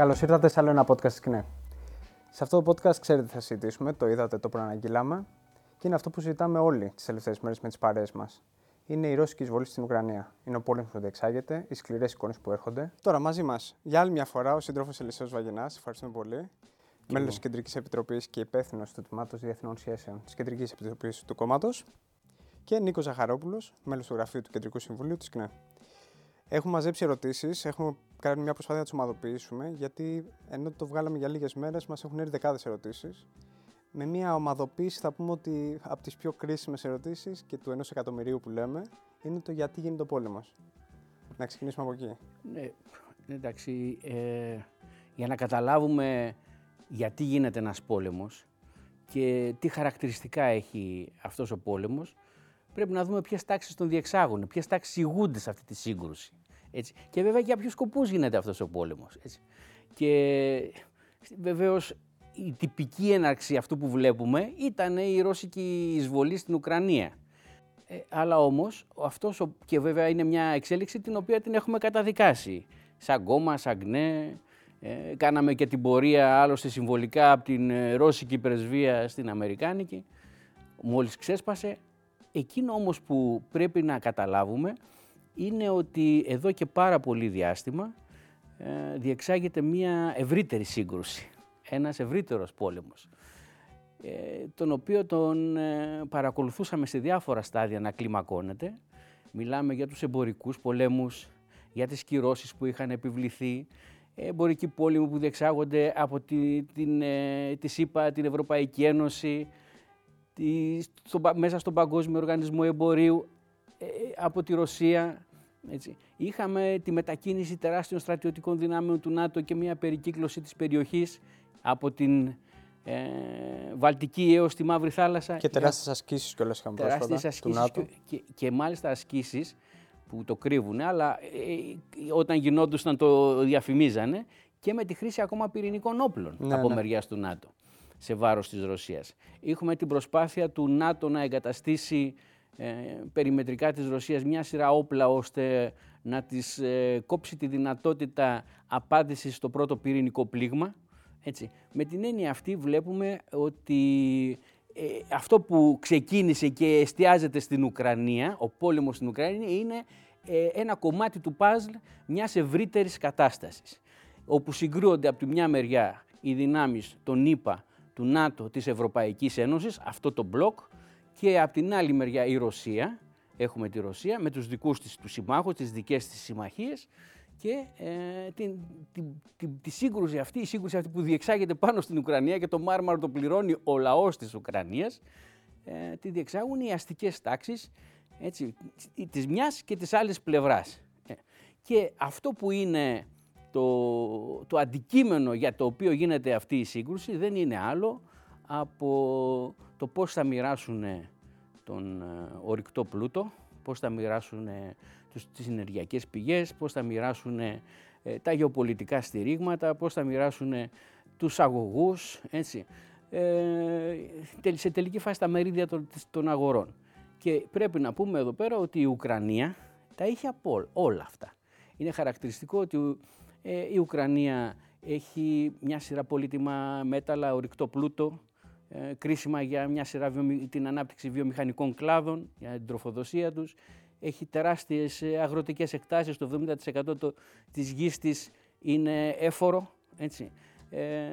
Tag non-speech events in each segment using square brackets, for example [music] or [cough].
Καλώς ήρθατε σε άλλο ένα podcast σκηνέ. Σε αυτό το podcast, ξέρετε, θα συζητήσουμε, το είδατε, το προαναγγείλαμε και είναι αυτό που συζητάμε όλοι τις τελευταίες μέρες με τις παρέες μας. Είναι η ρώσικη εισβολή στην Ουκρανία. Είναι ο πόλεμος που διεξάγεται, οι σκληρές εικόνες που έρχονται. Τώρα μαζί μας για άλλη μια φορά ο σύντροφος Ελισέο Βαγενάς. Ευχαριστούμε πολύ. Μέλος της Κεντρικής Επιτροπής και υπεύθυνος του Τμήματος Διεθνών Σχέσεων της Κεντρικής Επιτροπής του Κόμματος. Και Νίκος Ζαχαρόπουλος, μέλος του Γραφείου του Κεντρικού Συμβουλίου της ΚΝΕ. Έχουμε μαζέψει ερωτήσεις, έχουμε κάνει μια προσπάθεια να τις ομαδοποιήσουμε, γιατί ενώ το βγάλαμε για λίγες μέρες, μας έχουν έρθει δεκάδες ερωτήσεις. Με μια ομαδοποίηση θα πούμε ότι από τις πιο κρίσιμες ερωτήσεις και του ενός εκατομμυρίου που λέμε είναι το γιατί γίνεται ο πόλεμος. Να ξεκινήσουμε από εκεί. Ναι, εντάξει. Ε, για να καταλάβουμε γιατί γίνεται ένας πόλεμος και τι χαρακτηριστικά έχει αυτός ο πόλεμος, πρέπει να δούμε ποιες τάξεις τον διεξάγουν, ποιες τάξεις ηγούνται σε αυτή τη σύγκρουση. Έτσι. Και βέβαια για ποιους σκοπούς γίνεται αυτός ο πόλεμος. Έτσι. Και βεβαίως η τυπική έναρξη αυτού που βλέπουμε ήταν η ρώσικη εισβολή στην Ουκρανία. Ε, αλλά όμως αυτός, και βέβαια είναι μια εξέλιξη την οποία την έχουμε καταδικάσει. Σαν κόμμα, σαν ΚΝΕ, ε, κάναμε και την πορεία άλλωστε συμβολικά από την ε, ρώσικη πρεσβεία στην Αμερικάνικη, μόλις ξέσπασε. Εκείνο όμως που πρέπει να καταλάβουμε είναι ότι εδώ και πάρα πολύ διάστημα ε, διεξάγεται μια ευρύτερη σύγκρουση, ένας ευρύτερος πόλεμος, ε, τον οποίο τον ε, παρακολουθούσαμε σε διάφορα στάδια να κλιμακώνεται. Μιλάμε για τους εμπορικούς πολέμους, για τις κυρώσεις που είχαν επιβληθεί, εμπορικοί πόλεμοι που διεξάγονται από τη, την, τη ΣΥΠΑ, την Ευρωπαϊκή Ένωση, τη, στο, μέσα στον Παγκόσμιο Οργανισμό Εμπορίου, από τη Ρωσία, έτσι. Είχαμε τη μετακίνηση τεράστιων στρατιωτικών δυνάμεων του ΝΑΤΟ και μια περικύκλωση της περιοχής από την ε, Βαλτική έως τη Μαύρη Θάλασσα. Και τεράστιες ασκήσεις κιόλας είχαμε πρόσφατα ασκήσεις του ΝΑΤΟ. Και, και, μάλιστα ασκήσεις που το κρύβουν, αλλά ε, όταν γινόντουσαν το διαφημίζανε και με τη χρήση ακόμα πυρηνικών όπλων ναι, από ναι. μεριάς του ΝΑΤΟ σε βάρος της Ρωσίας. Έχουμε την προσπάθεια του ΝΑΤΟ να εγκαταστήσει ε, περιμετρικά της Ρωσίας μια σειρά όπλα ώστε να της ε, κόψει τη δυνατότητα απάντησης στο πρώτο πυρηνικό πλήγμα. Έτσι. Με την έννοια αυτή βλέπουμε ότι ε, αυτό που ξεκίνησε και εστιάζεται στην Ουκρανία, ο πόλεμος στην Ουκρανία, είναι ένα κομμάτι του παζλ μιας ευρύτερης κατάστασης, όπου συγκρούονται από τη μια μεριά οι δυνάμεις των ΗΠΑ, του ΝΑΤΟ, της Ευρωπαϊκής Ένωσης, αυτό το μπλοκ, και από την άλλη μεριά η Ρωσία, έχουμε τη Ρωσία με τους δικούς της τους συμμάχους, τις δικές της συμμαχίες και ε, την, την, την, τη σύγκρουση αυτή, η σύγκρουση αυτή που διεξάγεται πάνω στην Ουκρανία και το μάρμαρο το πληρώνει ο λαός της Ουκρανίας, ε, τη διεξάγουν οι αστικές τάξεις έτσι, της μιας και της άλλης πλευράς. Ε, και αυτό που είναι το, το αντικείμενο για το οποίο γίνεται αυτή η σύγκρουση δεν είναι άλλο από το πώς θα μοιράσουν τον ε, ορυκτό πλούτο, πώς θα μοιράσουν τις ενεργειακές πηγές, πώς θα μοιράσουν ε, τα γεωπολιτικά στηρίγματα, πώς θα μοιράσουν τους αγωγούς, έτσι. Ε, σε τελική φάση τα μερίδια των, αγορών. Και πρέπει να πούμε εδώ πέρα ότι η Ουκρανία τα είχε από όλα αυτά. Είναι χαρακτηριστικό ότι η Ουκρανία έχει μια σειρά πολύτιμα μέταλλα, ορυκτό πλούτο, ε, κρίσιμα για μια σειρά την ανάπτυξη βιομηχανικών κλάδων, για την τροφοδοσία τους. Έχει τεράστιες ε, αγροτικές εκτάσεις, το 70% το, της γης της είναι έφορο. Έτσι. Ε,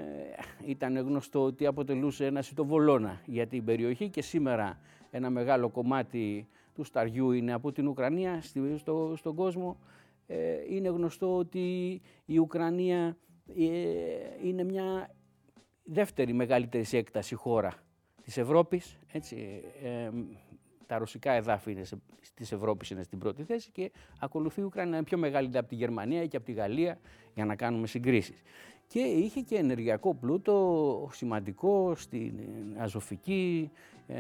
ήταν γνωστό ότι αποτελούσε ένα σιτοβολώνα για την περιοχή και σήμερα ένα μεγάλο κομμάτι του σταριού είναι από την Ουκρανία στο, στον κόσμο. Ε, είναι γνωστό ότι η Ουκρανία είναι μια δεύτερη μεγαλύτερη σε έκταση χώρα της Ευρώπης. Έτσι, ε, τα ρωσικά εδάφη είναι σε, της Ευρώπης είναι στην πρώτη θέση και ακολουθεί η Ουκρανία είναι πιο μεγάλη από τη Γερμανία και από τη Γαλλία για να κάνουμε συγκρίσεις. Και είχε και ενεργειακό πλούτο σημαντικό στην Αζωφική ε,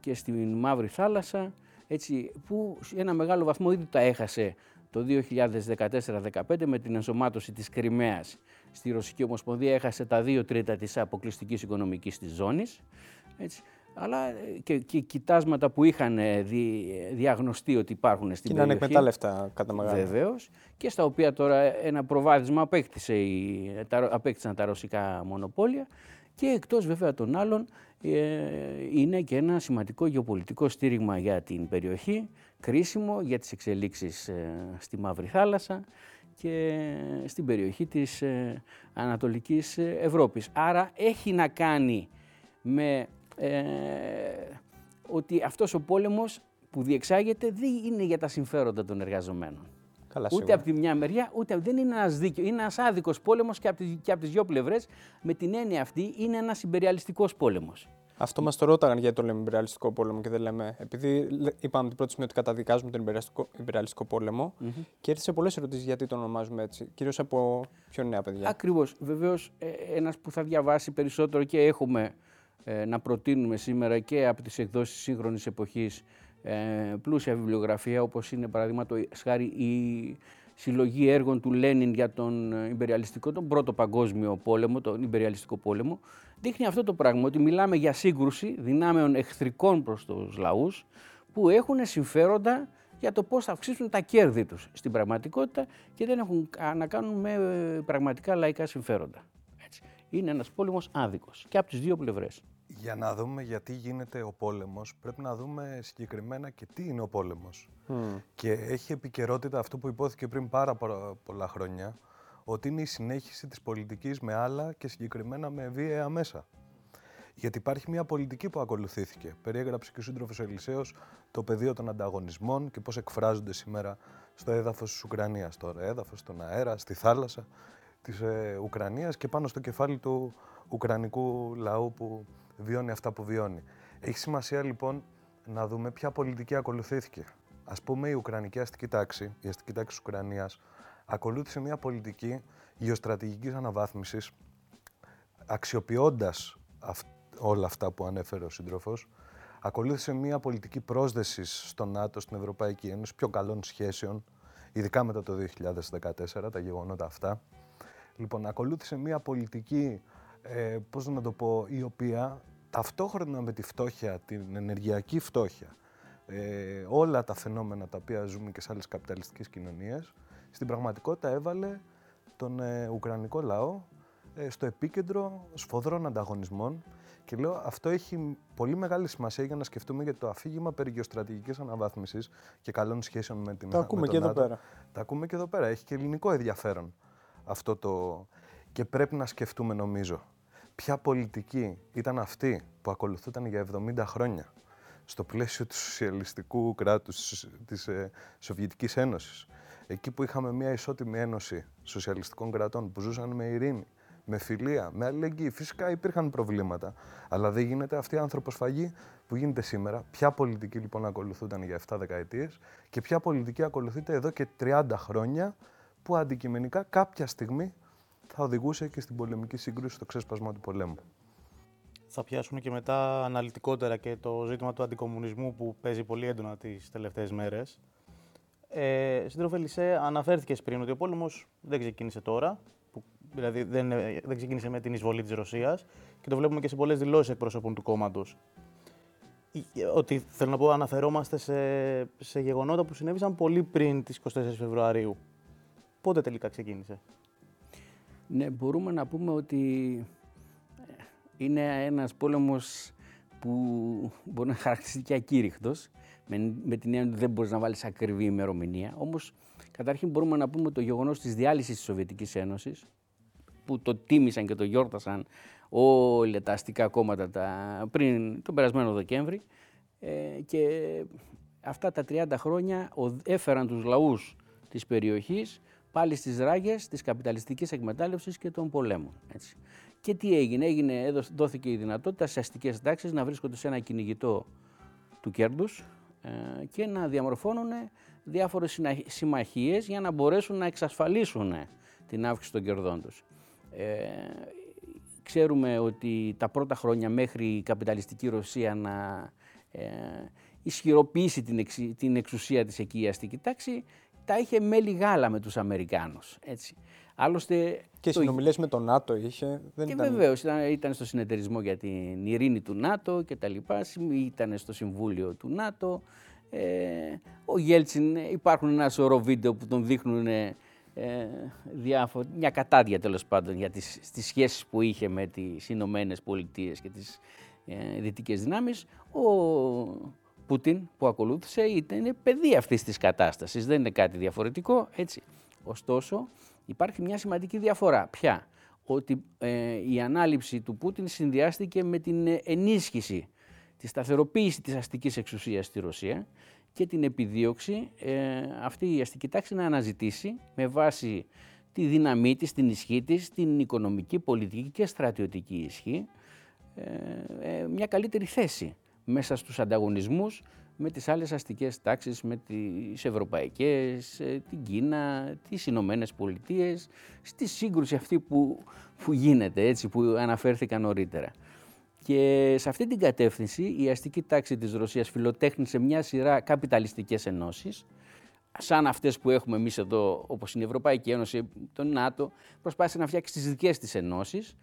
και στην Μαύρη Θάλασσα έτσι, που ένα μεγάλο βαθμό ήδη τα έχασε το 2014-2015 με την ενσωμάτωση της Κρυμαίας στη Ρωσική Ομοσπονδία έχασε τα δύο τρίτα της αποκλειστικής οικονομικής της ζώνης. Έτσι. αλλά και, και κοιτάσματα που είχαν δι, διαγνωστεί ότι υπάρχουν στην και περιοχή. Και είναι ανεκμετάλλευτα κατά μεγάλο. Βεβαίως. Και στα οποία τώρα ένα προβάδισμα απέκτησε η, τα, απέκτησαν τα ρωσικά μονοπόλια και εκτός βέβαια των άλλων ε, είναι και ένα σημαντικό γεωπολιτικό στήριγμα για την περιοχή, κρίσιμο για τις εξελίξεις ε, στη Μαύρη Θάλασσα και στην περιοχή της ε, Ανατολικής Ευρώπης. Άρα έχει να κάνει με ότι αυτός ο πόλεμος που διεξάγεται δεν είναι για τα συμφέροντα των εργαζομένων. Καλά, ούτε από τη μια μεριά, ούτε δεν είναι ένας δίκαιο. Είναι ένας άδικος πόλεμος και από τις τις δύο πλευρές. Με την έννοια αυτή, είναι ένας υπεριαλιστικό πόλεμος. Αυτό μας το ρώταγαν γιατί το λέμε υπεριαλιστικό πόλεμο και δεν λέμε. Επειδή είπαμε την πρώτη στιγμή ότι καταδικάζουμε τον υπεριαλιστικό πόλεμο mm-hmm. και έρθει σε πολλές ερωτήσεις γιατί το ονομάζουμε έτσι. Κυρίως από πιο νέα παιδιά. Ακριβώς. Βεβαίως, ε, ένας που θα διαβάσει περισσότερο και έχουμε ε, να προτείνουμε σήμερα και από τις εκδόσεις σύγχρονης εποχής ε, πλούσια βιβλιογραφία όπως είναι παραδείγματο χάρη η συλλογή έργων του Λένιν για τον υπεριαλιστικό, τον πρώτο παγκόσμιο πόλεμο, τον υπεριαλιστικό πόλεμο, δείχνει αυτό το πράγμα, ότι μιλάμε για σύγκρουση δυνάμεων εχθρικών προς τους λαούς που έχουν συμφέροντα για το πώς θα αυξήσουν τα κέρδη τους στην πραγματικότητα και δεν έχουν να κάνουν με πραγματικά λαϊκά συμφέροντα. Έτσι. Είναι ένας πόλεμος άδικος και από τις δύο πλευρές. Για να δούμε γιατί γίνεται ο πόλεμος, πρέπει να δούμε συγκεκριμένα και τι είναι ο πόλεμος. Και έχει επικαιρότητα αυτό που υπόθηκε πριν πάρα πολλά χρόνια, ότι είναι η συνέχιση της πολιτικής με άλλα και συγκεκριμένα με βία μέσα. Γιατί υπάρχει μια πολιτική που ακολουθήθηκε. Περιέγραψε και ο σύντροφος Ελισέο το πεδίο των ανταγωνισμών και πώς εκφράζονται σήμερα στο έδαφος της Ουκρανίας. Τώρα, έδαφος, στον αέρα, στη θάλασσα της ε, Ουκρανίας και πάνω στο κεφάλι του Ουκρανικού λαού που βιώνει αυτά που βιώνει. Έχει σημασία λοιπόν να δούμε ποια πολιτική ακολουθήθηκε. Α πούμε, η Ουκρανική αστική τάξη, η αστική τάξη της Ουκρανίας, ακολούθησε μια πολιτική γεωστρατηγικής αναβάθμισης, αξιοποιώντας όλα αυτά που ανέφερε ο σύντροφος, ακολούθησε μια πολιτική πρόσδεσης στο ΝΑΤΟ, στην Ευρωπαϊκή Ένωση, πιο καλών σχέσεων, ειδικά μετά το 2014, τα γεγονότα αυτά. Λοιπόν, ακολούθησε μια πολιτική, ε, πώς να το πω, η οποία ταυτόχρονα με τη φτώχεια, την ενεργειακή φτώχεια, ε, όλα τα φαινόμενα τα οποία ζούμε και σε άλλες καπιταλιστικές κοινωνίες, στην πραγματικότητα έβαλε τον ε, Ουκρανικό λαό ε, στο επίκεντρο σφοδρών ανταγωνισμών και λέω αυτό έχει πολύ μεγάλη σημασία για να σκεφτούμε για το αφήγημα περί γεωστρατηγικής αναβάθμισης και καλών σχέσεων με την Τα ακούμε και εδώ πέρα. Τα ακούμε και εδώ πέρα. Έχει και ελληνικό ενδιαφέρον αυτό το... Και πρέπει να σκεφτούμε νομίζω ποια πολιτική ήταν αυτή που ακολουθούταν για 70 χρόνια στο πλαίσιο του σοσιαλιστικού κράτους της ε, Σοβιετικής Ένωσης. Εκεί που είχαμε μια ισότιμη ένωση σοσιαλιστικών κρατών που ζούσαν με ειρήνη, με φιλία, με αλληλεγγύη. Φυσικά υπήρχαν προβλήματα, αλλά δεν γίνεται αυτή η ανθρωποσφαγή που γίνεται σήμερα. Ποια πολιτική λοιπόν ακολουθούταν για 7 δεκαετίες και ποια πολιτική ακολουθείται εδώ και 30 χρόνια που αντικειμενικά κάποια στιγμή θα οδηγούσε και στην πολεμική σύγκρουση στο ξέσπασμα του πολέμου. Θα πιάσουμε και μετά αναλυτικότερα και το ζήτημα του αντικομουνισμού που παίζει πολύ έντονα τις τελευταίες μέρες. Ε, Σύντροφε Λισέ, αναφέρθηκες πριν ότι ο πόλεμος δεν ξεκίνησε τώρα, που, δηλαδή δεν, δεν ξεκίνησε με την εισβολή της Ρωσίας και το βλέπουμε και σε πολλές δηλώσεις εκπροσώπων του κόμματος. Ότι θέλω να πω, αναφερόμαστε σε, σε γεγονότα που συνέβησαν πολύ πριν τις 24 Φεβρουαρίου. Πότε τελικά ξεκίνησε; Ναι, μπορούμε να πούμε ότι ε, είναι ένας πόλεμος που μπορεί να χαρακτηριστεί και ακήρυχτος, με, με την έννοια ότι δεν μπορείς να βάλεις ακριβή ημερομηνία. Όμως, καταρχήν μπορούμε να πούμε το γεγονός της διάλυσης της Σοβιετικής Ένωσης, που το τίμησαν και το γιόρτασαν όλα τα αστικά κόμματα τα, πριν τον περασμένο Δεκέμβρη ε, και αυτά τα 30 χρόνια έφεραν τους λαούς της περιοχής πάλι στις ράγες της καπιταλιστικής εκμετάλλευσης και των πολέμων. Έτσι. Και τι έγινε, έγινε δόθηκε η δυνατότητα σε αστικές τάξεις να βρίσκονται σε ένα κυνηγητό του κέρδους ε, και να διαμορφώνουν διάφορες συμμαχίες για να μπορέσουν να εξασφαλίσουν την αύξηση των κερδών τους. Ε, ξέρουμε ότι τα πρώτα χρόνια μέχρι η καπιταλιστική Ρωσία να ε, ισχυροποιήσει την, την εξουσία της εκεί η αστική τάξη τα είχε μέλη γάλα με τους Αμερικάνους. Έτσι. Άλλωστε, και συνομιλίες με τον ΝΑΤΟ είχε. Δεν και ήταν... βεβαίως ήταν, ήταν στο συνεταιρισμό για την ειρήνη του ΝΑΤΟ και τα λοιπά. Ήταν στο Συμβούλιο του ΝΑΤΟ. Ε, ο Γέλτσιν, υπάρχουν ένα σωρό βίντεο που τον δείχνουν ε, διάφο... μια κατάδια τέλος πάντων για τις, τις σχέσεις που είχε με τις Ηνωμένες Πολιτείες και τις ε, δυτικές δυνάμεις. Ο Πούτιν που ακολούθησε ήταν παιδί αυτής της κατάστασης, δεν είναι κάτι διαφορετικό. Έτσι. Ωστόσο, υπάρχει μια σημαντική διαφορά. Ποια; Ότι ε, η ανάληψη του Πούτιν συνδυάστηκε με την ενίσχυση, τη σταθεροποίηση της αστικής εξουσίας στη Ρωσία και την επιδίωξη ε, αυτή η αστική τάξη να αναζητήσει με βάση τη δύναμή της, την ισχύ της, την οικονομική, πολιτική και στρατιωτική ισχύ ε, μια καλύτερη θέση μέσα στους ανταγωνισμούς με τις άλλες αστικές τάξεις, με τις ευρωπαϊκές, ε, την Κίνα, τις Ηνωμένες Πολιτείες, στη σύγκρουση αυτή που, που γίνεται, έτσι, που αναφέρθηκα νωρίτερα. Και σε αυτή την κατεύθυνση η αστική τάξη της Ρωσίας φιλοτέχνησε μια σειρά καπιταλιστικές ενώσεις, σαν αυτές που έχουμε εμείς εδώ, όπως είναι η Ευρωπαϊκή Ένωση, το ΝΑΤΟ, προσπάθησε να φτιάξει τις δικές της ενώσεις,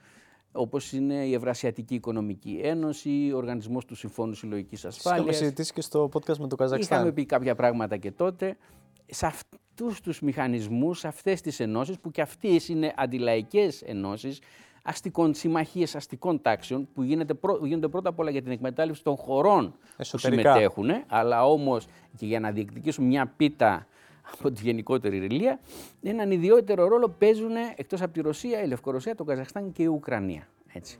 όπως είναι η Ευρασιατική Οικονομική Ένωση, ο Οργανισμός του Συμφώνου Συλλογικής Ασφάλειας. Είχαμε συζητήσει και στο podcast με το Καζακστάν. Είχαμε πει κάποια πράγματα και τότε. Σε αυτούς τους μηχανισμούς, σε αυτές τις ενώσεις, που και αυτές είναι αντιλαϊκές ενώσεις, αστικών, συμμαχίες αστικών τάξεων, που γίνεται γίνονται πρώτα απ' όλα για την εκμετάλλευση των χωρών Εσωτερικά. που συμμετέχουν, αλλά όμως και για να διεκδικήσουν μια πίτα από τη γενικότερη ρηλία, έναν ιδιότερο ρόλο παίζουν εκτός από τη Ρωσία, η Λευκορωσία, το Καζαχστάν και η Ουκρανία. Έτσι.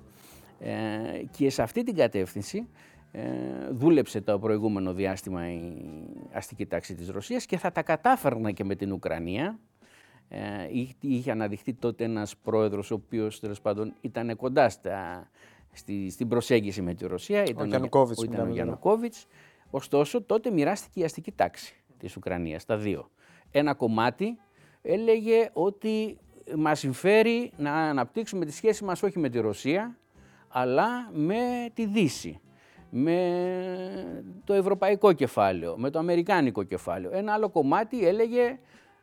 Ε, και σε αυτή την κατεύθυνση ε, δούλεψε το προηγούμενο διάστημα η αστική τάξη της Ρωσίας και θα τα κατάφερνε και με την Ουκρανία. Ε, είχε αναδειχθεί τότε ένας πρόεδρος ο οποίος τέλος πάντων ήταν κοντά στα, στη, στην προσέγγιση με τη Ρωσία. Ήταν ο, ο Γιαννουκόβιτς. Ωστόσο τότε μοιράστηκε η αστική τάξη της Ουκρανίας, τα δύο ένα κομμάτι έλεγε ότι μας συμφέρει να αναπτύξουμε τη σχέση μας όχι με τη Ρωσία, αλλά με τη Δύση, με το ευρωπαϊκό κεφάλαιο, με το αμερικάνικο κεφάλαιο. Ένα άλλο κομμάτι έλεγε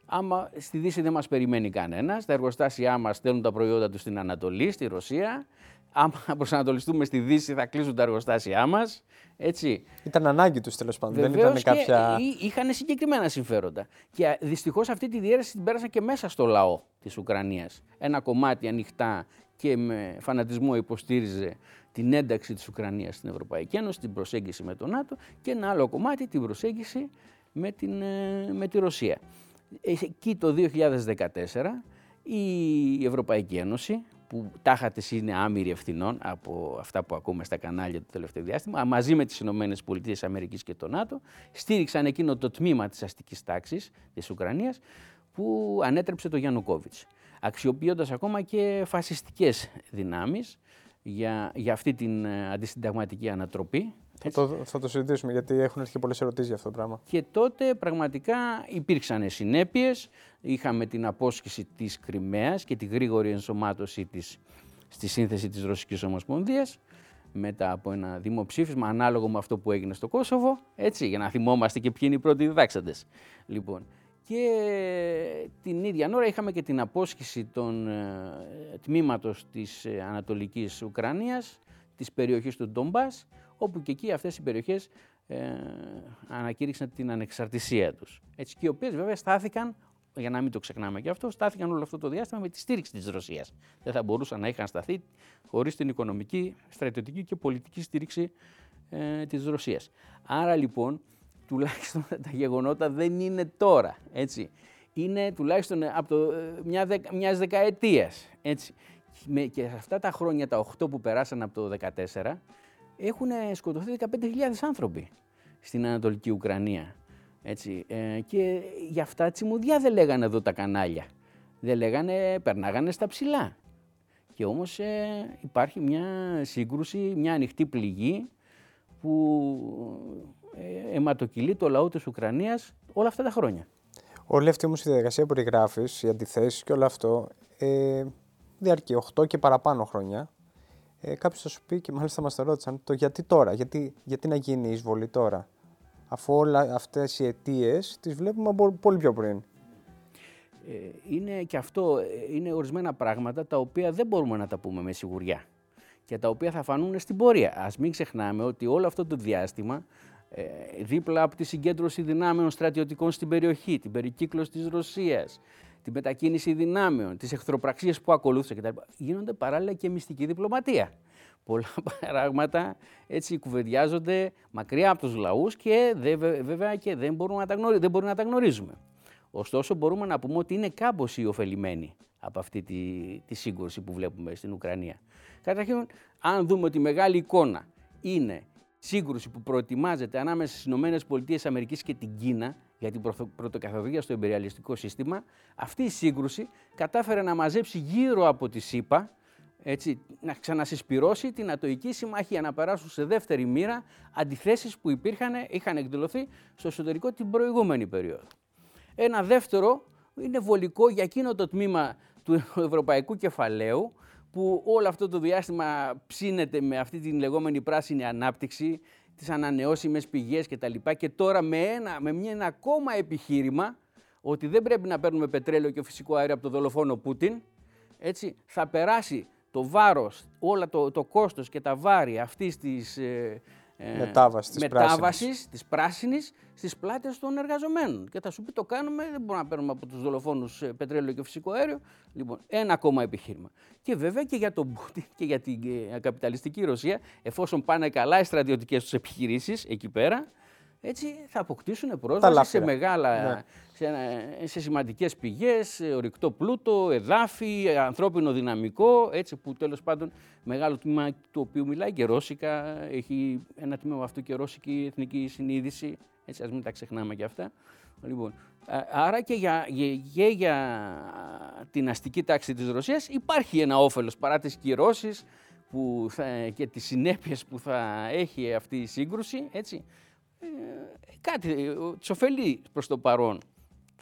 άμα στη Δύση δεν μας περιμένει κανένας, τα εργοστάσια μας στέλνουν τα προϊόντα τους στην Ανατολή, στη Ρωσία, άμα [laughs] προσανατολιστούμε στη Δύση θα κλείσουν τα εργοστάσια μας έτσι. Ήταν ανάγκη τους τέλος πάντων. δεν ήταν κάποια. Και είχαν συγκεκριμένα συμφέροντα. Και δυστυχώς αυτή τη διαίρεση την πέρασαν και μέσα στο λαό της Ουκρανίας. Ένα κομμάτι ανοιχτά και με φανατισμό υποστήριζε την ένταξη της Ουκρανίας στην Ευρωπαϊκή Ένωση, την προσέγγιση με τον ΝΑΤΟ και ένα άλλο κομμάτι την προσέγγιση με, την, ε, με τη Ρωσία. Εκεί το 2014 η Ευρωπαϊκή Ένωση που τάχα της είναι άμυρη ευθυνών από αυτά που ακούμε στα κανάλια το τελευταίο διάστημα, μαζί με τις Ηνωμένες Πολιτείες Αμερικής και το ΝΑΤΟ, στήριξαν εκείνο το τμήμα της αστικής τάξης της Ουκρανίας που ανέτρεψε το Γιαννουκόβιτς, αξιοποιώντας ακόμα και φασιστικές δυνάμεις για, για αυτή την ε, αντισυνταγματική ανατροπή θα το, θα το συζητήσουμε γιατί έχουν έρθει πολλές ερωτήσεις για αυτό το πράγμα. Και τότε πραγματικά υπήρξαν συνέπειες. Είχαμε την απόσχηση της Κρυμαίας και τη γρήγορη ενσωμάτωσή της στη σύνθεση της Ρωσικής Ομοσπονδίας μετά από ένα δημοψήφισμα ανάλογο με αυτό που έγινε στο Κόσοβο, έτσι, για να θυμόμαστε και ποιοι είναι οι πρώτοι διδάξαντες. Λοιπόν, και την ίδια ώρα είχαμε και την απόσχηση των ε, τμήματος της ε, Ανατολικής Ουκρανίας, της περιοχής του Ντομπάς, όπου και εκεί αυτές οι περιοχές ε, ανακήρυξαν την ανεξαρτησία τους. Έτσι, και οι οποίες βέβαια στάθηκαν, για να μην το ξεχνάμε και αυτό, στάθηκαν όλο αυτό το διάστημα με τη στήριξη της Ρωσίας. Δεν θα μπορούσαν να είχαν σταθεί χωρίς την οικονομική, στρατιωτική και πολιτική στήριξη ε, της Ρωσίας. Άρα λοιπόν, τουλάχιστον [laughs] τα γεγονότα δεν είναι τώρα, έτσι. Είναι τουλάχιστον από το, ε, μια δεκα, μιας δεκαετίας, έτσι. Και αυτά τα χρόνια, τα 8 που περάσαν από το 2014, έχουν σκοτωθεί 15.000 άνθρωποι στην Ανατολική Ουκρανία. Έτσι. Ε, και για αυτά τσιμουδιά δεν λέγανε εδώ τα κανάλια. Δεν λέγανε, περνάγανε στα ψηλά. Και όμως ε, υπάρχει μια σύγκρουση, μια ανοιχτή πληγή που ε, αιματοκυλεί το λαό της Ουκρανίας όλα αυτά τα χρόνια. Όλη αυτή όμως η διαδικασία που περιγράφεις, οι αντιθέσεις και όλο αυτό, ε, διαρκεί 8 και παραπάνω χρόνια ε, κάποιος θα σου πει και μάλιστα μας το ρώτησαν το γιατί τώρα, γιατί, γιατί να γίνει η εισβολή τώρα. Αφού όλα αυτές οι αιτίες τις βλέπουμε πολύ πιο πριν. είναι και αυτό, είναι ορισμένα πράγματα τα οποία δεν μπορούμε να τα πούμε με σιγουριά και τα οποία θα φανούν στην πορεία. Ας μην ξεχνάμε ότι όλο αυτό το διάστημα ε, δίπλα από τη συγκέντρωση δυνάμεων στρατιωτικών στην περιοχή, την περικύκλωση της Ρωσίας, την μετακίνηση δυνάμεων, τις εχθροπραξίες που ακολούθησαν κτλ. Γίνονται παράλληλα και μυστική διπλωματία. Πολλά [laughs] πράγματα έτσι κουβεντιάζονται μακριά από τους λαούς και βέβαια και δεν μπορούμε να τα, γνωρίζουμε, δεν μπορούμε να τα γνωρίζουμε. Ωστόσο μπορούμε να πούμε ότι είναι κάπως οι ωφελημένοι από αυτή τη, τη σύγκρουση που βλέπουμε στην Ουκρανία. Καταρχήν, αν δούμε ότι η μεγάλη εικόνα είναι σύγκρουση που προετοιμάζεται ανάμεσα στις ΗΠΑ και την Κίνα για την πρωτοκαθοδρία στο εμπεριαλιστικό σύστημα, αυτή η σύγκρουση κατάφερε να μαζέψει γύρω από τη ΣΥΠΑ, έτσι, να ξανασυσπυρώσει την Ατοική Συμμαχία, να περάσουν σε δεύτερη μοίρα αντιθέσεις που υπήρχαν, είχαν εκδηλωθεί στο εσωτερικό την προηγούμενη περίοδο. Ένα δεύτερο είναι βολικό για εκείνο το τμήμα του ευρωπαϊκού κεφαλαίου που όλο αυτό το διάστημα ψήνεται με αυτή την λεγόμενη πράσινη ανάπτυξη, τις ανανεώσιμες πηγές κτλ. Και τώρα με ένα, με μια, ένα ακόμα επιχείρημα ότι δεν πρέπει να παίρνουμε πετρέλαιο και φυσικό αέριο από το δολοφόνο Πούτιν, έτσι, θα περάσει το βάρος, όλα το, το κόστος και τα βάρη αυτής της ε, ε, μετάβασης της μετάβασης της πράσινης στις πλάτες των εργαζομένων. Και θα σου πει το κάνουμε, δεν μπορούμε να παίρνουμε από τους δολοφόνους ε, πετρέλαιο και φυσικό αέριο. Λοιπόν, ένα ακόμα επιχείρημα. Και βέβαια και για τον Πούτιν και για την ε, καπιταλιστική Ρωσία, εφόσον πάνε καλά οι στρατιωτικές τους επιχειρήσεις εκεί πέρα, έτσι θα αποκτήσουν πρόσβαση σε μεγάλα, ναι. Σε, σε σημαντικές πηγές, ορυκτό πλούτο, εδάφη, ανθρώπινο δυναμικό, έτσι που τέλος πάντων μεγάλο τμήμα του οποίου μιλάει και ρώσικα, έχει ένα τμήμα αυτού και ρώσικη εθνική συνείδηση, έτσι ας μην τα ξεχνάμε και αυτά. Λοιπόν, άρα και για, και για την αστική τάξη της Ρωσίας υπάρχει ένα όφελος παρά τις κυρώσεις που και τις συνέπειες που θα έχει αυτή η σύγκρουση, έτσι, ε, κάτι ε, τη ωφελεί προς το παρόν.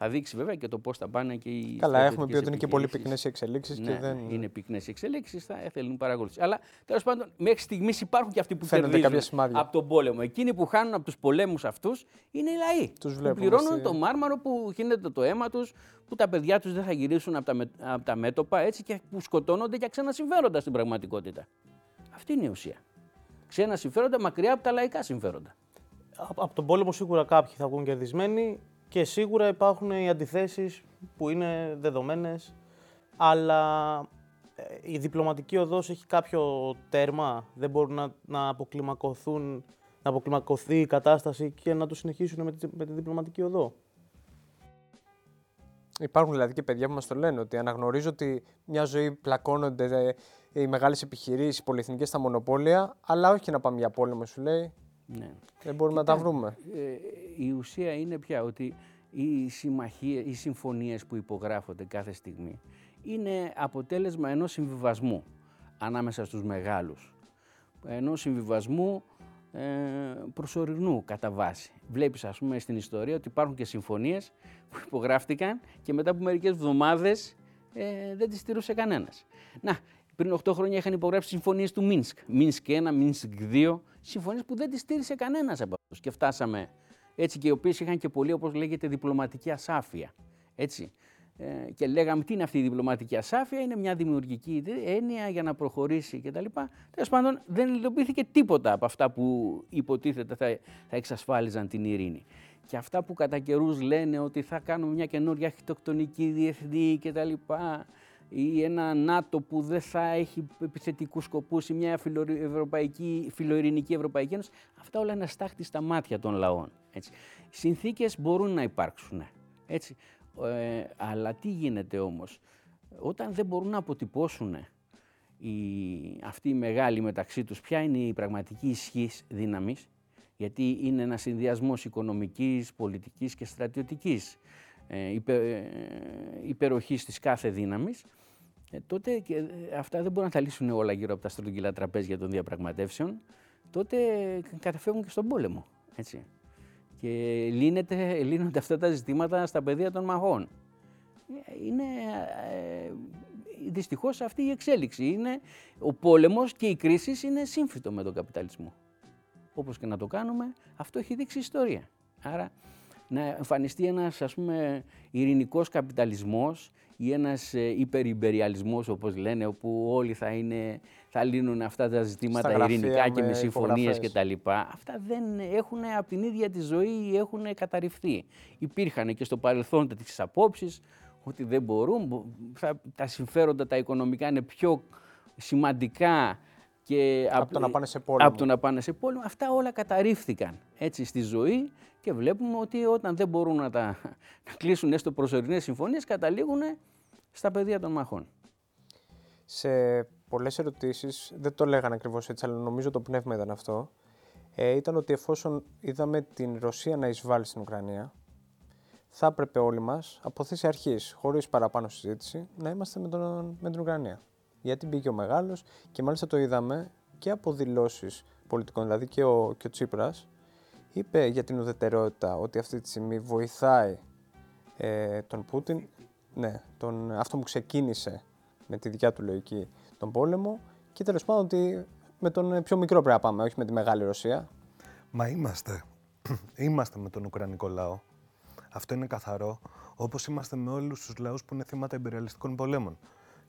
Θα δείξει βέβαια και το πώς θα πάνε και οι. Καλά, έχουμε πει ότι είναι και πολύ πυκνές οι εξελίξεις. Ναι, και δεν... είναι πυκνές οι εξελίξεις, θα θέλουν παρακολούθηση. Αλλά τέλος πάντων, μέχρι στιγμής υπάρχουν και αυτοί που Φαίνονται κερδίζουν από τον πόλεμο. Εκείνοι που χάνουν από τους πολέμους αυτούς είναι οι λαοί. Τους που πληρώνουν το μάρμαρο που γίνεται το αίμα τους, που τα παιδιά τους δεν θα γυρίσουν από τα, από τα μέτωπα έτσι και που σκοτώνονται για ξένα συμφέροντα στην πραγματικότητα. Αυτή είναι η ουσία. Ξένα συμφέροντα μακριά από τα λαϊκά συμφέροντα από τον πόλεμο σίγουρα κάποιοι θα βγουν κερδισμένοι και σίγουρα υπάρχουν οι αντιθέσεις που είναι δεδομένες, αλλά ε, η διπλωματική οδός έχει κάποιο τέρμα, δεν μπορούν να, να αποκλιμακωθούν, να αποκλιμακωθεί η κατάσταση και να το συνεχίσουν με τη, με τη διπλωματική οδό. Υπάρχουν δηλαδή και παιδιά που μας το λένε ότι αναγνωρίζω ότι μια ζωή πλακώνονται ε, οι μεγάλες επιχειρήσεις, οι πολυεθνικές στα μονοπόλια, αλλά όχι να πάμε για πόλεμο, σου λέει. Ναι. Δεν μπορούμε να τα βρούμε. Ε, η ουσία είναι πια ότι οι συμμαχίες, οι συμφωνίες που υπογράφονται κάθε στιγμή είναι αποτέλεσμα ενός συμβιβασμού ανάμεσα στους μεγάλους. Ενός συμβιβασμού ε, προσωρινού κατά βάση. Βλέπεις ας πούμε στην ιστορία ότι υπάρχουν και συμφωνίες που υπογράφτηκαν και μετά από μερικές εβδομάδες ε, δεν τις στηρούσε κανένας. Να, πριν 8 χρόνια είχαν υπογράψει συμφωνίες του Μίνσκ. Μίνσκ 1, Μίνσκ 2. Συμφωνίες που δεν τις στήρισε κανένας από αυτούς. Και φτάσαμε έτσι και οι οποίες είχαν και πολύ, όπως λέγεται, διπλωματική ασάφεια. Έτσι. Ε, και λέγαμε τι είναι αυτή η διπλωματική ασάφεια, είναι μια δημιουργική έννοια για να προχωρήσει κτλ. Τέλος πάντων, δεν υλοποιήθηκε τίποτα από αυτά που υποτίθεται θα, θα εξασφάλιζαν την ειρήνη. Και αυτά που κατά καιρούς λένε ότι θα κάνουμε μια καινούργια αρχιτεκτονική διεθνή κτλ ή ένα ΝΑΤΟ που δεν θα έχει επιθετικούς σκοπούς ή μια φιλοευρωπαϊκή, φιλοειρηνική Ευρωπαϊκή Ένωση, αυτά όλα είναι στάχτη στα μάτια των λαών. Έτσι. Συνθήκες μπορούν να υπάρξουν, έτσι. Ε, αλλά τι γίνεται όμως, όταν δεν μπορούν να αποτυπώσουν οι, αυτοί οι μεγάλοι μεταξύ τους ποια είναι η πραγματική ισχύ δύναμης, γιατί είναι ένας συνδυασμός οικονομικής, πολιτικής και στρατιωτικής ε, υπε, ε, υπεροχής της κάθε δύναμης, ε, τότε και ε, αυτά δεν μπορούν να τα λύσουν όλα γύρω από τα στρογγυλά τραπέζια των διαπραγματεύσεων, τότε καταφεύγουν και στον πόλεμο. Έτσι. Και λύνεται, [laughs] λύνονται αυτά τα ζητήματα στα πεδία των μαχών. Ε, είναι ε, δυστυχώς αυτή η εξέλιξη. Είναι, ο πόλεμος και η κρίση είναι σύμφυτο με τον καπιταλισμό. Όπως και να το κάνουμε, αυτό έχει δείξει η ιστορία. Άρα να εμφανιστεί ένας ας πούμε ειρηνικός καπιταλισμός ή ένας ε, υπερυμπεριαλισμός όπως λένε όπου όλοι θα, είναι, θα λύνουν αυτά τα ζητήματα ειρηνικά και με συμφωνίες κτλ. Αυτά δεν έχουν από την ίδια τη ζωή έχουν καταρριφθεί. Υπήρχαν και στο παρελθόν τέτοιες απόψεις ότι δεν μπορούν, τα συμφέροντα τα οικονομικά είναι πιο σημαντικά και από το να πάνε σε πόλεμο. Από το να πάνε σε πόλεμο. Αυτά όλα καταρρίφθηκαν έτσι στη ζωή και βλέπουμε ότι όταν δεν μπορούν να, τα, [laughs] να κλείσουν έστω προσωρινές συμφωνίες, καταλήγουν στα πεδία των μαχών. Σε πολλές ερωτήσεις, δεν το λέγανε ακριβώς έτσι, αλλά νομίζω το πνεύμα ήταν αυτό. Ε, ήταν ότι εφόσον είδαμε την Ρωσία να εισβάλλει στην Ουκρανία, θα έπρεπε όλοι μας από θέση αρχής, χωρίς παραπάνω συζήτηση, να είμαστε με, τον, με την Ουκρανία γιατί μπήκε ο μεγάλος και μάλιστα το είδαμε και από δηλώσεις πολιτικών. Δηλαδή και ο, και ο Τσίπρας είπε για την ουδετερότητα ότι αυτή τη στιγμή βοηθάει ε, τον Πούτιν, ναι, τον, αυτό που ξεκίνησε με τη δικιά του λογική τον πόλεμο και τέλος πάντων ότι με τον πιο μικρό πρέπει να πάμε, όχι με τη μεγάλη Ρωσία. Μα είμαστε. [clears throat] είμαστε με τον Ουκρανικό λαό. Αυτό είναι καθαρό, όπως είμαστε με όλους τους λαούς που είναι θύματα εμπειριαλιστικών πολέμων.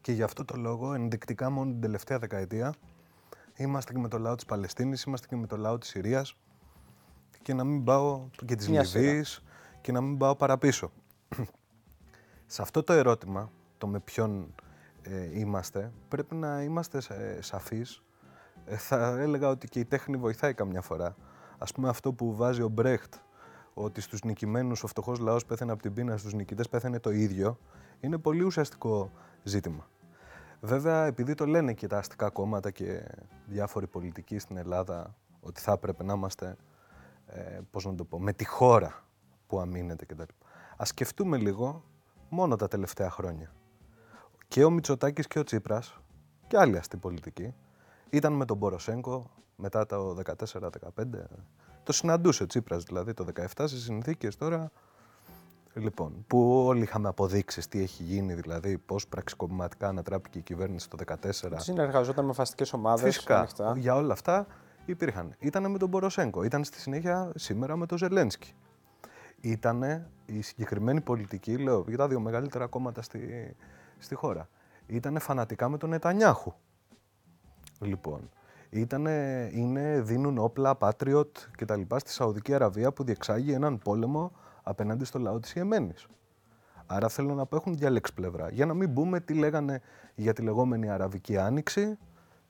Και γι' αυτό το λόγο, ενδεικτικά μόνο την τελευταία δεκαετία, είμαστε και με το λαό της Παλαιστίνης, είμαστε και με το λαό της Συρίας και να μην πάω και της Λιβύης και να μην πάω παραπίσω. Σε αυτό το ερώτημα, το με ποιον ε, είμαστε, πρέπει να είμαστε σαφείς. Ε, θα έλεγα ότι και η τέχνη βοηθάει καμιά φορά. Ας πούμε αυτό που βάζει ο Μπρέχτ, ότι στους νικημένους ο φτωχός λαός πέθανε από την πείνα, στους νικητές πέθανε το ίδιο, είναι πολύ ουσιαστικό ζήτημα. Βέβαια, επειδή το λένε και τα αστικά κόμματα και διάφοροι πολιτικοί στην Ελλάδα ότι θα έπρεπε να είμαστε, ε, πώς να το πω, με τη χώρα που αμήνεται κτλ. Ας σκεφτούμε λίγο μόνο τα τελευταία χρόνια. Και ο Μητσοτάκης και ο Τσίπρας και άλλοι αστοί πολιτικοί ήταν με τον Μποροσέγκο μετά το 14-15. Το συναντούσε ο Τσίπρας δηλαδή το 17 σε συνθήκες τώρα Λοιπόν, που όλοι είχαμε αποδείξεις τι έχει γίνει, δηλαδή πώς πραξικοπηματικά ανατράπηκε η κυβέρνηση το 2014. Συνεργαζόταν με φαστικές ομάδες. Φυσικά. Ανοιχτά. Για όλα αυτά υπήρχαν. Ήταν με τον Μποροσέγκο, ήταν στη συνέχεια σήμερα με τον Ζελένσκι. Ήταν η συγκεκριμένη πολιτική, λέω, για τα δύο μεγαλύτερα κόμματα στη, στη χώρα. Ήταν φανατικά με τον Νετανιάχου. Λοιπόν, ήτανε, είναι, δίνουν όπλα, Patriot κτλ. στη Σαουδική Αραβία που διεξάγει έναν πόλεμο απέναντι στο λαό της Ιεμένης. Άρα θέλω να πω έχουν διαλέξει πλευρά. Για να μην πούμε τι λέγανε για τη λεγόμενη Αραβική Άνοιξη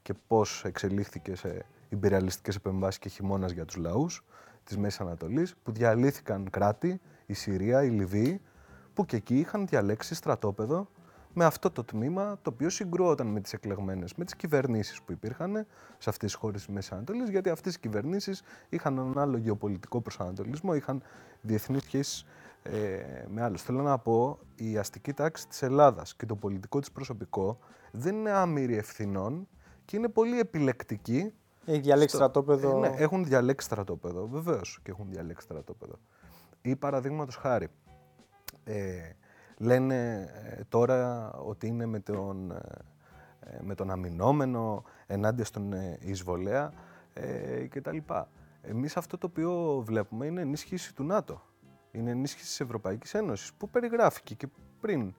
και πώς εξελίχθηκε σε υπηρεαλιστικές επεμβάσεις και χειμώνας για τους λαούς της Μέσης Ανατολής, που διαλύθηκαν κράτη, η Συρία, η Λιβύη, που και εκεί είχαν διαλέξει στρατόπεδο με αυτό το τμήμα το οποίο συγκρούονταν με τις εκλεγμένες, με τις κυβερνήσεις που υπήρχαν σε αυτές τις χώρες της Μέσης Ανατολής, γιατί αυτές οι κυβερνήσεις είχαν έναν άλλο γεωπολιτικό προσανατολισμό, είχαν διεθνείς σχέσεις ε, με άλλους. Θέλω να πω, η αστική τάξη της Ελλάδας και το πολιτικό της προσωπικό δεν είναι άμυροι ευθυνών και είναι πολύ επιλεκτικοί. Έχει διαλέξει στο... στρατόπεδο. Ε, ναι, έχουν διαλέξει στρατόπεδο, βεβαίως και έχουν διαλέξει στρατόπεδο. Ή παραδείγματος χάρη. Ε, λένε ε, τώρα ότι είναι με τον, ε, ε, με τον αμυνόμενο ενάντια στον εισβολέα ε, κτλ. Εμείς αυτό το οποίο βλέπουμε είναι ενίσχυση του ΝΑΤΟ. Είναι ενίσχυση της Ευρωπαϊκής Ένωσης που περιγράφηκε και πριν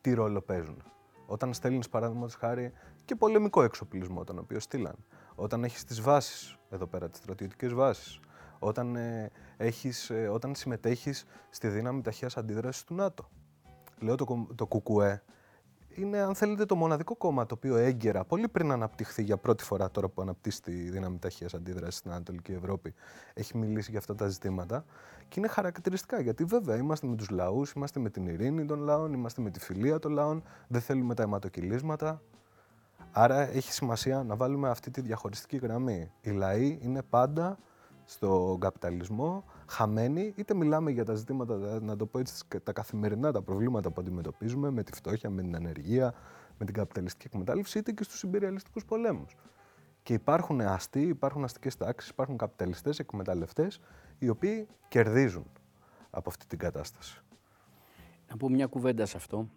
τι ρόλο παίζουν. Όταν στέλνεις παράδειγμα χάρη και πολεμικό εξοπλισμό τον οποίο στείλαν. Όταν έχεις τις βάσεις, εδώ πέρα τις στρατιωτικές βάσεις. Όταν, ε, έχεις, όταν συμμετέχεις στη δύναμη ταχείας αντίδρασης του ΝΑΤΟ λέω το, το ΚΚΕ, είναι αν θέλετε το μοναδικό κόμμα το οποίο έγκαιρα, πολύ πριν αναπτυχθεί για πρώτη φορά τώρα που αναπτύσσει τη δύναμη ταχείας αντίδρασης στην Ανατολική Ευρώπη, έχει μιλήσει για αυτά τα ζητήματα. Και είναι χαρακτηριστικά γιατί βέβαια είμαστε με τους λαούς, είμαστε με την ειρήνη των λαών, είμαστε με τη φιλία των λαών, δεν θέλουμε τα αιματοκυλίσματα. Άρα έχει σημασία να βάλουμε αυτή τη διαχωριστική γραμμή. Οι λαοί είναι πάντα στον καπιταλισμό χαμένοι, είτε μιλάμε για τα ζητήματα, να το πω έτσι, τα καθημερινά τα προβλήματα που αντιμετωπίζουμε με τη φτώχεια, με την ανεργία, με την καπιταλιστική εκμετάλλευση, είτε και στους υπεριαλιστικούς πολέμους. Και υπάρχουν αστεί, υπάρχουν αστικές τάξεις, υπάρχουν καπιταλιστές, εκμεταλλευτές, οι οποίοι κερδίζουν από αυτή την κατάσταση. Να πω μια κουβέντα σε αυτό,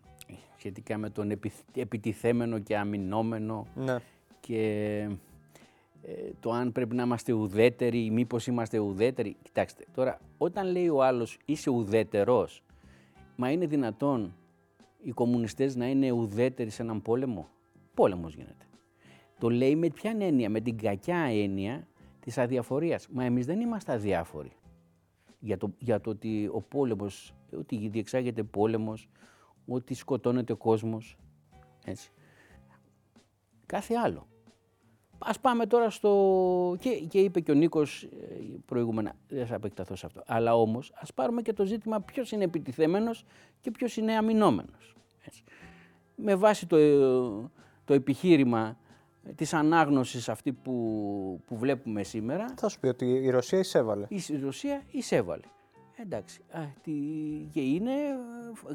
σχετικά με τον επιτιθέμενο και αμυνόμενο ναι. και ε, το αν πρέπει να είμαστε ουδέτεροι ή μήπως είμαστε ουδέτεροι. Κοιτάξτε, τώρα όταν λέει ο άλλος είσαι ουδέτερος, μα είναι δυνατόν οι κομμουνιστές να είναι ουδέτεροι σε έναν πόλεμο; Πόλεμος γίνεται. Το λέει με ποια έννοια, με την κακιά έννοια της αδιαφορίας. Μα εμείς δεν είμαστε αδιάφοροι για το, για το ότι ο πόλεμος, ότι διεξάγεται πόλεμος, ότι σκοτώνεται ο κόσμος. Έτσι. Κάθε άλλο. Ας πάμε τώρα στο... Και, και είπε και ο Νίκος ε, προηγούμενα, δεν θα επεκταθώ σε αυτό. Αλλά όμως ας πάρουμε και το ζήτημα ποιος είναι επιτιθέμενος και ποιος είναι αμυνόμενος. Έτσι. Με βάση το, το επιχείρημα της ανάγνωσης αυτή που, που βλέπουμε σήμερα. Θα σου πει ότι η Ρωσία εισέβαλε. Η Ρωσία εισέβαλε. Εντάξει. Α, τι, και είναι,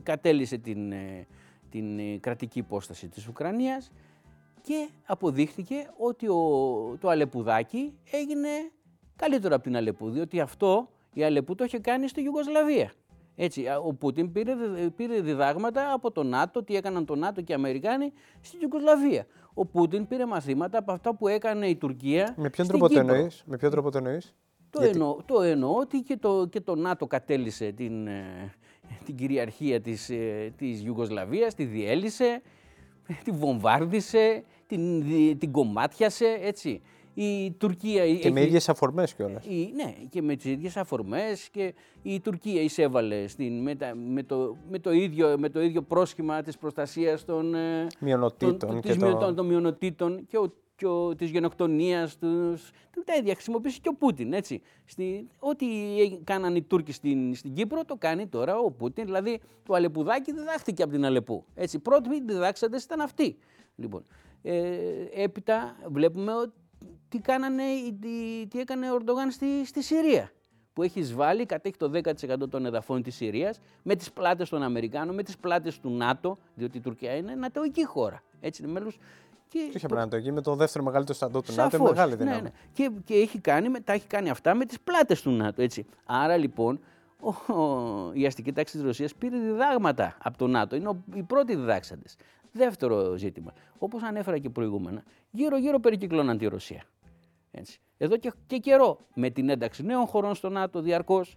κατέλησε την, ε, την ε, κρατική υπόσταση της Ουκρανίας και αποδείχθηκε ότι ο, το Αλεπουδάκι έγινε καλύτερο από την Αλεπού, διότι αυτό η Αλεπού το είχε κάνει στη Ιουγκοσλαβία. Έτσι, ο Πούτιν πήρε, πήρε διδάγματα από το ΝΑΤΟ, τι έκαναν το ΝΑΤΟ και οι Αμερικάνοι στην Ιουγκοσλαβία. Ο Πούτιν πήρε μαθήματα από αυτά που έκανε η Τουρκία. Με ποιον τρόπο το εννοείς, με ποιον τρόπο το εννοείς; Το, εννοώ, το εννοώ ότι και το, και το ΝΑΤΟ κατέλησε την, ε, την κυριαρχία της, ε, της Ιουγκοσλαβίας, τη διέλυσε, τη βομβάρδισε, την, την κομμάτιασε, έτσι. Η Τουρκία. Και έχει... με ίδιες αφορμές κιόλας. Ναι, και με τις ίδιες αφορμές. Και η Τουρκία εισέβαλε στην, με, με, το, με, το ίδιο, με το ίδιο πρόσχημα της προστασίας των μειονοτήτων. Των, και των, το... των μειονοτήτων και ο και ο, της γενοκτονίας, τους, τα ίδια χρησιμοποιήσει και ο Πούτιν, έτσι. Στη, ό,τι κάνανε οι Τούρκοι στην, στην Κύπρο, το κάνει τώρα ο Πούτιν, δηλαδή το Αλεπουδάκι διδάχθηκε από την Αλεπού. Έτσι, πρώτοι διδάξαντες ήταν αυτοί. Λοιπόν, ε, έπειτα βλέπουμε τι, κάνανε, τι, τι έκανε ο Ορντογάν στη, στη Συρία που έχει βάλει, κατέχει το 10% των εδαφών της Συρίας, με τις πλάτες των Αμερικάνων, με τις πλάτες του ΝΑΤΟ, διότι η Τουρκία είναι νατοική χώρα. Έτσι, είναι μέλος και είχε το... εκεί με το δεύτερο μεγαλύτερο στρατό του ΝΑΤΟ, μεγάλη ναι, δύναμη. Ναι, ναι. Και, και έχει κάνει, τα έχει κάνει αυτά με τις πλάτες του ΝΑΤΟ. Έτσι. Άρα λοιπόν ο, η αστική τάξη της Ρωσίας πήρε διδάγματα από το ΝΑΤΟ. Είναι οι πρώτοι διδάξαντες. Δεύτερο ζήτημα. Όπως ανέφερα και προηγούμενα, γύρω-γύρω περικυκλώναν τη Ρωσία. Έτσι. Εδώ και, και καιρό με την ένταξη νέων χωρών στο ΝΑΤΟ διαρκώς,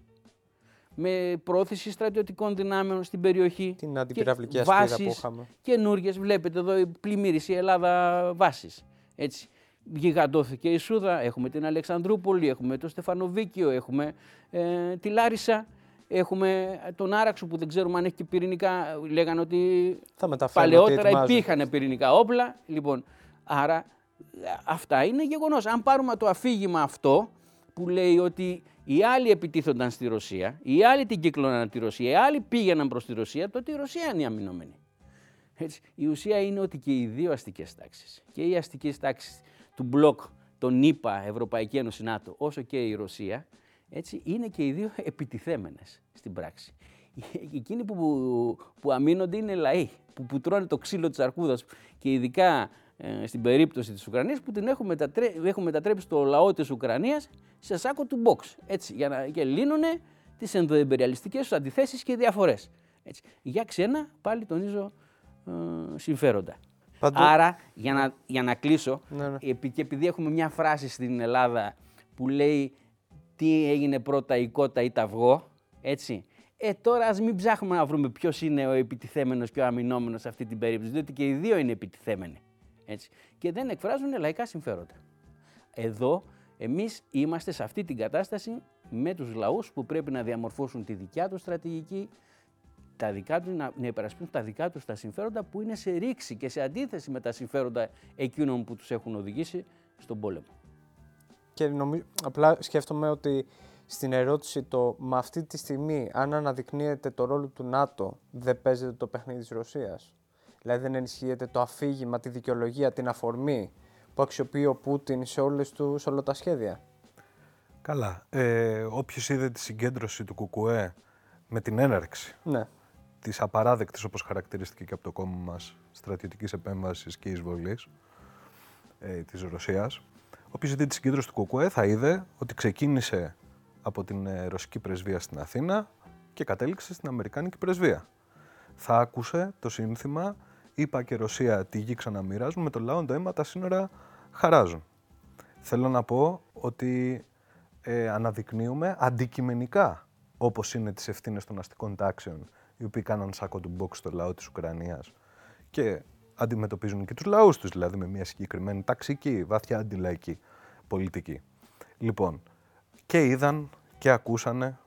με πρόθεση στρατιωτικών δυνάμεων στην περιοχή. Την αντιπυραυλική ασπίδα που είχαμε. Καινούριε, βλέπετε εδώ η πλημμύριση η Ελλάδα βάσης. Έτσι. Γιγαντώθηκε η Σούδα, έχουμε την Αλεξανδρούπολη, έχουμε το Στεφανοβίκιο, έχουμε ε, τη Λάρισα, έχουμε τον Άραξο που δεν ξέρουμε αν έχει και πυρηνικά. Λέγανε ότι Θα παλαιότερα υπήρχαν πυρηνικά όπλα. Λοιπόν, άρα αυτά είναι γεγονός. Αν πάρουμε το αφήγημα αυτό που λέει ότι οι άλλοι επιτίθονταν στη Ρωσία, οι άλλοι την κύκλωναν τη Ρωσία, οι άλλοι πήγαιναν προς τη Ρωσία, τότε η Ρωσία είναι η αμυνόμενη. Έτσι, η ουσία είναι ότι και οι δύο αστικές τάξεις, και οι αστικές τάξεις του μπλοκ, των ΗΠΑ, Ευρωπαϊκή Ένωση, ΝΑΤΟ, όσο και η Ρωσία, έτσι, είναι και οι δύο [laughs] επιτιθέμενες στην πράξη. Εκείνοι που, που αμήνονται είναι λαοί, που, που τρώνε το ξύλο της αρκούδας και ειδικά ε, στην περίπτωση της Ουκρανίας που την έχουν, μετατρέ... έχουν μετατρέψει το λαό της Ουκρανίας σε σάκο του box. Έτσι, για να και λύνουν τις ενδοεμπεριαλιστικές τους αντιθέσεις και διαφορές. Έτσι. Για ξένα, πάλι τονίζω, ε, συμφέροντα. Άρα, για να, για να κλείσω, ναι, ναι. και επειδή έχουμε μια φράση στην Ελλάδα που λέει τι έγινε πρώτα η κότα ή τα αυγό, έτσι. Ε, τώρα ας μην ψάχνουμε να βρούμε ποιος είναι ο επιτιθέμενος και ο αμυνόμενος σε αυτή την περίπτωση, διότι και οι δύο είναι επιτιθέμενοι. Έτσι. Και δεν εκφράζουν λαϊκά συμφέροντα. Εδώ εμείς είμαστε σε αυτή την κατάσταση με τους λαούς που πρέπει να διαμορφώσουν τη δικιά τους στρατηγική, τα δικά τους, να, να υπερασπίσουν τα δικά τους τα συμφέροντα που είναι σε ρήξη και σε αντίθεση με τα συμφέροντα εκείνων που τους έχουν οδηγήσει στον πόλεμο. Και νομίζω, απλά σκέφτομαι ότι στην ερώτηση το με αυτή τη στιγμή αν αναδεικνύεται το ρόλο του ΝΑΤΟ δεν παίζεται το παιχνίδι της Ρωσίας; Δηλαδή δεν ενισχύεται το αφήγημα, τη δικαιολογία, την αφορμή που αξιοποιεί ο Πούτιν σε όλες τους όλα τα σχέδια. Καλά. Ε, όποιος είδε τη συγκέντρωση του ΚΚΕ με την έναρξη ναι. της απαράδεκτης, όπως χαρακτηρίστηκε και από το κόμμα μας, στρατιωτικής επέμβασης και εισβολής ε, της Ρωσίας, όποιος είδε τη συγκέντρωση του ΚΚΕ θα είδε ότι ξεκίνησε από την ε, ρωσική πρεσβεία στην Αθήνα και κατέληξε στην Αμερικάνικη πρεσβεία. Θα άκουσε το σύνθημα είπα και Ρωσία τη γη ξαναμοιράζουν, με το λαό το αίμα τα σύνορα χαράζουν. Θέλω να πω ότι ε, αναδεικνύουμε αντικειμενικά όπως είναι τις ευθύνες των αστικών τάξεων οι οποίοι κάναν σάκο του μπόξ στο λαό της Ουκρανίας και αντιμετωπίζουν και τους λαούς τους, δηλαδή με μια συγκεκριμένη ταξική, βαθιά αντιλαϊκή πολιτική. Λοιπόν, και είδαν και ακούσανε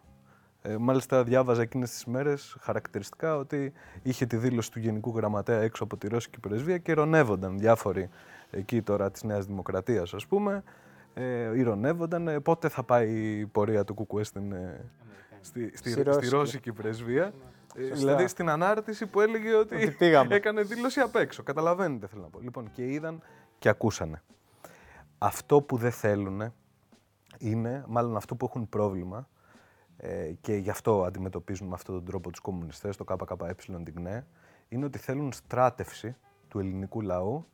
ε, μάλιστα διάβαζα εκείνες τις μέρες χαρακτηριστικά ότι είχε τη δήλωση του Γενικού Γραμματέα έξω από τη Ρώσικη Πρεσβεία και ηρωνεύονταν διάφοροι εκεί τώρα της Νέας Δημοκρατίας, ας πούμε. Ε, ηρωνεύονταν ε, πότε θα πάει η πορεία του Κουκουέ στην, ε, στη, στη, στη, στη Ρώσικη Πρεσβεία. Ε, δηλαδή στην ανάρτηση που έλεγε ότι, έκανε δήλωση απ' έξω. Καταλαβαίνετε θέλω να πω. Λοιπόν, και είδαν και ακούσανε. Αυτό που δεν θέλουν είναι, μάλλον αυτό που έχουν πρόβλημα, ε, και γι' αυτό αντιμετωπίζουν με αυτόν τον τρόπο τους κομμουνιστές, το ΚΚΕ την ΚΝΕ, είναι ότι θέλουν στράτευση του ελληνικού λαού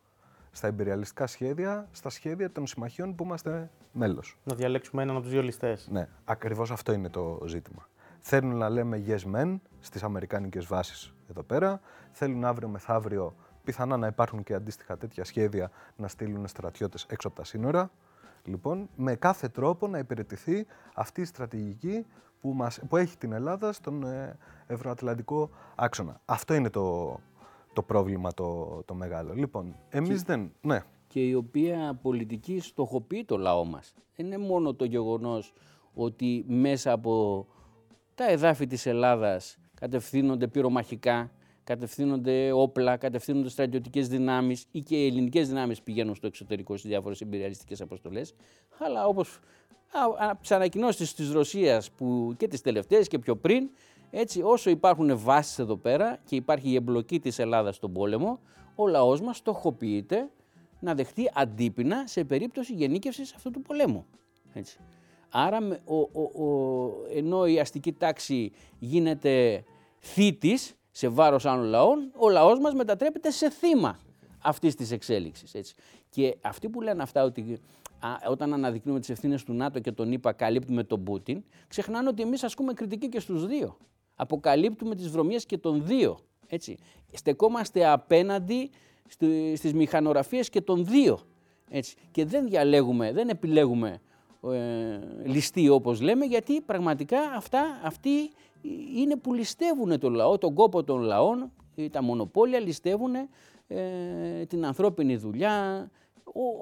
στα υπεριαλιστικά σχέδια, στα σχέδια των συμμαχιών που είμαστε μέλος. Να διαλέξουμε έναν από τους δύο ληστές. Ναι, ακριβώς αυτό είναι το ζήτημα. Θέλουν να λέμε yes men στις αμερικάνικες βάσεις εδώ πέρα. Θέλουν αύριο μεθαύριο πιθανά να υπάρχουν και αντίστοιχα τέτοια σχέδια να στείλουν στρατιώτες έξω από τα σύνορα. Λοιπόν, με κάθε τρόπο να υπηρετηθεί αυτή η στρατηγική που, μας, που έχει την Ελλάδα στον ε, ευρωατλαντικό άξονα. Αυτό είναι το, το πρόβλημα το, το μεγάλο. Λοιπόν, εμείς δεν... Ναι. Και η οποία πολιτική στοχοποιεί το λαό μας. Δεν είναι μόνο το γεγονός ότι μέσα από τα εδάφη της Ελλάδας κατευθύνονται πυρομαχικά, κατευθύνονται όπλα, κατευθύνονται στρατιωτικές δυνάμεις ή και οι ελληνικές δυνάμεις πηγαίνουν στο εξωτερικό στις διάφορες imperialιστικέ αποστολές. Αλλά όπως από τις ανακοινώσεις της Ρωσίας και τις τελευταίες και πιο πριν, έτσι, όσο υπάρχουν βάσεις εδώ πέρα και υπάρχει η εμπλοκή της Ελλάδας στον πόλεμο, ο λαός μας στοχοποιείται να δεχτεί αντίπεινα σε περίπτωση γενίκευσης αυτού του πολέμου. Έτσι. Άρα, ο, ο, ο, ενώ η αστική τάξη γίνεται θήτης σε βάρος άλλων λαών, ο λαός μας μετατρέπεται σε θύμα αυτής της εξέλιξης. Και αυτοί που λένε αυτά ότι όταν αναδεικνύουμε τις ευθύνες του ΝΑΤΟ και τον ΙΠΑ καλύπτουμε τον Πούτιν, ξεχνάνε ότι εμείς ασκούμε κριτική και στους δύο. Αποκαλύπτουμε τις βρωμίες και των δύο. Έτσι. Στεκόμαστε απέναντι στις μηχανογραφίες και των δύο. Έτσι. Και δεν διαλέγουμε, δεν επιλέγουμε ε, ληστή όπως λέμε, γιατί πραγματικά αυτά, αυτοί είναι που ληστεύουν τον λαό, τον κόπο των λαών, τα μονοπόλια ληστεύουν ε, την ανθρώπινη δουλειά,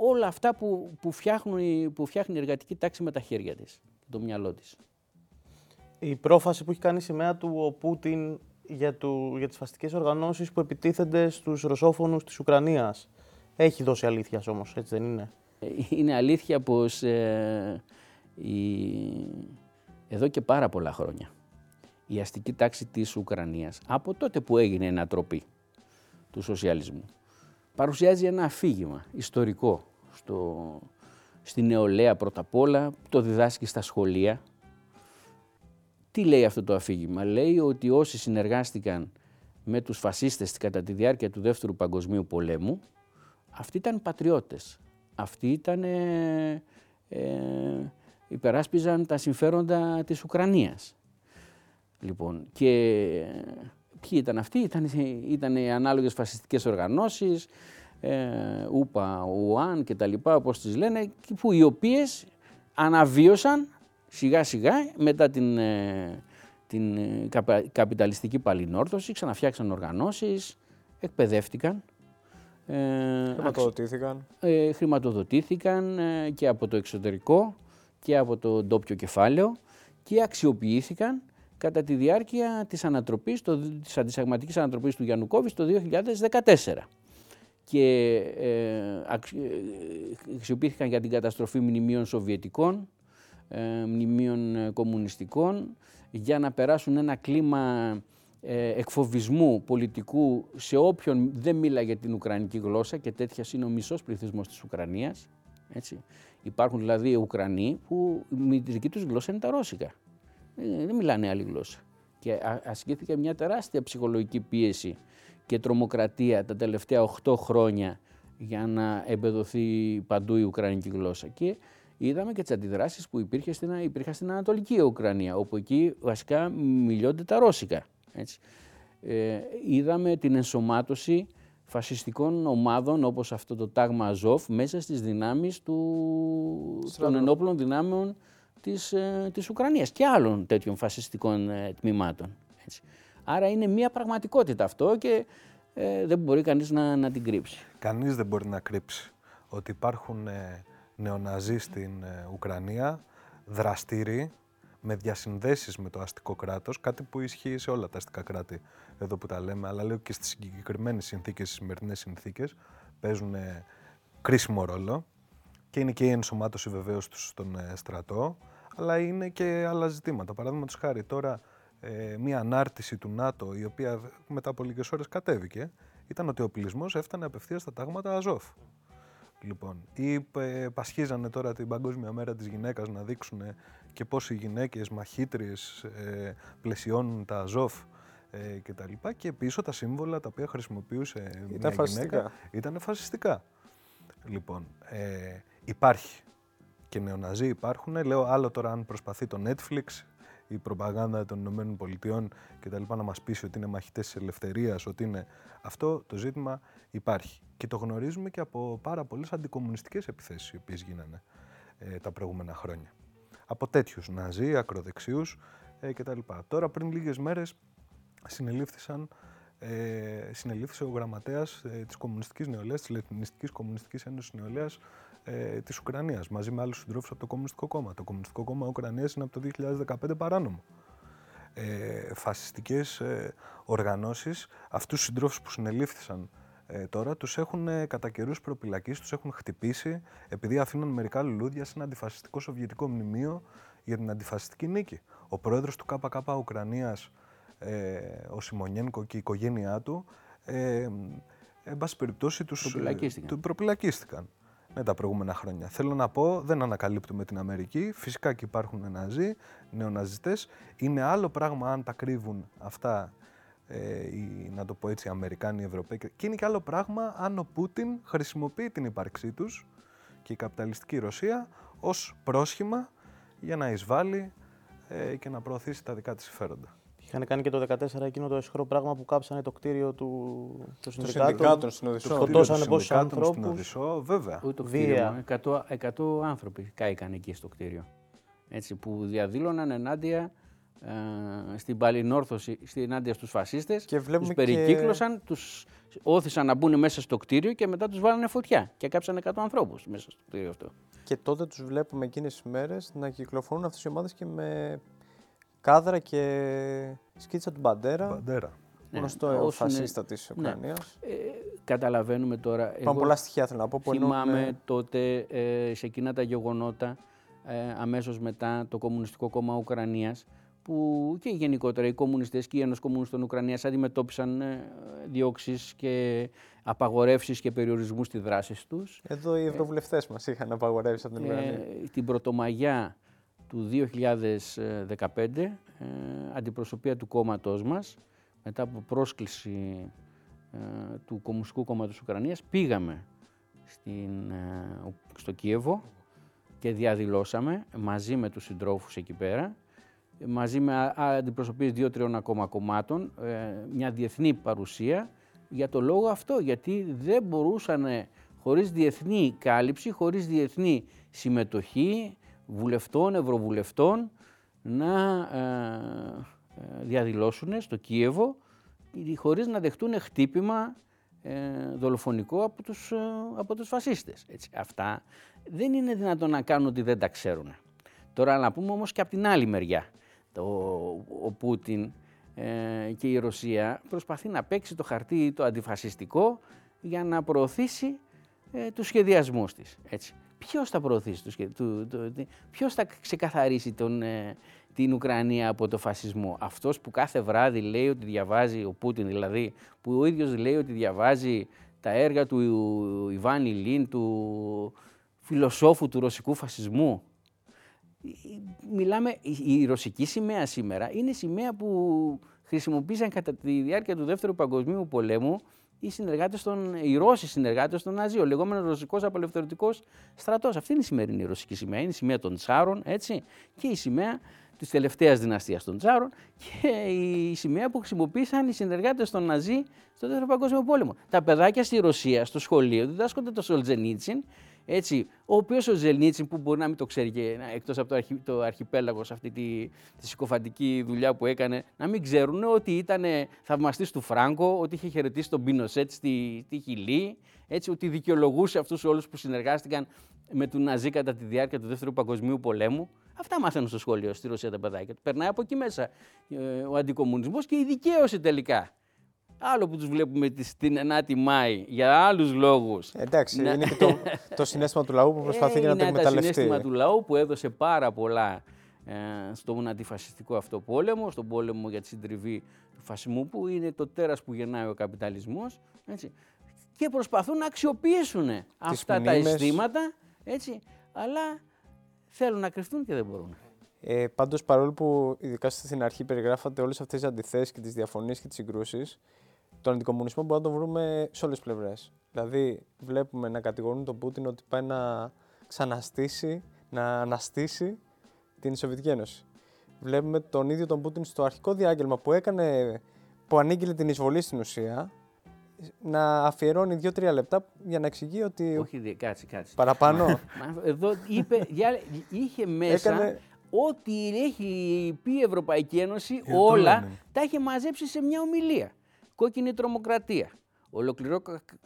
όλα αυτά που, που, φτιάχνουν, που φτιάχνει η εργατική τάξη με τα χέρια της, το μυαλό της. Η πρόφαση που έχει κάνει σημαία του ο Πούτιν για, του, για τις φαστικές οργανώσεις που επιτίθενται στους ρωσόφωνους της Ουκρανίας. Έχει δώσει αλήθειας όμως, έτσι δεν είναι; Ε, είναι αλήθεια πως ε, η... εδώ και πάρα πολλά χρόνια η αστική τάξη της Ουκρανίας από τότε που έγινε η ανατροπή του σοσιαλισμού παρουσιάζει ένα αφήγημα ιστορικό στο, στη νεολαία πρώτα απ' όλα, το διδάσκει στα σχολεία. Τι λέει αυτό το αφήγημα; Λέει ότι όσοι συνεργάστηκαν με τους φασίστες κατά τη διάρκεια του Δεύτερου Παγκοσμίου Πολέμου, αυτοί ήταν πατριώτες. Αυτοί ήταν, ε, υπεράσπιζαν τα συμφέροντα της Ουκρανίας. Λοιπόν, και ποιοι ήταν αυτοί, ήταν, ήταν οι ανάλογες φασιστικές οργανώσεις, ε, ούπα, ουάν και τα λοιπά, όπως τις λένε, που οι οποίες αναβίωσαν σιγά σιγά μετά την, ε, την ε, καπιταλιστική παλινόρθωση, ξαναφτιάξαν οργανώσεις, εκπαιδεύτηκαν. Ε, χρηματοδοτήθηκαν. Ε, χρηματοδοτήθηκαν και από το εξωτερικό και από το ντόπιο κεφάλαιο και αξιοποιήθηκαν κατά τη διάρκεια της ανατροπής, το, της αντισαγματικής ανατροπής του Γιαννουκόβης το 2014 και ε, αξιοποιήθηκαν για την καταστροφή μνημείων σοβιετικών, ε, μνημείων ε, κομμουνιστικών, για να περάσουν ένα κλίμα ε, εκφοβισμού πολιτικού σε όποιον δεν μίλαγε την Ουκρανική γλώσσα και τέτοια είναι ο μισός πληθυσμός της Ουκρανίας. Έτσι. Υπάρχουν δηλαδή Ουκρανοί που η μητρική τους γλώσσα είναι τα Ρώσικα. Ε, δεν μιλάνε άλλη γλώσσα. Και ασκήθηκε μια τεράστια ψυχολογική πίεση και τρομοκρατία τα τελευταία 8 χρόνια για να εμπεδοθεί παντού η Ουκρανική γλώσσα. Και είδαμε και τις αντιδράσεις που υπήρχε στην, υπήρχαν στην Ανατολική Ουκρανία, όπου εκεί βασικά μιλιόνται τα Ρώσικα. Έτσι. Ε, είδαμε την ενσωμάτωση φασιστικών ομάδων όπως αυτό το τάγμα Αζόφ μέσα στις δυνάμεις του, των ενόπλων δυνάμεων της, ε, της Ουκρανίας και άλλων τέτοιων φασιστικών ε, τμήματων. Έτσι. Άρα είναι μια πραγματικότητα αυτό και ε, δεν μπορεί κανείς να, να την κρύψει. Κανείς δεν μπορεί να κρύψει ότι υπάρχουν ε, νεοναζί στην ε, Ουκρανία, δραστήριοι, με διασυνδέσεις με το αστικό κράτος, κάτι που ισχύει σε όλα τα αστικά κράτη εδώ που τα λέμε, αλλά λέω και στις συγκεκριμένες συνθήκες, στις σημερινές συνθήκες, παίζουν κρίσιμο ρόλο και είναι και η ενσωμάτωση βεβαίως τους στον στρατό, αλλά είναι και άλλα ζητήματα. Παραδείγματος χάρη τώρα ε, μια ανάρτηση του ΝΑΤΟ, η οποία μετά από λίγες ώρες κατέβηκε, ήταν ότι ο οπλισμός έφτανε απευθείας στα τάγματα Αζόφ. Λοιπόν, ή ε, πασχίζανε τώρα την Παγκόσμια Μέρα της Γυναίκας να δείξουν και πώς οι γυναίκες μαχήτριες ε, πλαισιώνουν τα Αζόφ ε, και τα λοιπά και πίσω τα σύμβολα τα οποία χρησιμοποιούσε ήταν μια γυναίκα ήταν φασιστικά. Λοιπόν, ε, υπάρχει και νεοναζί υπάρχουν. Λέω άλλο τώρα αν προσπαθεί το Netflix η προπαγάνδα των Ηνωμένων Πολιτειών και τα λοιπά να μας πείσει ότι είναι μαχητές της ελευθερίας, ότι είναι αυτό το ζήτημα υπάρχει. Και το γνωρίζουμε και από πάρα πολλές αντικομουνιστικές επιθέσεις οι οποίες γίνανε ε, τα προηγούμενα χρόνια. Από τέτοιους ναζί, ακροδεξιούς ε, κτλ. Τώρα πριν λίγες μέρες συνελήφθησαν ε, συνελήφθησε ο γραμματέας ε, της Κομμουνιστικής Νεολαίας, της Λετινιστικής Κομμουνιστικής Ένωσης Νεολαίας ε, της Ουκρανίας, μαζί με άλλους συντρόφους από το Κομμουνιστικό Κόμμα. Το Κομμουνιστικό Κόμμα Ουκρανίας είναι από το 2015 παράνομο. Ε, φασιστικές ε, οργανώσεις, αυτούς τους συντρόφους που συνελήφθησαν ε, τώρα, τους έχουν ε, κατά καιρούς προπυλακίσει, τους έχουν χτυπήσει, επειδή αφήνουν μερικά λουλούδια σε ένα αντιφασιστικό σοβιετικό μνημείο για την αντιφασιστική νίκη. Ο πρόεδρος του ΚΚ Ουκρανίας, ε, ο Σιμονιένκο και η οικογένειά του, ε, εν πάση περιπτώσει, τους προπυλακίστηκαν. προπυλακίστηκαν με τα προηγούμενα χρόνια. Θέλω να πω, δεν ανακαλύπτουμε την Αμερική. Φυσικά και υπάρχουν ναζί, νεοναζιστές. Είναι άλλο πράγμα αν τα κρύβουν αυτά, ε, οι, να το πω έτσι, οι Αμερικάνοι, οι Ευρωπαίοι. Και είναι και άλλο πράγμα αν ο Πούτιν χρησιμοποιεί την ύπαρξή τους και η καπιταλιστική Ρωσία ως πρόσχημα για να εισβάλλει ε, και να προωθήσει τα δικά της συμφέροντα. Είχαν κάνει και το 2014 εκείνο το εσχρό πράγμα που κάψανε το κτίριο του, του συνδικάτων στην Οδυσσό. Σκοτώσανε πόσους ανθρώπους. Στην Οδυσσό, βέβαια. Ούτε το κτίριο, 100, 100 άνθρωποι κάηκαν εκεί στο κτίριο. Έτσι, που διαδήλωναν ενάντια ε, στην παλινόρθωση, ενάντια στους φασίστες, και τους περικύκλωσαν, και... τους όθησαν να μπουν μέσα στο κτίριο και μετά τους βάλανε φωτιά και κάψαν 100 ανθρώπους μέσα στο κτίριο αυτό. Και τότε τους βλέπουμε εκείνες τις μέρες να κυκλοφορούν αυτές οι ομάδες και με κάδρα και σκίτσα του Μπαντέρα. Μπαντέρα. Ναι, γνωστό ναι, φασίστα της Ουκρανίας. Ναι. Ε, καταλαβαίνουμε τώρα. Πάμε πολλά στοιχεία θέλω να πω. θυμάμαι τότε ε, σε εκείνα τα γεγονότα ε, αμέσως μετά το Κομμουνιστικό Κόμμα Ουκρανίας που και γενικότερα οι κομμουνιστές και οι Ένωση Κομμουνιστών Ουκρανίας αντιμετώπισαν ε, διώξεις και απαγορεύσεις και περιορισμούς στη δράση τους. Εδώ οι ευρωβουλευτές μας είχαν απαγορεύσει από την Ουκρανία. Ε, την Πρωτομαγιά του 2015 ε, αντιπροσωπεία του κόμματός μας μετά από πρόσκληση ε, του Κομμουνιστικού Κόμματος Ουκρανίας πήγαμε στην, ε, στο Κίεβο και διαδηλώσαμε μαζί με τους συντρόφους εκεί πέρα μαζί με αντιπροσωπείες δύο-τριών ακόμα κομμάτων μια διεθνή παρουσία για το λόγο αυτό γιατί δεν μπορούσαν χωρίς διεθνή κάλυψη, χωρίς διεθνή συμμετοχή βουλευτών, ευρωβουλευτών να ε, ε, διαδηλώσουν στο Κίεβο χωρίς να δεχτούν χτύπημα ε, δολοφονικό από τους, από τους φασίστες. Έτσι. Αυτά δεν είναι δυνατόν να κάνουν ότι δεν τα ξέρουν. Τώρα να πούμε όμως και από την άλλη μεριά. Το, ο Πούτιν και η Ρωσία προσπαθεί να παίξει το χαρτί το αντιφασιστικό για να προωθήσει ε, τους σχεδιασμούς της. Έτσι. Ποιος θα προωθήσει, το, το, ποιος θα ξεκαθαρίσει τον, ε, την Ουκρανία από το φασισμό; Αυτός που κάθε βράδυ λέει ότι διαβάζει, ο Πούτιν δηλαδή, που ο ίδιος λέει ότι διαβάζει τα έργα του Ιβάν Ιλίν, του φιλοσόφου του ρωσικού φασισμού. Μιλάμε, η ρωσική σημαία σήμερα είναι η σημαία που χρησιμοποίησαν κατά τη διάρκεια του Δεύτερου Παγκοσμίου Πολέμου οι, συνεργάτες των, οι Ρώσοι συνεργάτες των Ναζί, ο λεγόμενος ρωσικός απελευθερωτικός στρατός. Αυτή είναι η σημερινή ρωσική σημαία. Είναι η σημαία των Τσάρων έτσι, και η σημαία της τελευταίας δυναστείας των Τσάρων και η σημαία που χρησιμοποίησαν οι συνεργάτες των Ναζί στο Δεύτερο Παγκόσμιο Πόλεμο. Τα παιδάκια στη Ρωσία, στο σχολείο, διδάσκονται το Σολτζενίτσιν, έτσι, ο οποίος ο Ζελνίτσιν, που μπορεί να μην το ξέρει και εκτός από το, αρχι, το αρχιπέλαγος σε αυτή τη, τη συκοφαντική δουλειά που έκανε, να μην ξέρουν ότι ήταν θαυμαστής του Φράγκο, ότι είχε χαιρετήσει τον Πινοσέτ στη, στη Χιλή, έτσι, ότι δικαιολογούσε αυτούς όλους που συνεργάστηκαν με τον Ναζί κατά τη διάρκεια του Δεύτερου Παγκοσμίου Πολέμου. Αυτά μαθαίνουν στο σχολείο στη Ρωσία τα παιδάκια. Περνάει από εκεί μέσα ε, ο αντικομουνισμός και η δικαίωση τελικά. Άλλο που τους βλέπουμε την 9η Μάη για άλλους λόγους. Εντάξει, είναι και το, [laughs] το συνέστημα του λαού που προσπαθεί ε, να το εκμεταλλευτεί. Είναι το συνέστημα του λαού που έδωσε πάρα πολλά ε, στον αντιφασιστικό αυτό πόλεμο, στον πόλεμο για τη συντριβή του φασισμού, που είναι το τέρας που γεννάει ο καπιταλισμός. Έτσι. Και προσπαθούν να αξιοποιήσουν αυτά τα αισθήματα, έτσι, αλλά θέλουν να κρυφτούν και δεν μπορούν. Ε, Πάντως, παρόλο που ειδικά στην αρχή περιγράφατε όλες αυτές τις αντιθέσεις και τις διαφωνίες και τις συγκρούσεις, τον αντικομουνισμό μπορούμε να το βρούμε σε όλες τις πλευρές. Δηλαδή, βλέπουμε να κατηγορούν τον Πούτιν ότι πάει να ξαναστήσει, να αναστήσει την Σοβιετική Ένωση. Βλέπουμε τον ίδιο τον Πούτιν στο αρχικό διάγγελμα που έκανε, που ανήγγειλε την εισβολή στην ουσία, να αφιερώνει δύο-τρία λεπτά για να εξηγεί ότι. Όχι, κάτσε, κάτσε. Παραπάνω. Εδώ είπε, είχε μέσα Έκανε... ό,τι έχει πει η Ευρωπαϊκή Ένωση, όλα τα είχε μαζέψει σε μια ομιλία κόκκινη τρομοκρατία,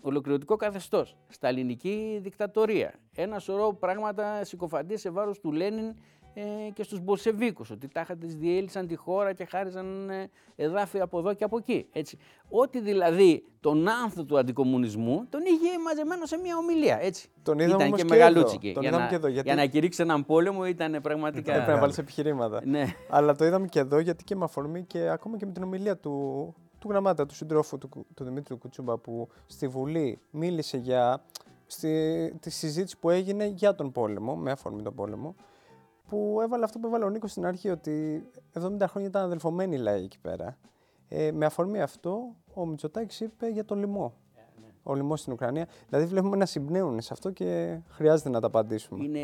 ολοκληρωτικό καθεστώς, σταλινική δικτατορία, ένα σωρό πράγματα συκοφαντίε σε βάρος του Λένιν ε, και στους Μπολσεβίκους, ότι τάχα τις διέλυσαν τη χώρα και χάριζαν ε, εδάφη από εδώ και από εκεί. Έτσι. Ό,τι δηλαδή τον άνθο του αντικομουνισμού τον είχε μαζεμένο σε μια ομιλία. Έτσι. Τον είδαμε ήταν και, και μεγαλούτσικη. Τον για, να, και εδώ, γιατί... για να κηρύξει έναν πόλεμο ήταν πραγματικά... Έπρεπε να βάλεις επιχειρήματα. ναι. Αλλά το είδαμε και εδώ γιατί και με αφορμή και ακόμα και με την ομιλία του, του γραμμάτα, του συντρόφου του, του Δημήτρη Κουτσούμπα που στη Βουλή μίλησε για στη, τη συζήτηση που έγινε για τον πόλεμο, με αφορμή τον πόλεμο, που έβαλε αυτό που έβαλε ο Νίκος στην αρχή, ότι 70 χρόνια ήταν αδελφωμένοι οι λαοί εκεί πέρα. Ε, με αφορμή αυτό, ο Μητσοτάκης είπε για το λοιμό. Ναι. Ο λοιμός στην Ουκρανία. Δηλαδή, βλέπουμε να συμπνέουν σε αυτό και χρειάζεται να τα απαντήσουμε. Είναι,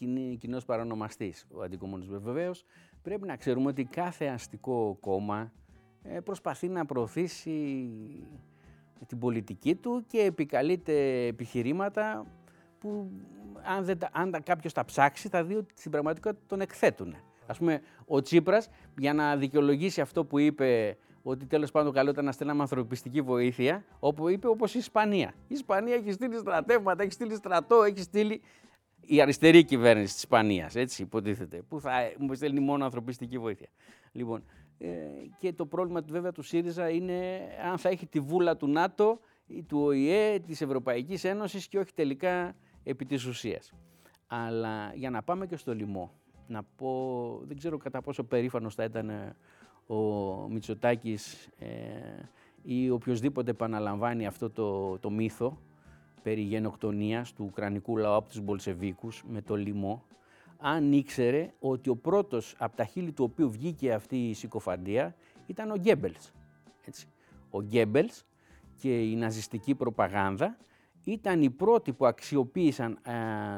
είναι κοινός παρονομαστής ο αντικομουνισμός. Βεβαίως, πρέπει να ξέρουμε ότι κάθε αστικό κόμμα ε, προσπαθεί να προωθήσει την πολιτική του και επικαλείται επιχειρήματα που αν, δεν, αν κάποιος τα ψάξει θα δει ότι στην πραγματικότητα τον εκθέτουν. Ας πούμε, ο Τσίπρας για να δικαιολογήσει αυτό που είπε ότι τέλος πάντων καλό ήταν να στέλναμε ανθρωπιστική βοήθεια, όπου είπε όπως η Ισπανία. Η Ισπανία έχει στείλει στρατεύματα, έχει στείλει στρατό, έχει στείλει η αριστερή κυβέρνηση της Ισπανίας, έτσι υποτίθεται, που θα μου στέλνει μόνο ανθρωπιστική βοήθεια. Λοιπόν, ε, και το πρόβλημα του βέβαια του ΣΥΡΙΖΑ είναι αν θα έχει τη βούλα του ΝΑΤΟ, του ΟΗΕ, της Ευρωπαϊκής Ένωσης και όχι τελικά επί της ουσίας. Αλλά για να πάμε και στο λοιμό, να πω, δεν ξέρω κατά πόσο περήφανος θα ήταν ε, ο Μητσοτάκης ε, ή οποιοδήποτε επαναλαμβάνει αυτό το, το μύθο περί γενοκτονίας του ουκρανικού λαού από τους Μπολσεβίκους με το λιμό, αν ήξερε ότι ο πρώτος από τα χείλη του οποίου βγήκε αυτή η συκοφαντία ήταν ο Γκέμπελς. Έτσι. Ο Γκέμπελς και η ναζιστική προπαγάνδα ήταν οι πρώτοι που αξιοποίησαν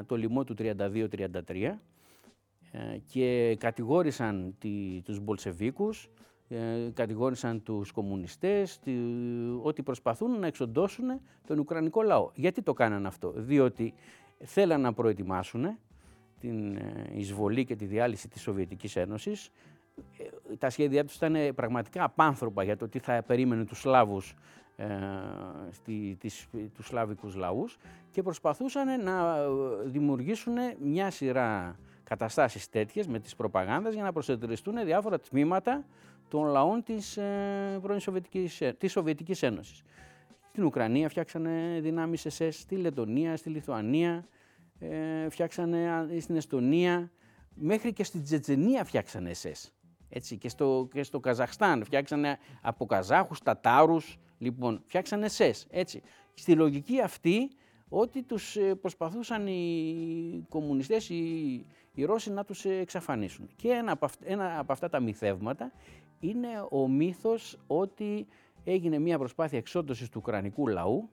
το λιμό του 32-33 ε, και κατηγόρησαν τη, τους Μπολσεβίκους, ε, κατηγόρησαν τους κομμουνιστές, τη, ότι προσπαθούν να εξοντώσουν τον Ουκρανικό λαό. Γιατί το κάναν αυτό, διότι θέλαν να προετοιμάσουν την ε, εισβολή και τη διάλυση της Σοβιετικής Ένωσης. Ε, τα σχέδιά τους ήταν πραγματικά απάνθρωπα για το τι θα περίμενε τους Σλάβους ε, στη, τις, τους Σλάβικους λαούς και προσπαθούσαν να ε, δημιουργήσουν μια σειρά καταστάσεις τέτοιες με τις προπαγάνδες για να προσετριστούν διάφορα τμήματα των λαών της, ε, πρώην Σοβιετικής, της Σοβιετικής Ένωσης. Στην Ουκρανία φτιάξανε δυνάμεις ΕΣΕΣ, στη Λετωνία, στη Λιθουανία, ε, φτιάξανε στην Εστονία, μέχρι και στην Τζετζενία φτιάξανε ΕΣΕΣ. Έτσι, και, στο, και στο Καζαχστάν φτιάξανε από Καζάχους, Τατάρους, λοιπόν, φτιάξανε ΕΣΕΣ. Έτσι. Στη λογική αυτή, ότι τους ε, προσπαθούσαν οι κομμουνιστές, οι, οι Ρώσοι να τους ε, εξαφανίσουν. Και ένα από, ένα από αυτά τα μυθεύματα είναι ο μύθος ότι έγινε μια προσπάθεια εξόντωσης του ουκρανικού λαού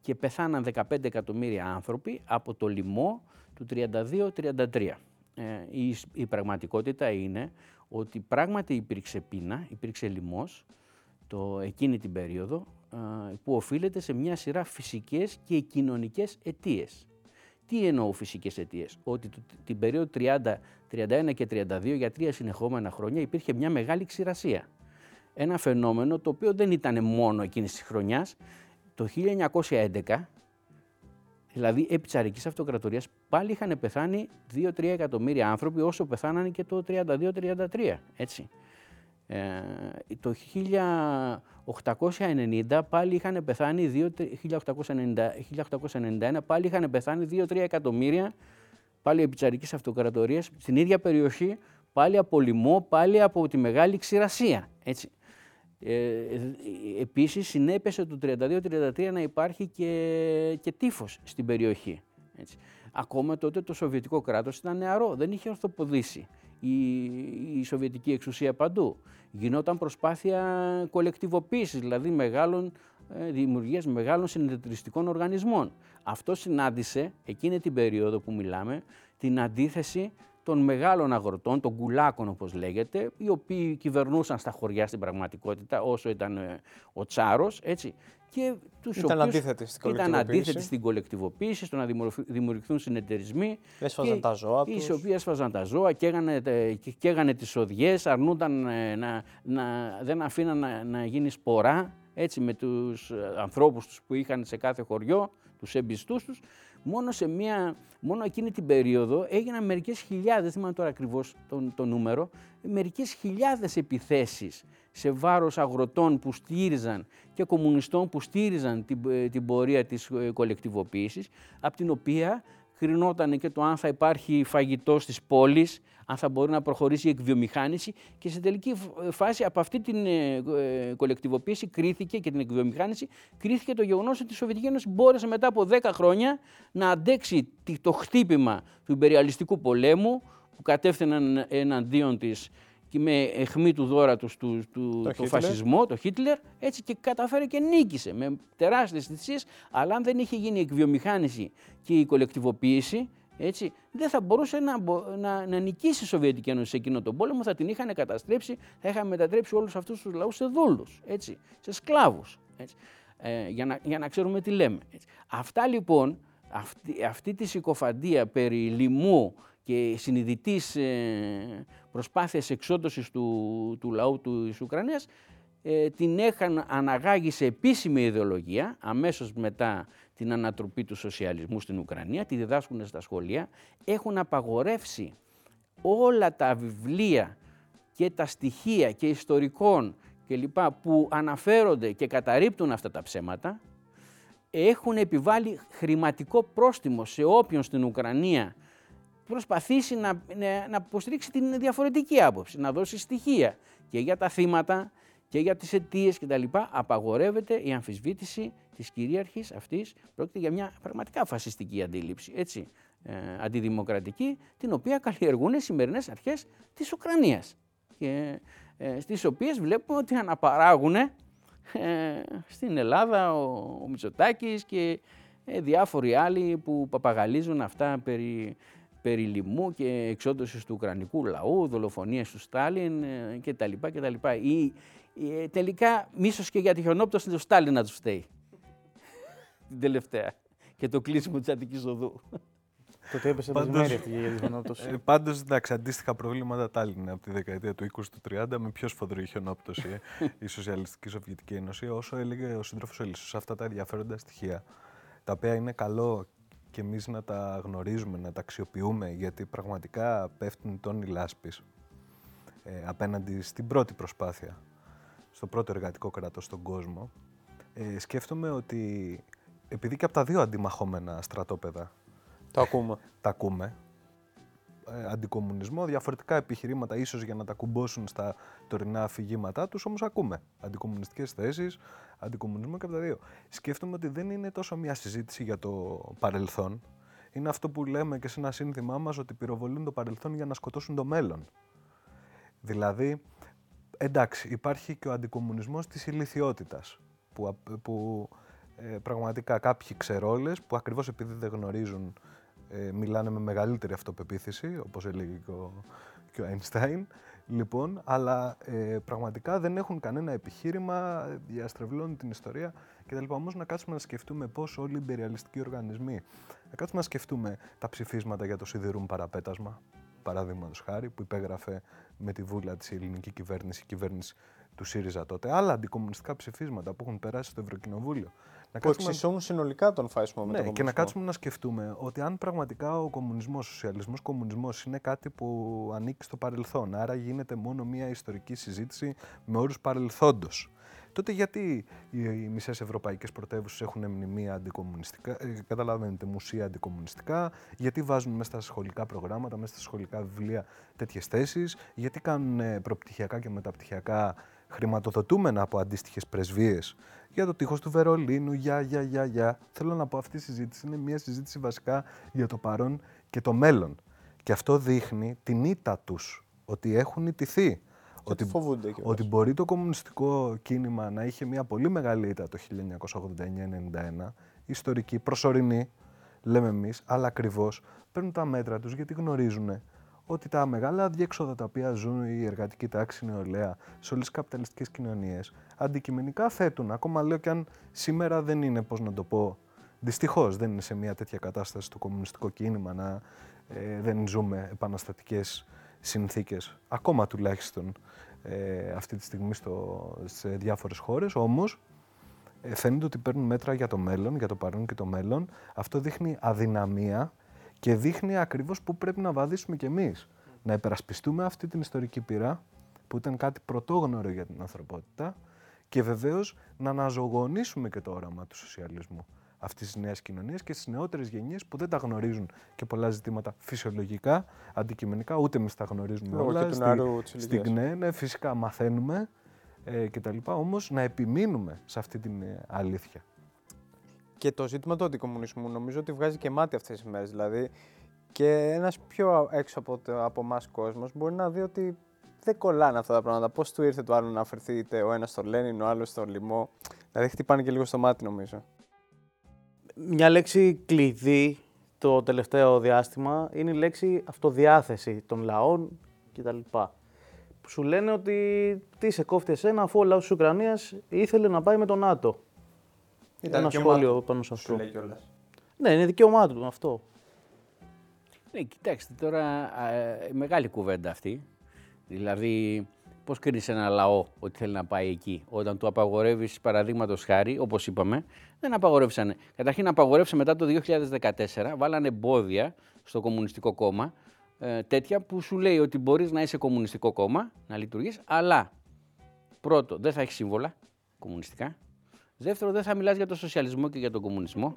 και πεθάναν 15 εκατομμύρια άνθρωποι από το λοιμό του 32-33. η, η πραγματικότητα είναι ότι πράγματι υπήρξε πείνα, υπήρξε λοιμός το, εκείνη την περίοδο που οφείλεται σε μια σειρά φυσικές και κοινωνικές αιτίες. Τι εννοώ φυσικές αιτίες, ότι την περίοδο 30, 31 και 32 για τρία συνεχόμενα χρόνια υπήρχε μια μεγάλη ξηρασία. Ένα φαινόμενο το οποίο δεν ήταν μόνο εκείνης της χρονιάς. Το 1911, δηλαδή επί τσαρικής αυτοκρατορίας, πάλι είχαν πεθάνει 2-3 εκατομμύρια άνθρωποι όσο πεθάνανε και το 32-33, έτσι. Ε, το 1890 πάλι είχαν πεθάνει, 1890, 1891 πάλι είχαν πεθάνει 2-3 εκατομμύρια πάλι επί τσαρικής αυτοκρατορίας στην ίδια περιοχή, πάλι από λοιμό, πάλι από τη μεγάλη ξηρασία. Έτσι. Ε, επίσης συνέπεσε το 32-33 να υπάρχει και, και τύφος στην περιοχή. Έτσι. Ακόμα τότε το Σοβιετικό κράτος ήταν νεαρό, δεν είχε ορθοποδήσει η, η Σοβιετική εξουσία παντού. Γινόταν προσπάθεια κολεκτιβοποίησης, δηλαδή μεγάλων, ε, δημιουργίας μεγάλων συνεταιριστικών οργανισμών. Αυτό συνάντησε εκείνη την περίοδο που μιλάμε την αντίθεση των μεγάλων αγροτών, των κουλάκων όπως λέγεται, οι οποίοι κυβερνούσαν στα χωριά στην πραγματικότητα όσο ήταν ε, ο Τσάρος, έτσι, και τους ήταν αντίθετοι στην κολεκτιβοποίηση. Ήταν αντίθετοι στην κολεκτιβοποίηση, στο να δημιουργηθούν συνεταιρισμοί. Έσφαζαν τα ζώα τους. Οι οποίοι έσφαζαν τα ζώα, καίγανε, καίγανε τις οδιές, αρνούνταν ε, να, να, δεν αφήναν να, να γίνει σπορά έτσι, με τους ε, ανθρώπους τους που είχαν σε κάθε χωριό, τους εμπιστούς τους. Μόνο, σε μια, μόνο εκείνη την περίοδο έγιναν μερικές χιλιάδες, δεν θυμάμαι τώρα ακριβώς το, το νούμερο, μερικές χιλιάδες επιθέσεις σε βάρος αγροτών που στήριζαν και κομμουνιστών που στήριζαν την, ε, την πορεία της ε, κολεκτιβοποίησης, από την οποία κρινόταν και το αν θα υπάρχει φαγητός στις πόλεις, αν θα μπορεί να προχωρήσει η εκβιομηχάνηση και σε τελική φάση από αυτή την ε, κολεκτιβοποίηση κρίθηκε και την εκβιομηχάνηση κρίθηκε το γεγονός ότι η Σοβιετική Ένωση μπόρεσε μετά από 10 χρόνια να αντέξει το χτύπημα του υπεριαλιστικού πολέμου που κατεύθυναν εναντίον της και με αιχμή του δώρα του, του, του το, το φασισμό, το Χίτλερ, έτσι και καταφέρει και νίκησε με τεράστιες θυσίες, αλλά αν δεν είχε γίνει η εκβιομηχάνηση και η κολεκτιβοποίηση, έτσι, δεν θα μπορούσε να, να, να νικήσει η Σοβιετική Ένωση σε εκείνο τον πόλεμο, θα την είχαν καταστρέψει, θα είχαν μετατρέψει όλους αυτούς τους λαούς σε δούλους, έτσι, σε σκλάβους, έτσι, ε, για, να, για να ξέρουμε τι λέμε. Έτσι. Αυτά λοιπόν, αυτή, αυτή τη συκοφαντία περί λοιμού και συνειδητής ε, προσπάθειας εξόντωσης του, του λαού του, της Ουκρανίας ε, την είχαν αναγάγει σε επίσημη ιδεολογία αμέσως μετά την ανατροπή του σοσιαλισμού στην Ουκρανία, τη διδάσκουν στα σχολεία, έχουν απαγορεύσει όλα τα βιβλία και τα στοιχεία και ιστορικών και λοιπά που αναφέρονται και καταρρύπτουν αυτά τα ψέματα, έχουν επιβάλει χρηματικό πρόστιμο σε όποιον στην Ουκρανία προσπαθήσει να, να, να υποστηρίξει την διαφορετική άποψη, να δώσει στοιχεία και για τα θύματα και για τις αιτίες κτλ. Απαγορεύεται η αμφισβήτηση της κυρίαρχης αυτής. Πρόκειται για μια πραγματικά φασιστική αντίληψη, έτσι, ε, αντιδημοκρατική, την οποία καλλιεργούν οι σημερινές αρχές της Ουκρανίας και ε, στις οποίες βλέπουμε ότι αναπαράγουν ε, στην Ελλάδα ο, ο Μητσοτάκης και ε, διάφοροι άλλοι που παπαγαλίζουν αυτά περί περί λοιμού και εξόντωσης του ουκρανικού λαού, δολοφονίες του Στάλιν ε, κτλ. κτλ. Ή, ε, τελικά μίσος και για τη χιονόπτωση του Στάλιν να τους φταίει. [laughs] Την τελευταία. Και το κλείσιμο της Αττικής Οδού. Τότε έπεσε μέρη αυτή για τη χιονόπτωση. Ε, Πάντως, εντάξει, αντίστοιχα προβλήματα τα άλλη από τη δεκαετία του 20 του 30 με πιο σφοδρή χιονόπτωση ε, η Σοσιαλιστική Σοβιετική Ένωση, όσο έλεγε ο σύντροφος Ελίσσο. Αυτά τα ενδιαφέροντα στοιχεία, τα οποία είναι καλό και εμείς να τα γνωρίζουμε, να τα αξιοποιούμε, γιατί πραγματικά πέφτουν τόνοι λάσπης ε, απέναντι στην πρώτη προσπάθεια, στο πρώτο εργατικό κράτος στον κόσμο, ε, σκέφτομαι ότι επειδή και από τα δύο αντιμαχόμενα στρατόπεδα τα ακούμε, τα ακούμε ε, αντικομουνισμό, διαφορετικά επιχειρήματα ίσως για να τα κουμπώσουν στα τωρινά αφηγήματά τους, όμως ακούμε αντικομουνιστικές θέσεις, αντικομουνισμό και από τα δύο. Σκέφτομαι ότι δεν είναι τόσο μια συζήτηση για το παρελθόν, είναι αυτό που λέμε και σε ένα σύνθημά μας ότι πυροβολούν το παρελθόν για να σκοτώσουν το μέλλον. Δηλαδή, εντάξει, υπάρχει και ο αντικομουνισμός της ηλικιότητας, που, που ε, πραγματικά κάποιοι ξερόλες, που ακριβώς επειδή δεν γνωρίζουν ε, μιλάνε με μεγαλύτερη αυτοπεποίθηση, όπως έλεγε και ο, και ο Einstein. Λοιπόν, αλλά ε, πραγματικά δεν έχουν κανένα επιχείρημα, διαστρεβλώνουν την ιστορία κτλ. Όμως να κάτσουμε να σκεφτούμε πώς όλοι οι υπεριαλιστικοί οργανισμοί, να κάτσουμε να σκεφτούμε τα ψηφίσματα για το σιδηρούν παραπέτασμα, παραδείγματος χάρη, που υπέγραφε με τη βούλα της ελληνική κυβέρνηση, η κυβέρνηση του ΣΥΡΙΖΑ τότε. Άλλα αντικομουνιστικά ψηφίσματα που έχουν περάσει στο Ευρωκοινοβούλιο. Να που εξισώνουν συνολικά τον φάσιμο με ναι, τον κομμουνισμό. Και να κάτσουμε να σκεφτούμε ότι αν πραγματικά ο κομμουνισμός, ο σοσιαλισμός κομμουνισμός είναι κάτι που ανήκει στο παρελθόν, άρα γίνεται μόνο μια ιστορική συζήτηση με όρους παρελθόντος. Τότε γιατί οι μισές ευρωπαϊκές πρωτεύουσες έχουν μνημεία αντικομουνιστικά, ε, καταλαβαίνετε, μουσεία αντικομουνιστικά, γιατί βάζουν μέσα στα σχολικά προγράμματα, μέσα στα σχολικά βιβλία τέτοιες θέσεις, γιατί κάνουν προπτυχιακά και μεταπτυχιακά χρηματοδοτούμενα από αντίστοιχες πρεσβείες για το τείχος του Βερολίνου, για, για, για, για. Θέλω να πω αυτή η συζήτηση είναι μια συζήτηση βασικά για το παρόν και το μέλλον. Και αυτό δείχνει την ήττα τους, ότι έχουν ιτηθεί. Ότι, φοβούνται και ότι μπορεί το κομμουνιστικό κίνημα να είχε μια πολύ μεγάλη ήττα το 1989-91, ιστορική, προσωρινή, λέμε εμείς, αλλά ακριβώς παίρνουν τα μέτρα τους γιατί γνωρίζουν ότι τα μεγάλα διέξοδα τα οποία ζουν η εργατική τάξη νεολαία σε όλες τις καπιταλιστικές κοινωνίες αντικειμενικά θέτουν. Ακόμα λέω και αν σήμερα δεν είναι, πώς να το πω, δυστυχώς δεν είναι σε μια τέτοια κατάσταση το κομμουνιστικό κίνημα να ε, δεν ζούμε επαναστατικές συνθήκες, ακόμα τουλάχιστον ε, αυτή τη στιγμή στο, σε διάφορες χώρες. Όμως ε, φαίνεται ότι παίρνουν μέτρα για το μέλλον, για το παρόν και το μέλλον. Αυτό δείχνει αδυναμία και δείχνει ακριβώς που πρέπει να βαδίσουμε κι εμείς. Να υπερασπιστούμε αυτή την ιστορική πείρα που ήταν κάτι πρωτόγνωρο για την ανθρωπότητα και βεβαίως να αναζωογονήσουμε και το όραμα του σοσιαλισμού αυτής της νέας κοινωνίας και στις νεότερες γενιές που δεν τα γνωρίζουν και πολλά ζητήματα φυσιολογικά, αντικειμενικά, ούτε εμείς τα γνωρίζουμε Λόγω όλα. Και του στη, στην ναι, ναι, φυσικά μαθαίνουμε ε, κτλ. Όμως να επιμείνουμε σε αυτή την ε, αλήθεια. Και το ζήτημα του αντικομουνισμού νομίζω ότι βγάζει και μάτι αυτές τις μέρες. Δηλαδή και ένας πιο έξω από, από εμάς κόσμος μπορεί να δει ότι δεν κολλάνε αυτά τα πράγματα. Πώς του ήρθε το άλλο να αφαιρθεί είτε ο ένας στο Λένιν, ο άλλος στο λοιμό. Δηλαδή χτυπάνε και λίγο στο μάτι νομίζω. Μια λέξη κλειδί το τελευταίο διάστημα είναι η λέξη αυτοδιάθεση των λαών κτλ. Σου λένε ότι τι σε κόφτει εσένα αφού ο λαός της Ουκρανίας ήθελε να πάει με τον ΝΑΤΟ. Ήταν ένα σχόλιο πάνω σε αυτό. Λέει ναι, είναι δικαίωμά του αυτό. Ναι, κοιτάξτε τώρα, μεγάλη κουβέντα αυτή. Δηλαδή, πώς κρίνεις ένα λαό ότι θέλει να πάει εκεί, όταν του απαγορεύεις, παραδείγματος χάρη, όπως είπαμε, δεν απαγορεύσανε. Καταρχήν, απαγορεύσε μετά το 2014, βάλανε εμπόδια στο Κομμουνιστικό Κόμμα, ε, τέτοια που σου λέει ότι μπορείς να είσαι Κομμουνιστικό Κόμμα, να λειτουργείς, αλλά πρώτο, δεν θα έχεις σύμβολα κομμουνιστικά. Δεύτερο, δεν θα μιλάς για τον σοσιαλισμό και για τον κομμουνισμό.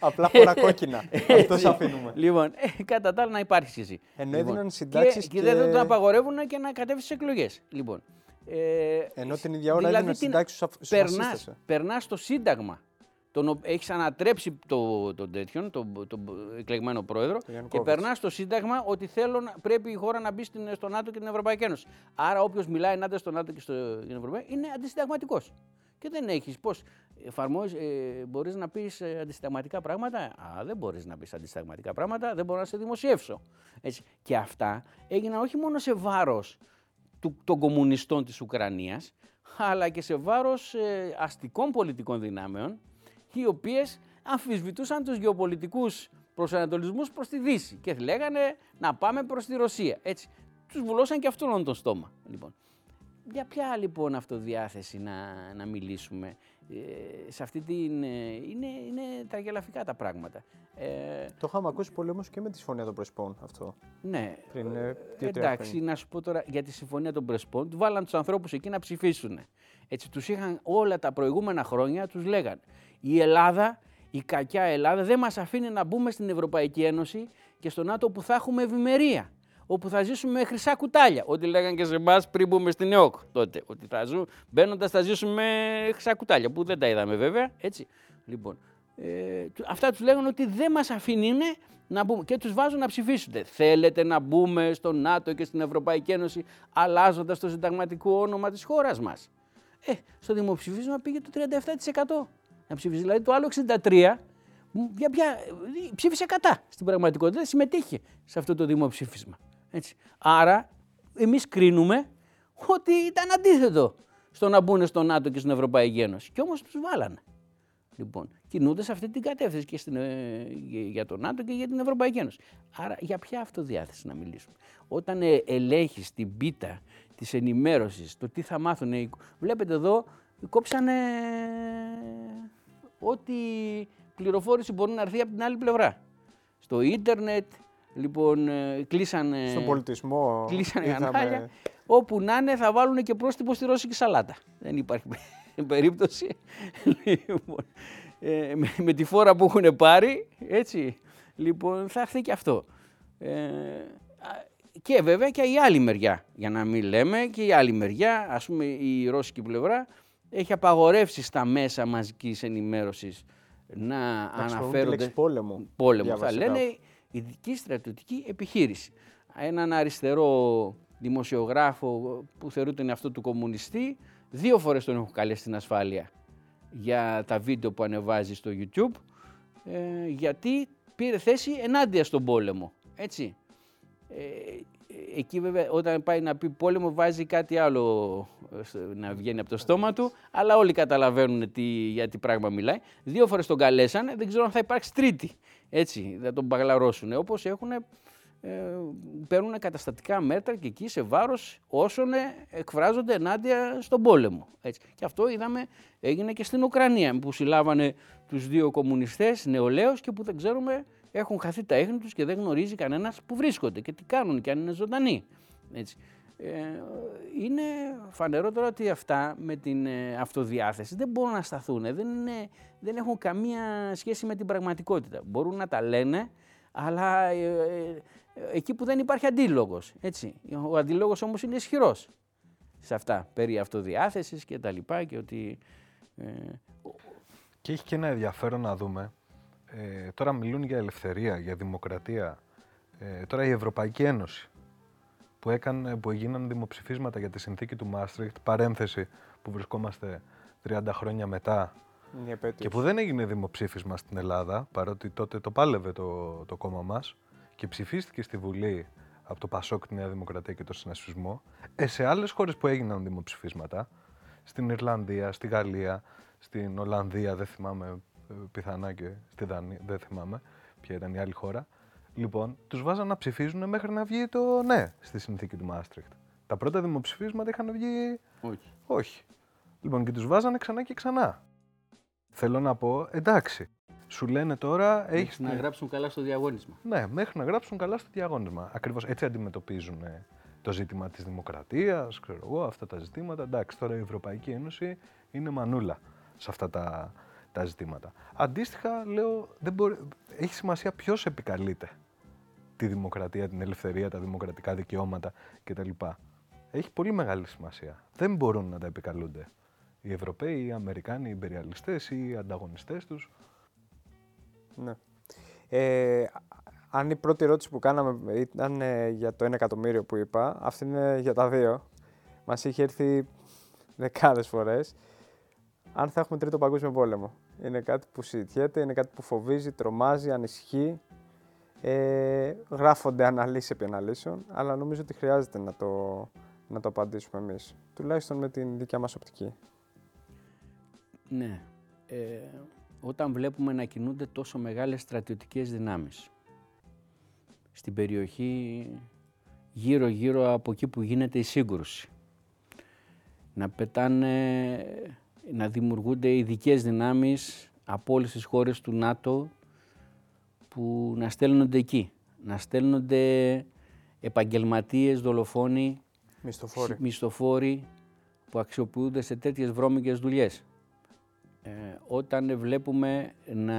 Απλά φορά κόκκινα. [laughs] Αυτό σε αφήνουμε. Λοιπόν, ε, κατά τα άλλα να υπάρχεις εσύ. Ενώ έδιναν λοιπόν, συντάξει. Και, και, και, δεν θα τον απαγορεύουν και να κατέβεις στι εκλογές. Λοιπόν, ε, Ενώ την ίδια ώρα δηλαδή, έδιναν συντάξεις στου Περνά το Σύνταγμα. Τον, έχεις ανατρέψει το, τον τέτοιον, τον, τον εκλεγμένο πρόεδρο και περνάς στο Σύνταγμα ότι θέλω, πρέπει η χώρα να μπει στην, στο ΝΑΤΟ και την Ευρωπαϊκή Ένωση. Άρα όποιος μιλάει ενάντια στο ΝΑΤΟ και στην Ευρωπαϊκή είναι αντισυνταγματικός και δεν έχεις πώς εφαρμόζεις, ε, μπορείς να πεις ε, αντισταγματικά πράγματα; Α, δεν μπορείς να πεις αντισταγματικά πράγματα, δεν μπορώ να σε δημοσιεύσω. Έτσι. Και αυτά έγιναν όχι μόνο σε βάρος του, των κομμουνιστών της Ουκρανίας, αλλά και σε βάρος ε, αστικών πολιτικών δυνάμεων, οι οποίες αμφισβητούσαν τους γεωπολιτικούς προσανατολισμούς προς τη Δύση και λέγανε να πάμε προς τη Ρωσία. Έτσι. Τους βουλώσαν και αυτόν τον στόμα. Λοιπόν. Για ποια λοιπόν αυτοδιάθεση να, να μιλήσουμε; Ε, σε αυτή την... Ε, είναι, είναι τραγελαφικά τα πράγματα. Ε, το είχαμε ακούσει πολύ όμως και με τη Συμφωνία των Πρεσπών αυτό. Ναι. Πριν, ε, εντάξει, να σου πω τώρα για τη Συμφωνία των Πρεσπών. Του βάλαν τους ανθρώπους εκεί να ψηφίσουν. Έτσι, τους είχαν όλα τα προηγούμενα χρόνια, τους λέγαν η Ελλάδα, η κακιά Ελλάδα δεν μας αφήνει να μπούμε στην Ευρωπαϊκή Ένωση και στο ΝΑΤΟ που θα έχουμε ευημερία όπου θα ζήσουμε με χρυσά κουτάλια. Ό,τι λέγανε και σε εμάς πριν μπούμε στην ΕΟΚ τότε. Ότι θα ζούμε, μπαίνοντας θα ζήσουμε με χρυσά κουτάλια, που δεν τα είδαμε βέβαια. Έτσι. Λοιπόν, ε, αυτά τους λέγανε ότι δεν μας αφήνει να μπούμε και τους βάζουν να ψηφίσουν. Θέλετε να μπούμε στο ΝΑΤΟ και στην Ευρωπαϊκή Ένωση αλλάζοντας το συνταγματικό όνομα της χώρας μας. Ε, στο δημοψηφίσμα πήγε το 37%. Να ψηφίσει. Δηλαδή το άλλο 63% Για, για, ψήφισε κατά στην πραγματικότητα, δεν συμμετείχε σε αυτό το δημοψήφισμα. Έτσι. Άρα εμείς κρίνουμε ότι ήταν αντίθετο στο να μπουν στο ΝΑΤΟ και στην Ευρωπαϊκή Ένωση. Και όμως τους βάλανε. Λοιπόν, κινούνται σε αυτή την κατεύθυνση και στην, ε, για το ΝΑΤΟ και για την Ευρωπαϊκή Ένωση. Άρα για ποια αυτοδιάθεση να μιλήσουμε. Όταν ε, ελέγχεις την πίτα της ενημέρωσης, το τι θα μάθουν. Βλέπετε εδώ, κόψανε ό,τι πληροφόρηση μπορεί να έρθει από την άλλη πλευρά. Στο ίντερνετ, λοιπόν, ε, κλείσανε... Στον πολιτισμό. Κλείσανε είδαμε... Όπου να είναι θα βάλουν και πρόστιμο στη ρώσικη σαλάτα. Δεν υπάρχει [laughs] περίπτωση. Λοιπόν, ε, με, με, τη φόρα που έχουν πάρει, έτσι, λοιπόν, θα έρθει και αυτό. Ε, και βέβαια και η άλλη μεριά, για να μην λέμε, και η άλλη μεριά, ας πούμε η ρώσικη πλευρά, έχει απαγορεύσει στα μέσα μαζικής ενημέρωσης να αναφέρονται... πόλεμο. Πόλεμο, θα λένε ειδική στρατιωτική επιχείρηση. Έναν αριστερό δημοσιογράφο που θεωρείται είναι αυτό του κομμουνιστή, δύο φορές τον έχουν καλέσει στην ασφάλεια για τα βίντεο που ανεβάζει στο YouTube, ε, γιατί πήρε θέση ενάντια στον πόλεμο. Έτσι. Ε, εκεί βέβαια όταν πάει να πει πόλεμο βάζει κάτι άλλο ε, να βγαίνει από το στόμα του, αλλά όλοι καταλαβαίνουν τι, για τι πράγμα μιλάει. Δύο φορές τον καλέσανε, δεν ξέρω αν θα υπάρξει τρίτη. Έτσι, θα τον παγλαρώσουν. Όπως έχουν, ε, παίρνουν καταστατικά μέτρα και εκεί σε βάρος όσων εκφράζονται ενάντια στον πόλεμο. Έτσι. Και αυτό είδαμε έγινε και στην Ουκρανία που συλλάβανε τους δύο κομμουνιστές νεολαίους και που δεν ξέρουμε έχουν χαθεί τα έχνη τους και δεν γνωρίζει κανένας που βρίσκονται και τι κάνουν και αν είναι ζωντανοί. Έτσι. Ε, είναι φανερότερο ότι αυτά με την ε, αυτοδιάθεση δεν μπορούν να σταθούν, δεν, είναι, δεν έχουν καμία σχέση με την πραγματικότητα. Μπορούν να τα λένε, αλλά ε, ε, εκεί που δεν υπάρχει αντίλογος. Έτσι. Ο αντίλογος όμως είναι ισχυρός σε αυτά, περί αυτοδιάθεσης και τα λοιπά και ότι... Και έχει και ένα ενδιαφέρον να δούμε ε, τώρα μιλούν για ελευθερία, για δημοκρατία. Ε, τώρα η Ευρωπαϊκή Ένωση που, έκανε, που έγιναν δημοψηφίσματα για τη συνθήκη του Μάστριχτ, παρένθεση που βρισκόμαστε 30 χρόνια μετά και που δεν έγινε δημοψήφισμα στην Ελλάδα, παρότι τότε το πάλευε το, το κόμμα μας και ψηφίστηκε στη Βουλή από το Πασόκ, τη Νέα Δημοκρατία και το Συνασπισμό, ε, σε άλλες χώρες που έγιναν δημοψηφίσματα, στην Ιρλανδία, στη Γαλλία, στην Ολλανδία, δεν θυμάμαι πιθανά και στη Δανία, δεν θυμάμαι ποια ήταν η άλλη χώρα. Λοιπόν, τους βάζαν να ψηφίζουν μέχρι να βγει το ναι στη συνθήκη του Μάστριχτ. Τα πρώτα δημοψηφίσματα είχαν βγει. Όχι. Όχι. Λοιπόν, και τους βάζανε ξανά και ξανά. Θέλω να πω, εντάξει. Σου λένε τώρα. Έχεις να γράψουν καλά στο διαγώνισμα. Ναι, μέχρι να γράψουν καλά στο διαγώνισμα. Ακριβώς έτσι αντιμετωπίζουν το ζήτημα της δημοκρατίας, ξέρω εγώ, αυτά τα ζητήματα. Εντάξει, τώρα η Ευρωπαϊκή Ένωση είναι μανούλα σε αυτά τα, τα ζητήματα. Αντίστοιχα, λέω, δεν μπορεί... έχει σημασία ποιος επικαλείται τη δημοκρατία, την ελευθερία, τα δημοκρατικά δικαιώματα κτλ. Έχει πολύ μεγάλη σημασία. Δεν μπορούν να τα επικαλούνται οι Ευρωπαίοι, οι Αμερικάνοι, οι Ιμπεριαλιστές ή οι ανταγωνιστές τους. Ναι. Ε, αν η πρώτη ερώτηση που κάναμε ήταν ε, για το 1 εκατομμύριο που είπα, αυτή είναι για τα δύο. Μας είχε έρθει δεκάδες φορές αν θα έχουμε τρίτο παγκόσμιο πόλεμο. Είναι κάτι που συζητιέται, είναι κάτι που φοβίζει, τρομάζει, ανησυχεί. Ε, γράφονται αναλύσεις επί αναλύσεων, αλλά νομίζω ότι χρειάζεται να το, να το απαντήσουμε εμείς. Τουλάχιστον με την δικιά μας οπτική. Ναι. Ε, όταν βλέπουμε να κινούνται τόσο μεγάλες στρατιωτικές δυνάμεις στην περιοχή γύρω-γύρω από εκεί που γίνεται η σύγκρουση, να πετάνε να δημιουργούνται ειδικές δυνάμεις από όλες τις χώρες του ΝΑΤΟ που να στέλνονται εκεί. Να στέλνονται επαγγελματίες, δολοφόνοι, μισθοφόροι, μισθοφόροι που αξιοποιούνται σε τέτοιες βρώμικες δουλειές. Ε, όταν βλέπουμε να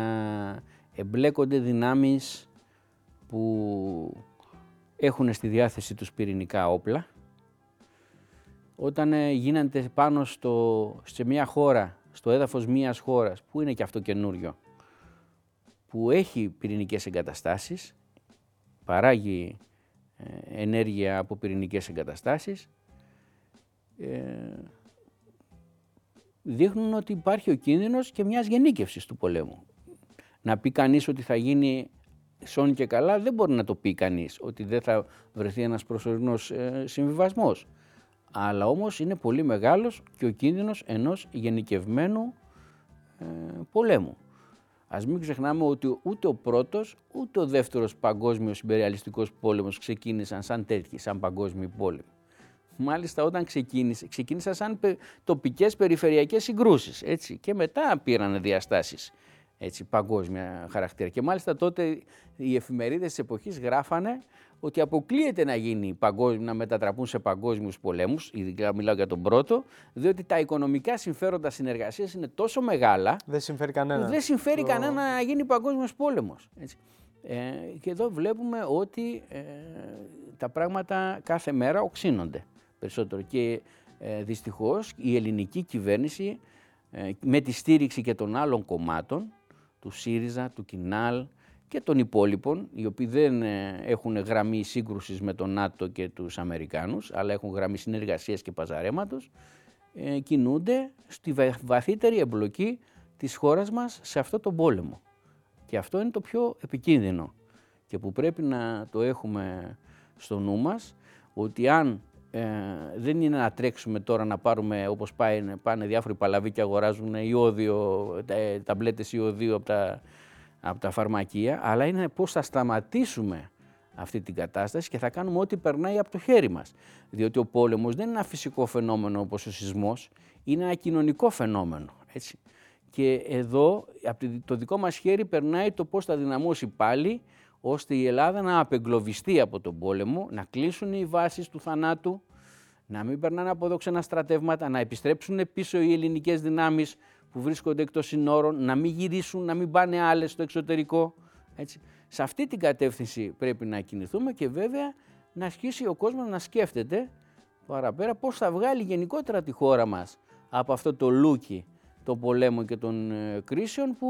εμπλέκονται δυνάμεις που έχουν στη διάθεση τους πυρηνικά όπλα όταν ε, γίνονται πάνω στο, σε μια χώρα, στο έδαφος μιας χώρας, που είναι και αυτό καινούριο, που έχει πυρηνικές εγκαταστάσεις, παράγει ε, ενέργεια από πυρηνικές εγκαταστάσεις, ε, δείχνουν ότι υπάρχει ο κίνδυνος και μιας γενίκευσης του πολέμου. Να πει κανείς ότι θα γίνει σόν και καλά, δεν μπορεί να το πει κανείς, ότι δεν θα βρεθεί ένας προσωρινός ε, συμβιβασμός. Αλλά όμως είναι πολύ μεγάλος και ο κίνδυνος ενός γενικευμένου ε, πολέμου. Ας μην ξεχνάμε ότι ούτε ο πρώτος ούτε ο δεύτερος παγκόσμιος υπεριαλιστικός πόλεμος ξεκίνησαν σαν τέτοιοι, σαν παγκόσμιοι πόλεμοι. Μάλιστα όταν ξεκίνησε, ξεκίνησαν σαν τοπικές περιφερειακές συγκρούσεις έτσι, και μετά πήραν διαστάσεις έτσι, παγκόσμια χαρακτήρα. Και μάλιστα τότε οι εφημερίδες της εποχής γράφανε ότι αποκλείεται να, γίνει να μετατραπούν σε παγκόσμιους πολέμους, ειδικά μιλάω για τον πρώτο, διότι τα οικονομικά συμφέροντα συνεργασίας είναι τόσο μεγάλα δεν συμφέρει κανένα. δεν συμφέρει κανένα να γίνει παγκόσμιος πόλεμος. Έτσι. Ε, και εδώ βλέπουμε ότι ε, τα πράγματα κάθε μέρα οξύνονται περισσότερο και ε, δυστυχώς η ελληνική κυβέρνηση ε, με τη στήριξη και των άλλων κομμάτων του ΣΥΡΙΖΑ, του ΚΙΝΑΛ και των υπόλοιπων, οι οποίοι δεν ε, έχουν γραμμή σύγκρουσης με τον ΝΑΤΟ και τους Αμερικάνους, αλλά έχουν γραμμή συνεργασίας και παζαρέματος, ε, κινούνται στη βαθύτερη εμπλοκή της χώρας μας σε αυτό τον πόλεμο. Και αυτό είναι το πιο επικίνδυνο και που πρέπει να το έχουμε στο νου μας, ότι αν ε, δεν είναι να τρέξουμε τώρα να πάρουμε όπως πάνε, πάνε διάφοροι παλαβοί και αγοράζουν ιόδιο, τα, ταμπλέτες ιωδίου από τα, από τα φαρμακεία, αλλά είναι πώς θα σταματήσουμε αυτή την κατάσταση και θα κάνουμε ό,τι περνάει από το χέρι μας. Διότι ο πόλεμος δεν είναι ένα φυσικό φαινόμενο όπως ο σεισμός, είναι ένα κοινωνικό φαινόμενο. Έτσι. Και εδώ από το δικό μας χέρι περνάει το πώς θα δυναμώσει πάλι ώστε η Ελλάδα να απεγκλωβιστεί από τον πόλεμο, να κλείσουν οι βάσεις του θανάτου, να μην περνάνε από εδώ ξένα στρατεύματα, να επιστρέψουν πίσω οι ελληνικές δυνάμεις που βρίσκονται εκτός συνόρων, να μην γυρίσουν, να μην πάνε άλλες στο εξωτερικό. Έτσι. Σε αυτή την κατεύθυνση πρέπει να κινηθούμε και βέβαια να αρχίσει ο κόσμος να σκέφτεται παραπέρα πώς θα βγάλει γενικότερα τη χώρα μας από αυτό το λούκι των πολέμων και των ε, κρίσεων που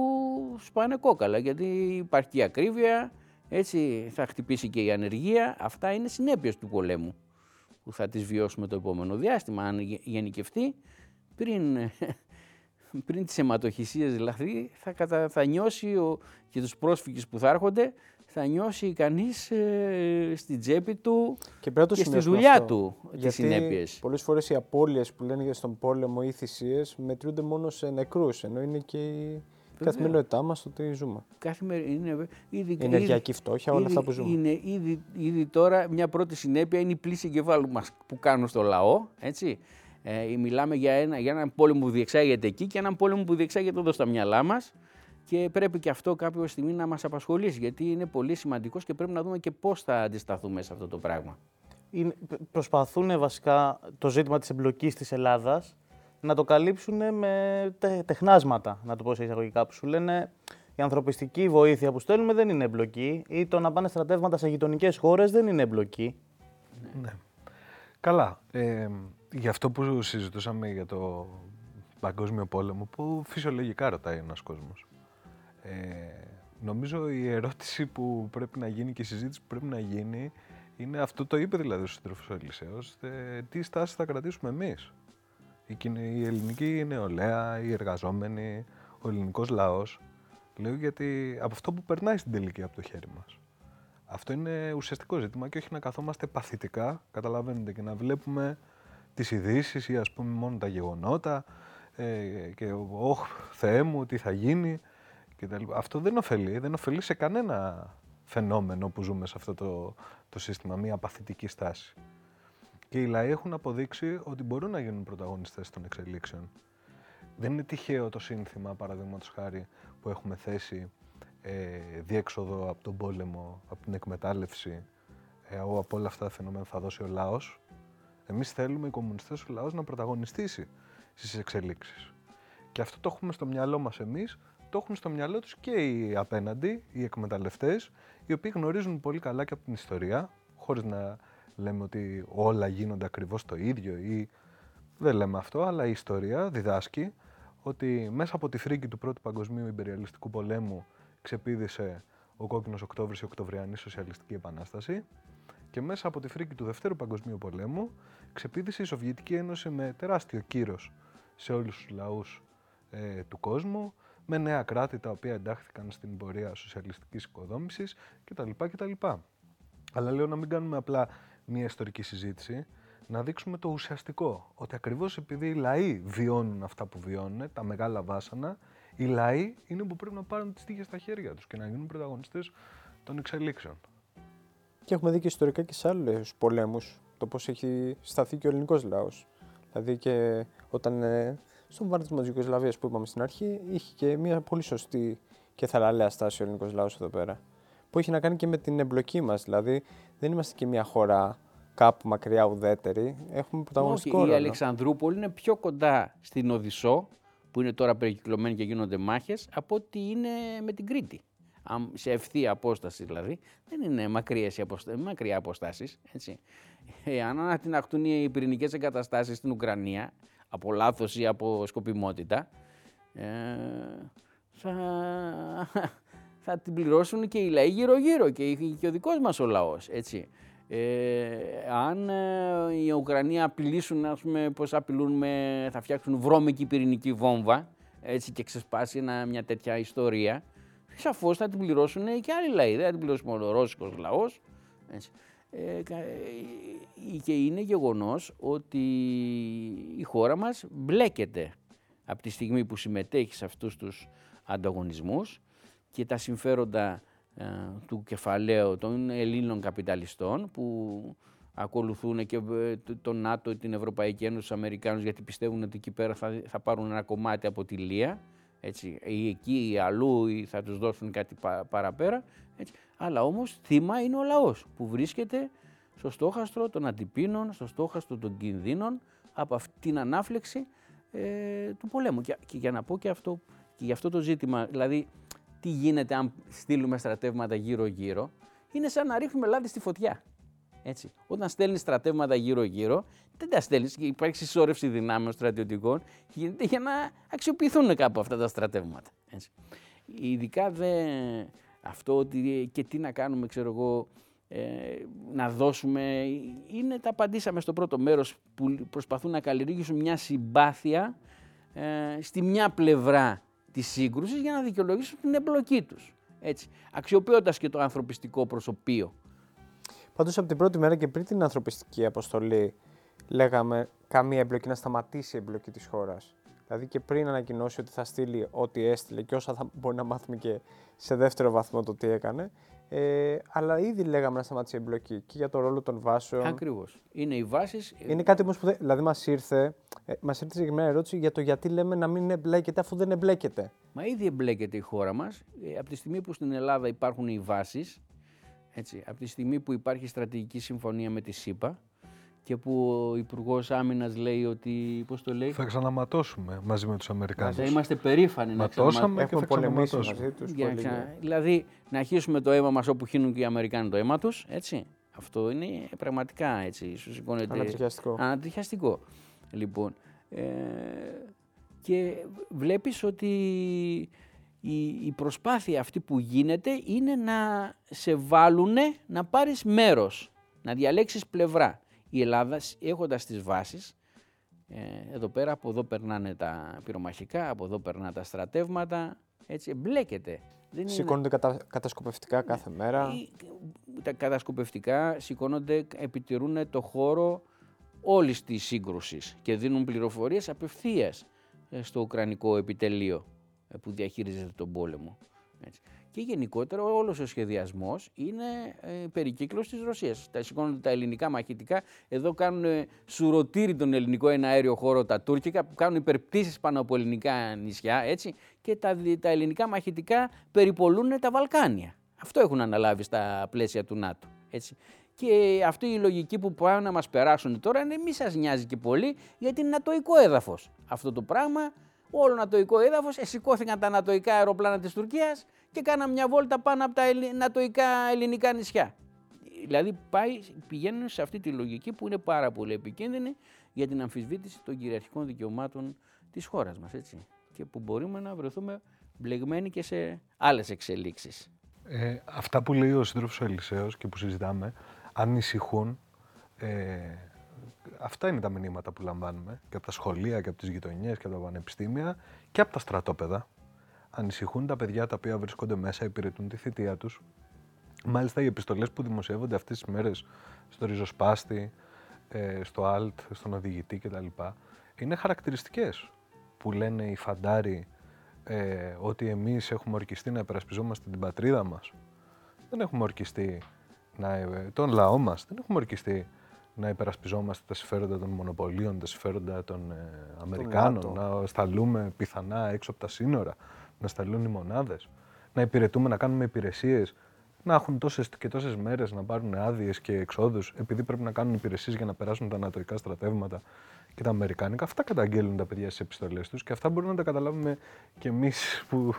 σπάνε κόκαλα γιατί υπάρχει ακρίβεια, έτσι θα χτυπήσει και η ανεργία. Αυτά είναι συνέπειες του πολέμου που θα τις βιώσουμε το επόμενο διάστημα. Αν γενικευτεί πριν, πριν τις αιματοχυσίες δηλαδή θα, κατα, θα νιώσει ο, και τους πρόσφυγες που θα έρχονται θα νιώσει κανείς ε, στην τσέπη του και, και στη δουλειά αυτό. του Γιατί τις συνέπειες. πολλές φορές οι απώλειες που λένε για στον πόλεμο ή θυσίες μετρούνται μόνο σε νεκρούς, ενώ είναι και η καθημερινότητά μας το τι ζούμε. Καθημερινή, είναι, ήδη, Ενεργειακή ήδη, φτώχεια, όλα αυτά που ζούμε. Είναι, ήδη, ήδη τώρα μια πρώτη συνέπεια είναι η πλήση εγκεφάλου μας που κάνουν στο λαό. Έτσι. Ε, μιλάμε για, ένα, για έναν πόλεμο που διεξάγεται εκεί και έναν πόλεμο που διεξάγεται εδώ στα μυαλά μας. Και πρέπει και αυτό κάποια στιγμή να μας απασχολήσει, γιατί είναι πολύ σημαντικός και πρέπει να δούμε και πώς θα αντισταθούμε σε αυτό το πράγμα. Είναι, προσπαθούν βασικά το ζήτημα της εμπλοκής της Ελλάδας να το καλύψουν με τεχνάσματα, να το πω σε εισαγωγικά, που σου λένε η ανθρωπιστική βοήθεια που στέλνουμε δεν είναι εμπλοκή ή το να πάνε στρατεύματα σε γειτονικές χώρες δεν είναι εμπλοκή. Ναι. Καλά. Ε, για αυτό που συζητούσαμε για το παγκόσμιο πόλεμο, που φυσιολογικά ρωτάει ένας κόσμος. Ε, νομίζω η ερώτηση που πρέπει να γίνει και η συζήτηση που πρέπει να γίνει είναι αυτό το είπε δηλαδή ο σύντροφος ο Ελισέος, ε, τι στάση θα κρατήσουμε εμείς η ελληνική νεολαία, οι εργαζόμενοι, ο ελληνικός λαός. Λέω γιατί από αυτό που περνάει στην τελική από το χέρι μας. Αυτό είναι ουσιαστικό ζήτημα και όχι να καθόμαστε παθητικά, καταλαβαίνετε, και να βλέπουμε τις ειδήσεις ή ας πούμε μόνο τα γεγονότα ε, και «Ωχ, Θεέ μου, τι θα γίνει» και Αυτό δεν ωφελεί, δεν ωφελεί σε κανένα φαινόμενο που ζούμε σε αυτό το, το σύστημα, μια παθητική στάση. Και οι λαοί έχουν αποδείξει ότι μπορούν να γίνουν πρωταγωνιστές των εξελίξεων. Δεν είναι τυχαίο το σύνθημα, παραδείγματος χάρη, που έχουμε θέσει ε, διέξοδο από τον πόλεμο, από την εκμετάλλευση, ε, από όλα αυτά τα φαινόμενα θα δώσει ο λαός. Εμείς θέλουμε οι κομμουνιστές ο λαός να πρωταγωνιστήσει στις εξελίξεις. Και αυτό το έχουμε στο μυαλό μας εμείς, το έχουν στο μυαλό τους και οι απέναντι, οι εκμεταλλευτές, οι οποίοι γνωρίζουν πολύ καλά και από την ιστορία, χωρίς να λέμε ότι όλα γίνονται ακριβώς το ίδιο ή δεν λέμε αυτό, αλλά η ιστορία διδάσκει ότι μέσα από τη φρίκη του Πρώτου Παγκοσμίου Ιμπεριαλιστικού Πολέμου ξεπίδησε ο κόκκινος Οκτώβρης η Οκτωβριανή Σοσιαλιστική Επανάσταση και μέσα από τη φρίκη του Δευτέρου Παγκοσμίου Πολέμου ξεπίδησε η Σοβιετική Ένωση με τεράστιο κύρος σε όλους τους λαούς ε, του κόσμου, με νέα κράτη τα οποία εντάχθηκαν στην πορεία σοσιαλιστικής οικοδόμησης κτλ. κτλ. Αλλά λέω να μην κάνουμε απλά μια ιστορική συζήτηση, να δείξουμε το ουσιαστικό. Ότι ακριβώς επειδή οι λαοί βιώνουν αυτά που βιώνουν, τα μεγάλα βάσανα, οι λαοί είναι που πρέπει να πάρουν τις τύχες στα χέρια τους και να γίνουν πρωταγωνιστές των εξελίξεων. Και έχουμε δει και ιστορικά και σε άλλους πολέμους το πώς έχει σταθεί και ο ελληνικός λαός. Δηλαδή και όταν ε, στον βάρδισμα της Ιουγκοσλαβία που είπαμε στην αρχή, είχε και μια πολύ σωστή και θαραλέα στάση ο ελληνικός λαός εδώ πέρα. Που έχει να κάνει και με την εμπλοκή μας. Δηλαδή δεν είμαστε και μια χώρα κάπου μακριά ουδέτερη. Έχουμε πρωταγωνιστικό ρόλο. Η Αλεξανδρούπολη είναι πιο κοντά στην Οδυσσό, που είναι τώρα περικυκλωμένη και γίνονται μάχες, από ότι είναι με την Κρήτη σε ευθεία απόσταση δηλαδή, δεν είναι μακριές οι αποστα... μακριά αποστάσεις. Έτσι. αν ανατιναχτούν οι πυρηνικές εγκαταστάσεις στην Ουκρανία, από λάθος ή από σκοπιμότητα, ε, θα, θα την πληρώσουν και οι λαοί γύρω-γύρω και, και ο δικός μας ο λαός. Έτσι. Ε, αν ε, οι Ουκρανία απειλήσουν, ας πούμε, πώς απειλούν με, θα φτιάξουν βρώμικη πυρηνική βόμβα έτσι, και ξεσπάσει μια τέτοια ιστορία, σαφώς θα την πληρώσουν και άλλοι λαοί. Δεν θα την πληρώσει μόνο ο Ρώσικος λαός. Ε, και είναι γεγονός ότι η χώρα μας μπλέκεται από τη στιγμή που συμμετέχει σε αυτούς τους ανταγωνισμούς και τα συμφέροντα ε, του κεφαλαίου των Ελλήνων καπιταλιστών που ακολουθούν και ε, τον ΝΑΤΟ, την Ευρωπαϊκή Ένωση, τους Αμερικάνους γιατί πιστεύουν ότι εκεί πέρα θα, θα πάρουν ένα κομμάτι από τη Λία έτσι, ή εκεί ή αλλού ή θα τους δώσουν κάτι παραπέρα. Έτσι. Αλλά όμως θύμα είναι ο λαός που βρίσκεται στο στόχαστρο των αντιπίνων, στο στόχαστρο των κινδύνων από αυτή την ανάφλεξη ε, του πολέμου. Και, και, για να πω και αυτό, και για αυτό το ζήτημα, δηλαδή τι γίνεται αν στείλουμε στρατεύματα γύρω-γύρω, είναι σαν να ρίχνουμε λάδι στη φωτιά. Έτσι. Όταν στέλνεις στρατεύματα γύρω-γύρω, δεν τα στέλνεις και υπάρχει συσσόρευση δυνάμεων στρατιωτικών γίνεται για να αξιοποιηθούν κάπου αυτά τα στρατεύματα. Έτσι. Ειδικά δε αυτό ότι και τι να κάνουμε, ξέρω εγώ, ε, να δώσουμε, είναι τα απαντήσαμε στο πρώτο μέρος που προσπαθούν να καλλιεργήσουν μια συμπάθεια ε, στη μια πλευρά της σύγκρουσης για να δικαιολογήσουν την εμπλοκή τους. Έτσι, αξιοποιώντας και το ανθρωπιστικό προσωπείο Πάντως από την πρώτη μέρα και πριν την ανθρωπιστική αποστολή, λέγαμε καμία εμπλοκή να σταματήσει η εμπλοκή της χώρας. Δηλαδή και πριν ανακοινώσει ότι θα στείλει ό,τι έστειλε και όσα θα μπορεί να μάθουμε και σε δεύτερο βαθμό το τι έκανε. Ε, αλλά ήδη λέγαμε να σταματήσει η εμπλοκή και για το ρόλο των βάσεων. Ακριβώς. Είναι οι βάσεις. Είναι κάτι όμως που δεν. Δηλαδή, μας ήρθε, ε, μας ήρθε συγκεκριμένη ερώτηση για το γιατί λέμε να μην εμπλέκεται αφού δεν εμπλέκεται. Μα ήδη εμπλέκεται η χώρα μας. Ε, από τη στιγμή που στην Ελλάδα υπάρχουν οι βάσεις, έτσι, από τη στιγμή που υπάρχει στρατηγική συμφωνία με τη ΣΥΠΑ και που ο Υπουργός Άμυνας λέει ότι. Πώς το λέει, θα ξαναματώσουμε μαζί με τους Αμερικάνους. Θα είμαστε περήφανοι να ξαναματώσουμε. και θα πολεμήσουμε μαζί τους. Δηλαδή, να αρχίσουμε το αίμα μας όπου χύνουν και οι Αμερικάνοι το αίμα τους. Αυτό είναι πραγματικά έτσι. Σου σηκώνεται. Ανατριχιαστικό. Ανατριχιαστικό. Λοιπόν. Ε, και βλέπεις ότι η, προσπάθεια αυτή που γίνεται είναι να σε βάλουν να πάρεις μέρος, να διαλέξεις πλευρά. Η Ελλάδα έχοντας τις βάσεις, ε, εδώ πέρα από εδώ περνάνε τα πυρομαχικά, από εδώ περνάνε τα στρατεύματα, έτσι εμπλέκεται. Δεν σηκώνονται κατα... κατασκοπευτικά κάθε μέρα. Τα κατασκοπευτικά σηκώνονται, επιτηρούν το χώρο όλης της σύγκρουσης και δίνουν πληροφορίες απευθείας ε, στο Ουκρανικό επιτελείο. Ε, που διαχειρίζεται τον πόλεμο. Έτσι. Και γενικότερα όλος ο σχεδιασμός είναι ε, περικύκλωση της Ρωσίας. Τα σηκώνονται τα ελληνικά μαχητικά, εδώ κάνουν ε, σουρωτήρι τον ελληνικό εναέριο χώρο τα τουρκικά, που κάνουν υπερπτήσεις πάνω από ελληνικά νησιά, έτσι, και τα, τα ελληνικά μαχητικά περιπολούν τα Βαλκάνια. Αυτό έχουν αναλάβει στα πλαίσια του ΝΑΤΟ. Έτσι. Και αυτή η λογική που πάνε να μας περάσουν τώρα είναι μη σας νοιάζει και πολύ γιατί είναι νατοϊκό έδαφος. Αυτό το πράγμα όλο νατοϊκό έδαφος, σηκώθηκαν τα νατοϊκά αεροπλάνα της Τουρκίας και κάναν μια βόλτα πάνω από τα νατοϊκά ελληνικά νησιά. Δηλαδή πάει, πηγαίνουν σε αυτή τη λογική που είναι πάρα πολύ επικίνδυνη για την αμφισβήτηση των κυριαρχικών δικαιωμάτων της χώρας μας. Και που μπορούμε να βρεθούμε μπλεγμένοι και σε άλλες εξελίξεις. Ε, αυτά που λέει ο σύντροφος Ελισέο και που συζητάμε ανησυχούν ε, αυτά είναι τα μηνύματα που λαμβάνουμε και από τα σχολεία και από τις γειτονιές και από τα πανεπιστήμια και από τα στρατόπεδα. ανησυχούν τα παιδιά τα οποία βρίσκονται μέσα, υπηρετούν τη θητεία τους. Μάλιστα, οι επιστολές που δημοσιεύονται αυτές τις μέρες στο ριζοσπάστη, ε, στο alt, στον οδηγητή κτλ. είναι χαρακτηριστικές που λένε οι φαντάροι ε, ότι εμείς έχουμε ορκιστεί να υπερασπιζόμαστε την πατρίδα μας. Δεν έχουμε ορκιστεί να, ε, τον λαό μας, δεν έχουμε ορκιστεί να υπερασπιζόμαστε τα συμφέροντα των μονοπωλίων, τα συμφέροντα των ε, Αμερικάνων, να σταλούμε πιθανά έξω από τα σύνορα, να σταλούν οι μονάδες, να υπηρετούμε, να κάνουμε υπηρεσίες, να έχουν τόσες και τόσες μέρες να πάρουν άδειες και εξόδους, επειδή πρέπει να κάνουν υπηρεσίες για να περάσουν τα ανατολικά στρατεύματα και τα αμερικάνικα. Αυτά καταγγέλνουν τα παιδιά στις επιστολές τους και αυτά μπορούμε να τα καταλάβουμε κι εμείς που,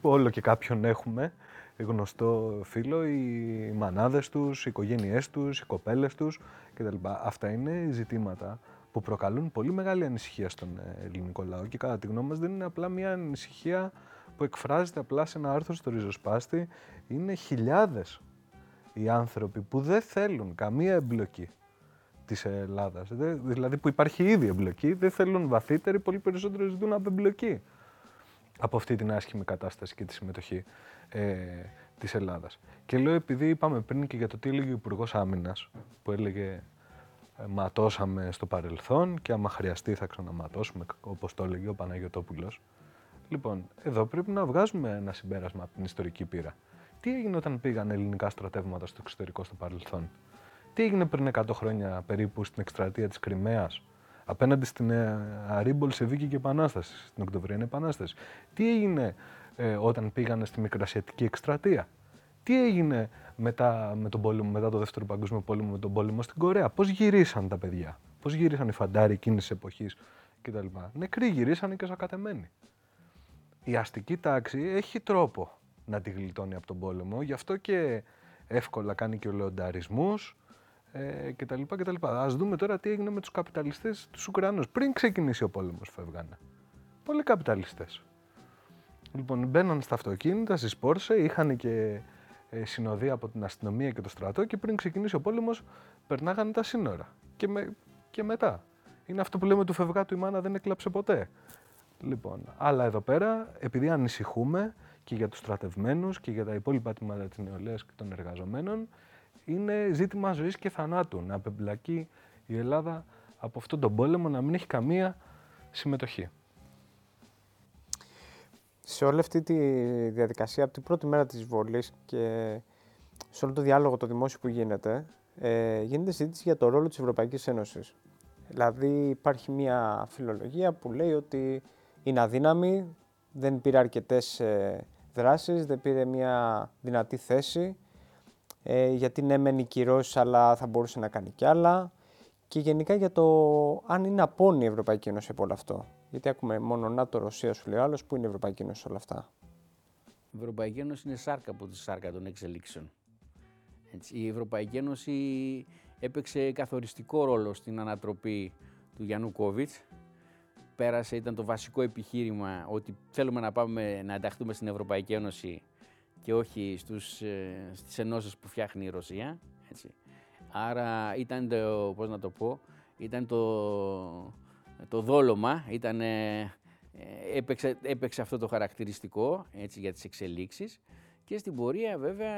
όλο και κάποιον έχουμε γνωστό φίλο, οι μανάδες τους, οι οικογένειές τους, οι κοπέλες τους κτλ. Αυτά είναι ζητήματα που προκαλούν πολύ μεγάλη ανησυχία στον ε, ελληνικό λαό και κατά τη γνώμη μας δεν είναι απλά μια ανησυχία που εκφράζεται απλά σε ένα άρθρο στο ριζοσπάστη. Είναι χιλιάδες οι άνθρωποι που δεν θέλουν καμία εμπλοκή της Ελλάδας. Δηλαδή που υπάρχει ήδη εμπλοκή, δεν θέλουν βαθύτερη, πολύ περισσότερο ζητούν απεμπλοκή από αυτή την άσχημη κατάσταση και τη συμμετοχή ε, της Ελλάδας. Και λέω, επειδή είπαμε πριν και για το τι έλεγε ο Υπουργός Άμυνας, που έλεγε ε, ματώσαμε στο παρελθόν και άμα χρειαστεί θα ξαναματώσουμε, όπως το έλεγε ο Παναγιωτόπουλο. Λοιπόν, εδώ πρέπει να βγάζουμε ένα συμπέρασμα από την ιστορική πείρα. Τι έγινε όταν πήγαν ελληνικά στρατεύματα στο εξωτερικό στο παρελθόν; Τι έγινε πριν 100 χρόνια περίπου στην εκστρατεία της Κρυμαίας; Απέναντι στην ε, Αρίμπολ σε και Επανάσταση, στην Οκτωβριανή Επανάσταση. Τι έγινε ε, όταν πήγανε στη Μικρασιατική εκστρατεία. Τι έγινε μετά, με τον πόλεμο, μετά το Δεύτερο Παγκόσμιο Πόλεμο με τον πόλεμο στην Κορέα; Πώς γυρίσαν τα παιδιά; Πώς γυρίσαν οι φαντάροι εκείνης της εποχής κτλ. Νεκροί γυρίσαν και σακατεμένοι. Η αστική τάξη έχει τρόπο να τη γλιτώνει από τον πόλεμο, γι' αυτό και εύκολα κάνει και ολεονταρισμούς, ε, κτλ. κτλ. Ας δούμε τώρα τι έγινε με τους καπιταλιστές τους Ουκρανούς. Πριν ξεκινήσει ο πόλεμος φεύγανε. Πολλοί καπιταλιστές. Λοιπόν, μπαίναν στα αυτοκίνητα, στις Πόρσε, είχαν και ε, συνοδεία από την αστυνομία και το στρατό και πριν ξεκινήσει ο πόλεμος περνάγανε τα σύνορα. Και, με, και μετά. Είναι αυτό που λέμε του φευγά του η μάνα δεν έκλαψε ποτέ. Λοιπόν, αλλά εδώ πέρα, επειδή ανησυχούμε και για τους στρατευμένους και για τα υπόλοιπα τμήματα της νεολαίας και των εργαζομένων, είναι ζήτημα ζωής και θανάτου. Να απεμπλακεί η Ελλάδα από αυτόν τον πόλεμο, να μην έχει καμία συμμετοχή. Σε όλη αυτή τη διαδικασία, από την πρώτη μέρα της βολής και σε όλο το διάλογο το δημόσιο που γίνεται, ε, γίνεται συζήτηση για το ρόλο της Ευρωπαϊκής Ένωσης. Δηλαδή υπάρχει μια φιλολογία που λέει ότι είναι αδύναμη, δεν πήρε αρκετές ε, δράσεις, δεν πήρε μια δυνατή θέση ε, γιατί ναι μεν κυρώσεις αλλά θα μπορούσε να κάνει κι άλλα και γενικά για το αν είναι απόνη η Ευρωπαϊκή Ένωση από όλο αυτό. Γιατί έχουμε μόνο ΝΑΤΟ, Ρωσία, σου λέει άλλος, πού είναι η Ευρωπαϊκή Ένωση όλα αυτά. Η Ευρωπαϊκή Ένωση είναι σάρκα από τη σάρκα των εξελίξεων. Έτσι, η Ευρωπαϊκή Ένωση έπαιξε καθοριστικό ρόλο στην ανατροπή του Γιάννου Κόβιτς. Πέρασε, ήταν το βασικό επιχείρημα ότι θέλουμε να πάμε να ενταχθούμε στην Ευρωπαϊκή Ένωση και όχι στους, ε, στις ενώσεις που φτιάχνει η Ρωσία. Έτσι. Άρα ήταν το, πώς να το πω, ήταν το, το δόλωμα, ήταν, ε, έπαιξε, έπαιξε αυτό το χαρακτηριστικό έτσι, για τις εξελίξεις και στην πορεία βέβαια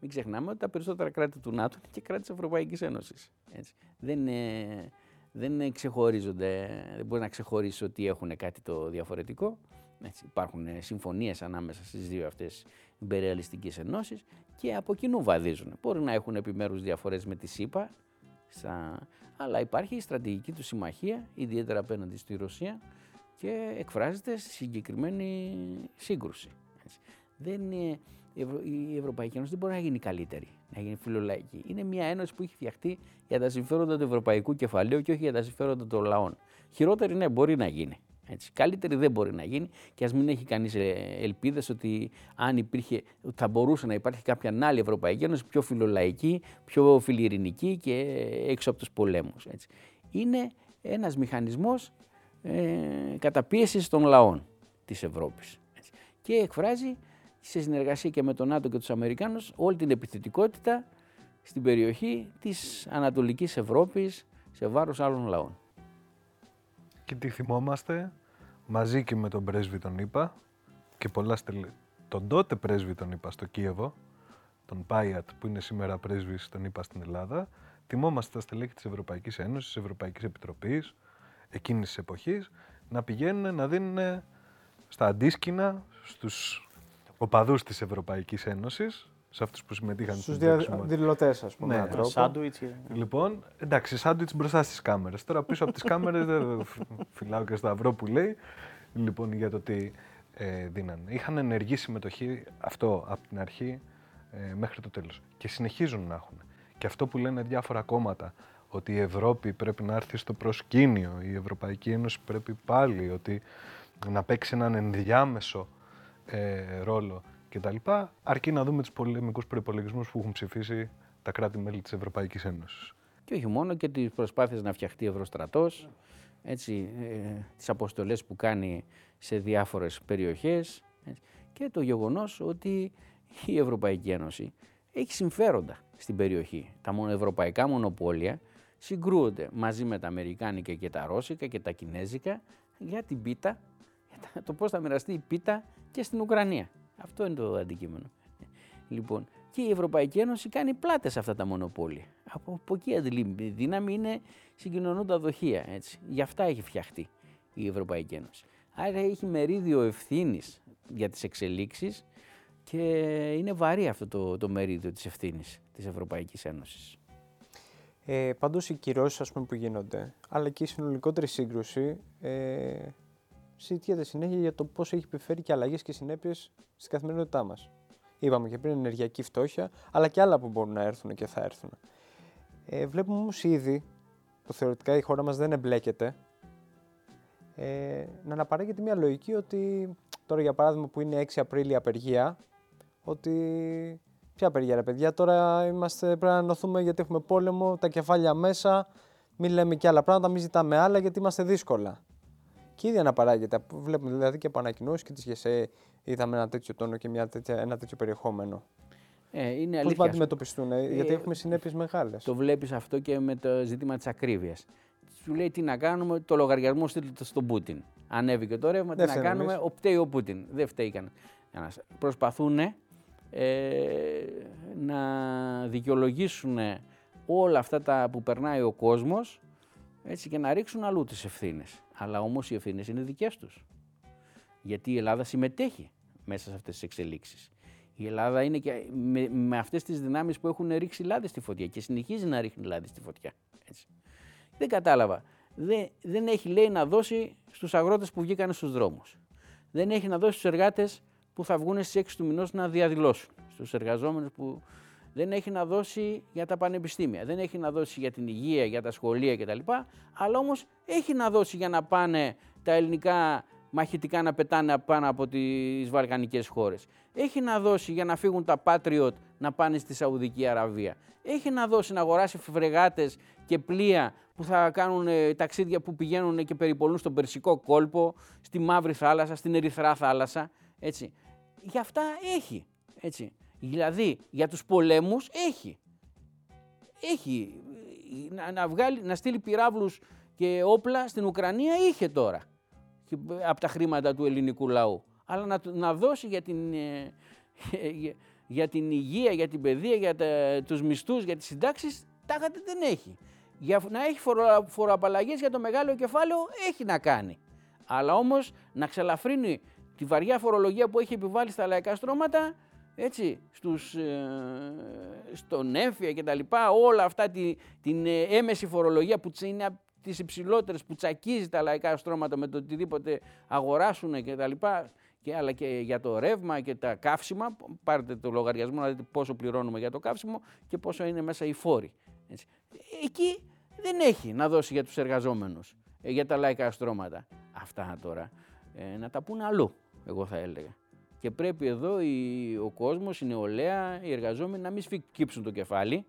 μην ξεχνάμε ότι τα περισσότερα κράτη του ΝΑΤΟ είναι και κράτη της Ευρωπαϊκής Ένωσης. Έτσι. Δεν, ε, δεν ξεχωρίζονται, δεν μπορείς να ξεχωρίσεις ότι έχουν κάτι το διαφορετικό. Έτσι, υπάρχουν ε, συμφωνίες ανάμεσα στις δύο αυτές υπερεαλιστικέ ενώσεις και από κοινού βαδίζουν. Μπορεί να έχουν επιμέρους διαφορές με τη ΣΥΠΑ, στα... αλλά υπάρχει η στρατηγική του συμμαχία, ιδιαίτερα απέναντι στη Ρωσία και εκφράζεται στη συγκεκριμένη σύγκρουση. Έτσι. Δεν είναι... Η Ευρωπαϊκή Ένωση δεν μπορεί να γίνει καλύτερη, να γίνει φιλολαϊκή. Είναι μια ένωση που έχει φτιαχτεί για τα συμφέροντα του ευρωπαϊκού κεφαλαίου και όχι για τα συμφέροντα των λαών. Χειρότερη, ναι, μπορεί να γίνει. Έτσι. Καλύτερη δεν μπορεί να γίνει και ας μην έχει κανείς ε, ελπίδες ότι αν υπήρχε, θα μπορούσε να υπάρχει κάποια άλλη Ευρωπαϊκή Ένωση πιο φιλολαϊκή, πιο φιλιρινική και έξω από τους πολέμους. Είναι ένας μηχανισμός ε, καταπίεσης των λαών της Ευρώπης. Και εκφράζει σε συνεργασία και με τον ΝΑΤΟ και τους Αμερικάνους όλη την επιθετικότητα στην περιοχή της Ανατολικής Ευρώπης σε βάρος άλλων λαών. Και τι θυμόμαστε, μαζί και με τον πρέσβη τον είπα, και πολλά στελέχη. Τον τότε πρέσβη τον είπα στο Κίεβο, τον Πάιατ που είναι σήμερα πρέσβης τον είπα στην Ελλάδα, τιμόμαστε τα στελέχη της Ευρωπαϊκής Ένωσης, της Ευρωπαϊκής Επιτροπής, εκείνης της εποχής, να πηγαίνουν να δίνουν στα αντίσκηνα στους οπαδούς της Ευρωπαϊκής Ένωσης, σε αυτούς που συμμετείχαν στους διαδηλωτές, ας πούμε. Ναι, σάντουιτς. Λοιπόν, εντάξει, σάντουιτς μπροστά στις κάμερες. Τώρα πίσω από τις κάμερες δεν φυλάω και σταυρό που λέει. Λοιπόν, για το ότι ε, δίνανε. Είχαν ενεργή συμμετοχή αυτό από την αρχή ε, μέχρι το τέλος. Και συνεχίζουν να έχουν. Και αυτό που λένε διάφορα κόμματα, ότι η Ευρώπη πρέπει να έρθει στο προσκήνιο, η Ευρωπαϊκή Ένωση πρέπει πάλι ότι να παίξει έναν ενδιάμεσο ε, ρόλο κτλ. Αρκεί να δούμε τους πολεμικούς προπολογισμού που έχουν ψηφίσει τα κράτη-μέλη της Ευρωπαϊκής Ένωσης. Και όχι μόνο και τις προσπάθειες να φτιαχτεί Ευρωστρατός, έτσι, ε, τις αποστολές που κάνει σε διάφορες περιοχές και το γεγονός ότι η Ευρωπαϊκή Ένωση έχει συμφέροντα στην περιοχή. Τα ευρωπαϊκά μονοπόλια συγκρούονται μαζί με τα Αμερικάνικα και τα Ρώσικα και τα Κινέζικα για την πίτα, για το πώς θα μοιραστεί η πίτα και στην Ουκρανία. Αυτό είναι το αντικείμενο. Λοιπόν, και η Ευρωπαϊκή Ένωση κάνει πλάτες σε αυτά τα μονοπόλια. Από, από εκεί η δύναμη είναι συγκοινωνούντα δοχεία. Έτσι. Γι' αυτά έχει φτιαχτεί η Ευρωπαϊκή Ένωση. Άρα έχει μερίδιο ευθύνης για τις εξελίξεις και είναι βαρύ αυτό το, το μερίδιο της ευθύνης της Ευρωπαϊκής Ένωσης. Ε, πάντως οι κυρώσεις που γίνονται, αλλά και η συνολικότερη σύγκρουση, ε, συζητιέται συνέχεια για το πώς έχει επιφέρει και αλλαγές και συνέπειες στην καθημερινότητά μας. Είπαμε και πριν ενεργειακή φτώχεια, αλλά και άλλα που μπορούν να έρθουν και θα έρθουν. Ε, βλέπουμε όμως ήδη, που θεωρητικά η χώρα μας δεν εμπλέκεται, ε, να αναπαράγεται μια λογική ότι τώρα για παράδειγμα που είναι 6 Απρίλη απεργία, ότι ποια απεργία ρε παιδιά, τώρα είμαστε, πρέπει να ενωθούμε γιατί έχουμε πόλεμο, τα κεφάλια μέσα, μην λέμε και άλλα πράγματα, μην ζητάμε άλλα γιατί είμαστε δύσκολα. Και ήδη αναπαράγεται. Βλέπουμε δηλαδή και από ανακοινώσεις και τη ΓΕΣΕ είδαμε ένα τέτοιο τόνο και μια τέτοια, ένα τέτοιο περιεχόμενο. Ε, είναι Πώς θα αντιμετωπιστούν, ε, γιατί έχουμε συνέπειες μεγάλες. Το βλέπεις αυτό και με το ζήτημα της ακρίβειας. Σου λέει τι να κάνουμε, το λογαριασμό στείλτε στον Πούτιν. Ανέβηκε το ρεύμα, τι να κάνουμε, ο φταίει ο Πούτιν. Δεν φταίει κανένας. Προσπαθούν ε, να δικαιολογήσουν όλα αυτά τα που περνάει ο κόσμος έτσι, και να ρίξουν αλλού τις ευθύνες. Αλλά όμως οι ευθύνες είναι δικές τους. Γιατί η Ελλάδα συμμετέχει μέσα σε αυτές τις εξελίξεις. Η Ελλάδα είναι και με, με αυτές τις δυνάμεις που έχουν ρίξει λάδι στη φωτιά και συνεχίζει να ρίχνει λάδι στη φωτιά. Έτσι. Δεν κατάλαβα. Δεν, δεν έχει λέει να δώσει στους αγρότες που βγήκαν στους δρόμους. Δεν έχει να δώσει στους εργάτες που θα βγουν στις 6 του μηνός να διαδηλώσουν. Στους εργαζόμενους που δεν έχει να δώσει για τα πανεπιστήμια, δεν έχει να δώσει για την υγεία, για τα σχολεία κτλ. Αλλά όμως έχει να δώσει για να πάνε τα ελληνικά μαχητικά να πετάνε πάνω από τις βαλκανικές χώρες. Έχει να δώσει για να φύγουν τα Patriot να πάνε στη Σαουδική Αραβία. Έχει να δώσει να αγοράσει φρεγάτες και πλοία που θα κάνουν ε, ταξίδια που πηγαίνουν και περιπολούν στον Περσικό κόλπο, στη Μαύρη θάλασσα, στην Ερυθρά θάλασσα. Έτσι. Για αυτά έχει. Έτσι. Δηλαδή για τους πολέμους έχει. Έχει. Να, να, βγάλει, να στείλει πυράβλους και όπλα στην Ουκρανία είχε τώρα. Από τα χρήματα του ελληνικού λαού. Αλλά να, να δώσει για την, ε, [laughs] για, την υγεία, για την παιδεία, για τα, τους μισθούς, για τις συντάξεις, τάχατε δεν έχει. Για να έχει φορο, φοροαπαλλαγές για το μεγάλο κεφάλαιο έχει να κάνει. Αλλά όμως να ξελαφρύνει τη βαριά φορολογία που έχει επιβάλει στα λαϊκά στρώματα έτσι, στους, ε, στον έμφυα και τα λοιπά, όλα αυτά τη, την ε, έμεση φορολογία που είναι από τις υψηλότερες που τσακίζει τα λαϊκά στρώματα με το οτιδήποτε αγοράσουν και τα λοιπά, και, αλλά και για το ρεύμα και τα καύσιμα, πάρετε το λογαριασμό να δείτε πόσο πληρώνουμε για το καύσιμο και πόσο είναι μέσα οι φόροι. Έτσι. Εκεί δεν έχει να δώσει για τους εργαζόμενους, ε, για τα λαϊκά στρώματα. Αυτά τώρα ε, να τα πούνε αλλού, εγώ θα έλεγα. Και πρέπει εδώ η, ο κόσμος, η νεολαία, οι εργαζόμενοι να μην σφυκύψουν το κεφάλι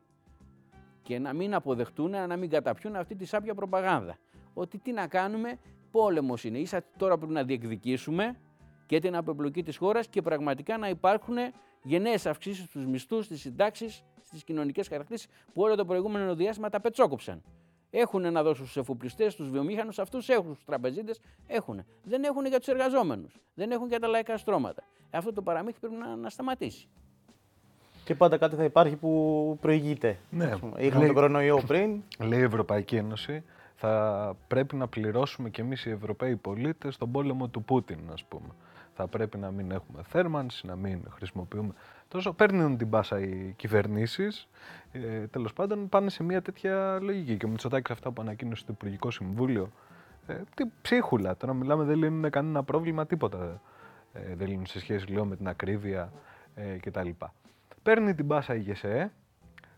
και να μην αποδεχτούν, να μην καταπιούν αυτή τη σάπια προπαγάνδα. Ότι τι να κάνουμε, πόλεμος είναι. Ίσα τώρα πρέπει να διεκδικήσουμε και την απεμπλοκή της χώρας και πραγματικά να υπάρχουν γενναίες αυξήσεις στους μισθούς, στις συντάξεις, στις κοινωνικές χαρακτήσεις που όλο το προηγούμενο διάστημα τα πετσόκοψαν. Έχουν να δώσουν στους εφοπλιστές, στους βιομήχανους, αυτούς έχουν, στους τραπεζίτες. Έχουν. Δεν έχουν για τους εργαζόμενους. Δεν έχουν για τα λαϊκά στρώματα. Αυτό το παραμύθι πρέπει να, να σταματήσει. Και πάντα κάτι θα υπάρχει που προηγείται. Ναι. Είχαμε τον κορονοϊό πριν. Λέει η Ευρωπαϊκή Ένωση, θα πρέπει να πληρώσουμε κι εμείς οι Ευρωπαίοι πολίτες τον πόλεμο του Πούτιν, ας πούμε. Θα πρέπει να μην έχουμε θέρμανση, να μην χρησιμοποιούμε... Τόσο παίρνουν την πάσα οι κυβερνήσεις, ε, τέλος πάντων πάνε σε μια τέτοια λογική. Και ο Μητσοτάκης αυτά που ανακοίνωσε το Υπουργικό Συμβούλιο, ε, τι ψίχουλα, τώρα μιλάμε δεν λύνουν κανένα πρόβλημα, τίποτα ε, δεν λύνουν σε σχέση λέω, με την ακρίβεια ε, κτλ. Παίρνει την πάσα η ΓΕΣΕ,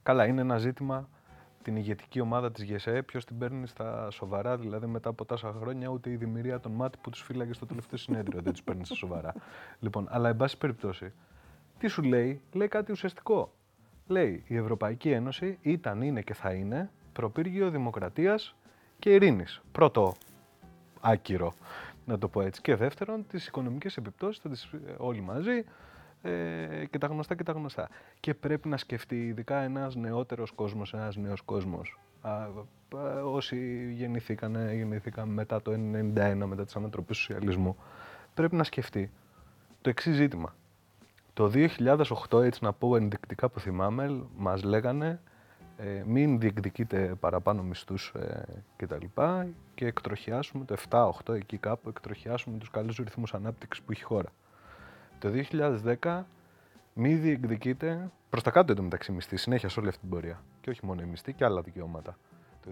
καλά είναι ένα ζήτημα την ηγετική ομάδα της ΓΕΣΕ, ποιος την παίρνει στα σοβαρά, δηλαδή μετά από τόσα χρόνια, ούτε η δημιουργία των ΜΑΤ που τους φύλαγε στο τελευταίο συνέδριο δεν τους παίρνει στα σοβαρά. Λοιπόν, αλλά εν πάση περιπτώσει, τι σου λέει, λέει κάτι ουσιαστικό. Λέει η Ευρωπαϊκή Ένωση ήταν, είναι και θα είναι προπύργιο δημοκρατίας και ειρήνης. Πρώτο άκυρο, να το πω έτσι. Και δεύτερον, τις οικονομικές επιπτώσεις θα τις όλοι μαζί ε, και τα γνωστά και τα γνωστά. Και πρέπει να σκεφτεί, ειδικά ένας νεότερος κόσμος, ένας νέος κόσμος, α, όσοι γεννηθήκαν, γεννηθήκαν μετά το 1991, μετά τις ανατροπές του σοσιαλισμού, πρέπει να σκεφτεί το εξής ζήτημα. Το 2008, έτσι να πω ενδεικτικά που θυμάμαι, μας λέγανε ε, μην διεκδικείτε παραπάνω μισθούς ε, κτλ. Και εκτροχιάσουμε το 7-8 εκεί κάπου, εκτροχιάσουμε τους καλούς ρυθμούς ανάπτυξης που έχει η χώρα. Το 2010 μη διεκδικείται προς τα κάτω εντωμεταξύ μισθή, συνέχεια σε όλη αυτή την πορεία. Και όχι μόνο η μισθή και άλλα δικαιώματα. Το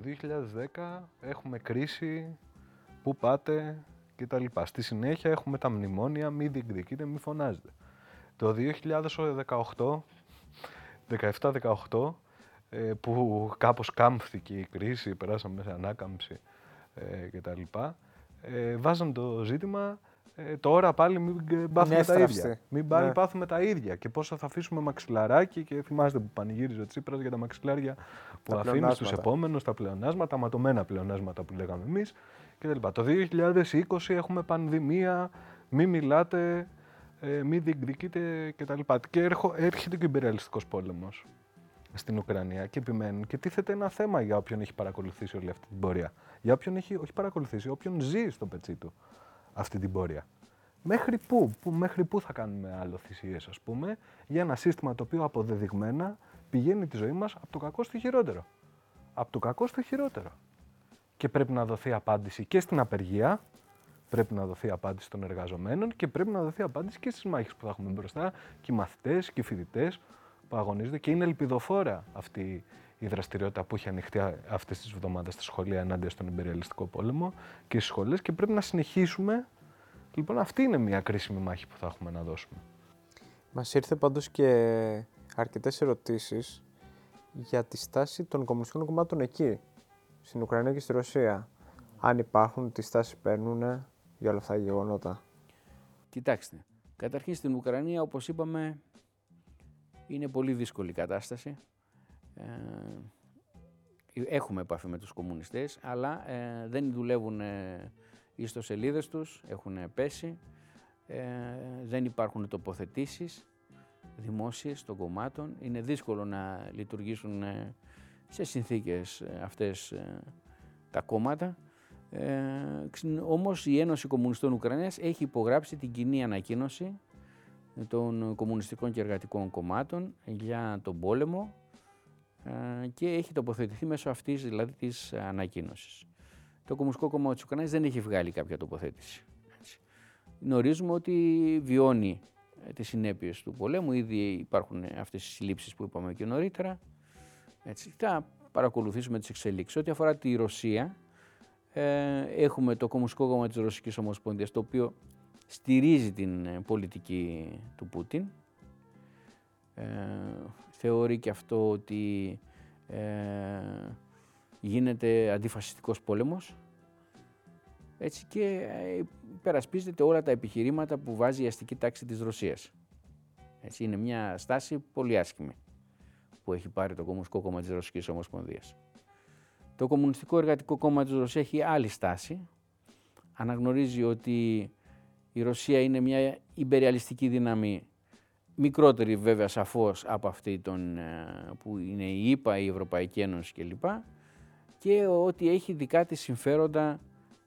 2010 έχουμε κρίση, πού πάτε κτλ. Στη συνέχεια έχουμε τα μνημόνια, μη διεκδικείτε, μη φωνάζετε. Το 2018, 17-18, ε, που κάπως κάμφθηκε η κρίση, περάσαμε σε ανάκαμψη ε, κτλ. Ε, βάζαν το ζήτημα ε, τώρα πάλι μην πάθουμε τα ίδια. Μην πάλι ναι. πάθουμε τα ίδια. Και πόσο θα αφήσουμε μαξιλαράκι και θυμάστε που πανηγύριζε ο Τσίπρας για τα μαξιλάρια που τα αφήνει στου επόμενους, τα πλεονάσματα, ματωμένα πλεονάσματα που λέγαμε εμείς κτλ. Το 2020 έχουμε πανδημία, μη μιλάτε, ε, μη διεκδικείτε κτλ. Και έρχεται και ο υπεραλιστικό πόλεμος στην Ουκρανία και επιμένουν και τίθεται ένα θέμα για όποιον έχει παρακολουθήσει όλη αυτή την πορεία. Για όποιον έχει, όχι παρακολουθήσει, όποιον ζει στο πετσί του αυτή την πορεία. Μέχρι πού, που, μέχρι πού θα κάνουμε άλλο θυσίες, ας πούμε, για ένα σύστημα το οποίο αποδεδειγμένα πηγαίνει τη ζωή μας από το κακό στο χειρότερο. Από το κακό στο χειρότερο. Και πρέπει να δοθεί απάντηση και στην απεργία, πρέπει να δοθεί απάντηση των εργαζομένων και πρέπει να δοθεί απάντηση και στις μάχες που θα έχουμε μπροστά και οι μαθητές και οι φοιτητές που αγωνίζονται και είναι ελπιδοφόρα αυτή η δραστηριότητα που έχει ανοιχτεί αυτές τις εβδομάδες στα σχολεία ενάντια στον υπεριαλιστικό πόλεμο και στις σχολές και πρέπει να συνεχίσουμε. Λοιπόν, αυτή είναι μια κρίσιμη μάχη που θα έχουμε να δώσουμε. Μας ήρθε πάντως και αρκετές ερωτήσεις για τη στάση των κομμουνιστικών κομμάτων εκεί, στην Ουκρανία και στη Ρωσία. Αν υπάρχουν, τι στάσει παίρνουν για όλα αυτά τα γεγονότα; Κοιτάξτε, καταρχήν στην Ουκρανία, όπως είπαμε, είναι πολύ δύσκολη κατάσταση. Ε, έχουμε επαφή με τους κομμουνιστές, αλλά ε, δεν δουλεύουν ε, οι ιστοσελίδες τους, έχουν πέσει, ε, δεν υπάρχουν τοποθετήσεις δημόσιες των κομμάτων. Είναι δύσκολο να λειτουργήσουν σε συνθήκες αυτές τα κόμματα. Ε, όμως η Ένωση Κομμουνιστών Ουκρανίας έχει υπογράψει την κοινή ανακοίνωση των κομμουνιστικών και εργατικών κομμάτων για τον πόλεμο ε, και έχει τοποθετηθεί μέσω αυτής δηλαδή της ανακοίνωσης. Το Κομμουνιστικό Κόμμα της Ουκρανίας δεν έχει βγάλει κάποια τοποθέτηση. Έτσι. Γνωρίζουμε ότι βιώνει ε, τις συνέπειες του πολέμου. Ήδη υπάρχουν αυτές οι συλλήψεις που είπαμε και νωρίτερα. Έτσι. Θα παρακολουθήσουμε τις εξελίξεις. Ό,τι αφορά τη Ρωσία, ε, έχουμε το Κομμουνιστικό Κόμμα της Ρωσικής Ομοσπονδίας, το οποίο στηρίζει την ε, πολιτική του Πούτιν ε, θεωρεί και αυτό ότι ε, γίνεται αντιφασιστικός πόλεμος έτσι και ε, υπερασπίζεται όλα τα επιχειρήματα που βάζει η αστική τάξη της Ρωσίας. Έτσι, είναι μια στάση πολύ άσχημη που έχει πάρει το Κομμουνιστικό Κόμμα της Ρωσικής Ομοσπονδίας. Το Κομμουνιστικό Εργατικό Κόμμα της Ρωσίας έχει άλλη στάση. Αναγνωρίζει ότι η Ρωσία είναι μια υπεριαλιστική δύναμη μικρότερη βέβαια σαφώς από αυτή τον, ε, που είναι η ΕΠΑ, η Ευρωπαϊκή Ένωση κλπ. και ότι έχει δικά της συμφέροντα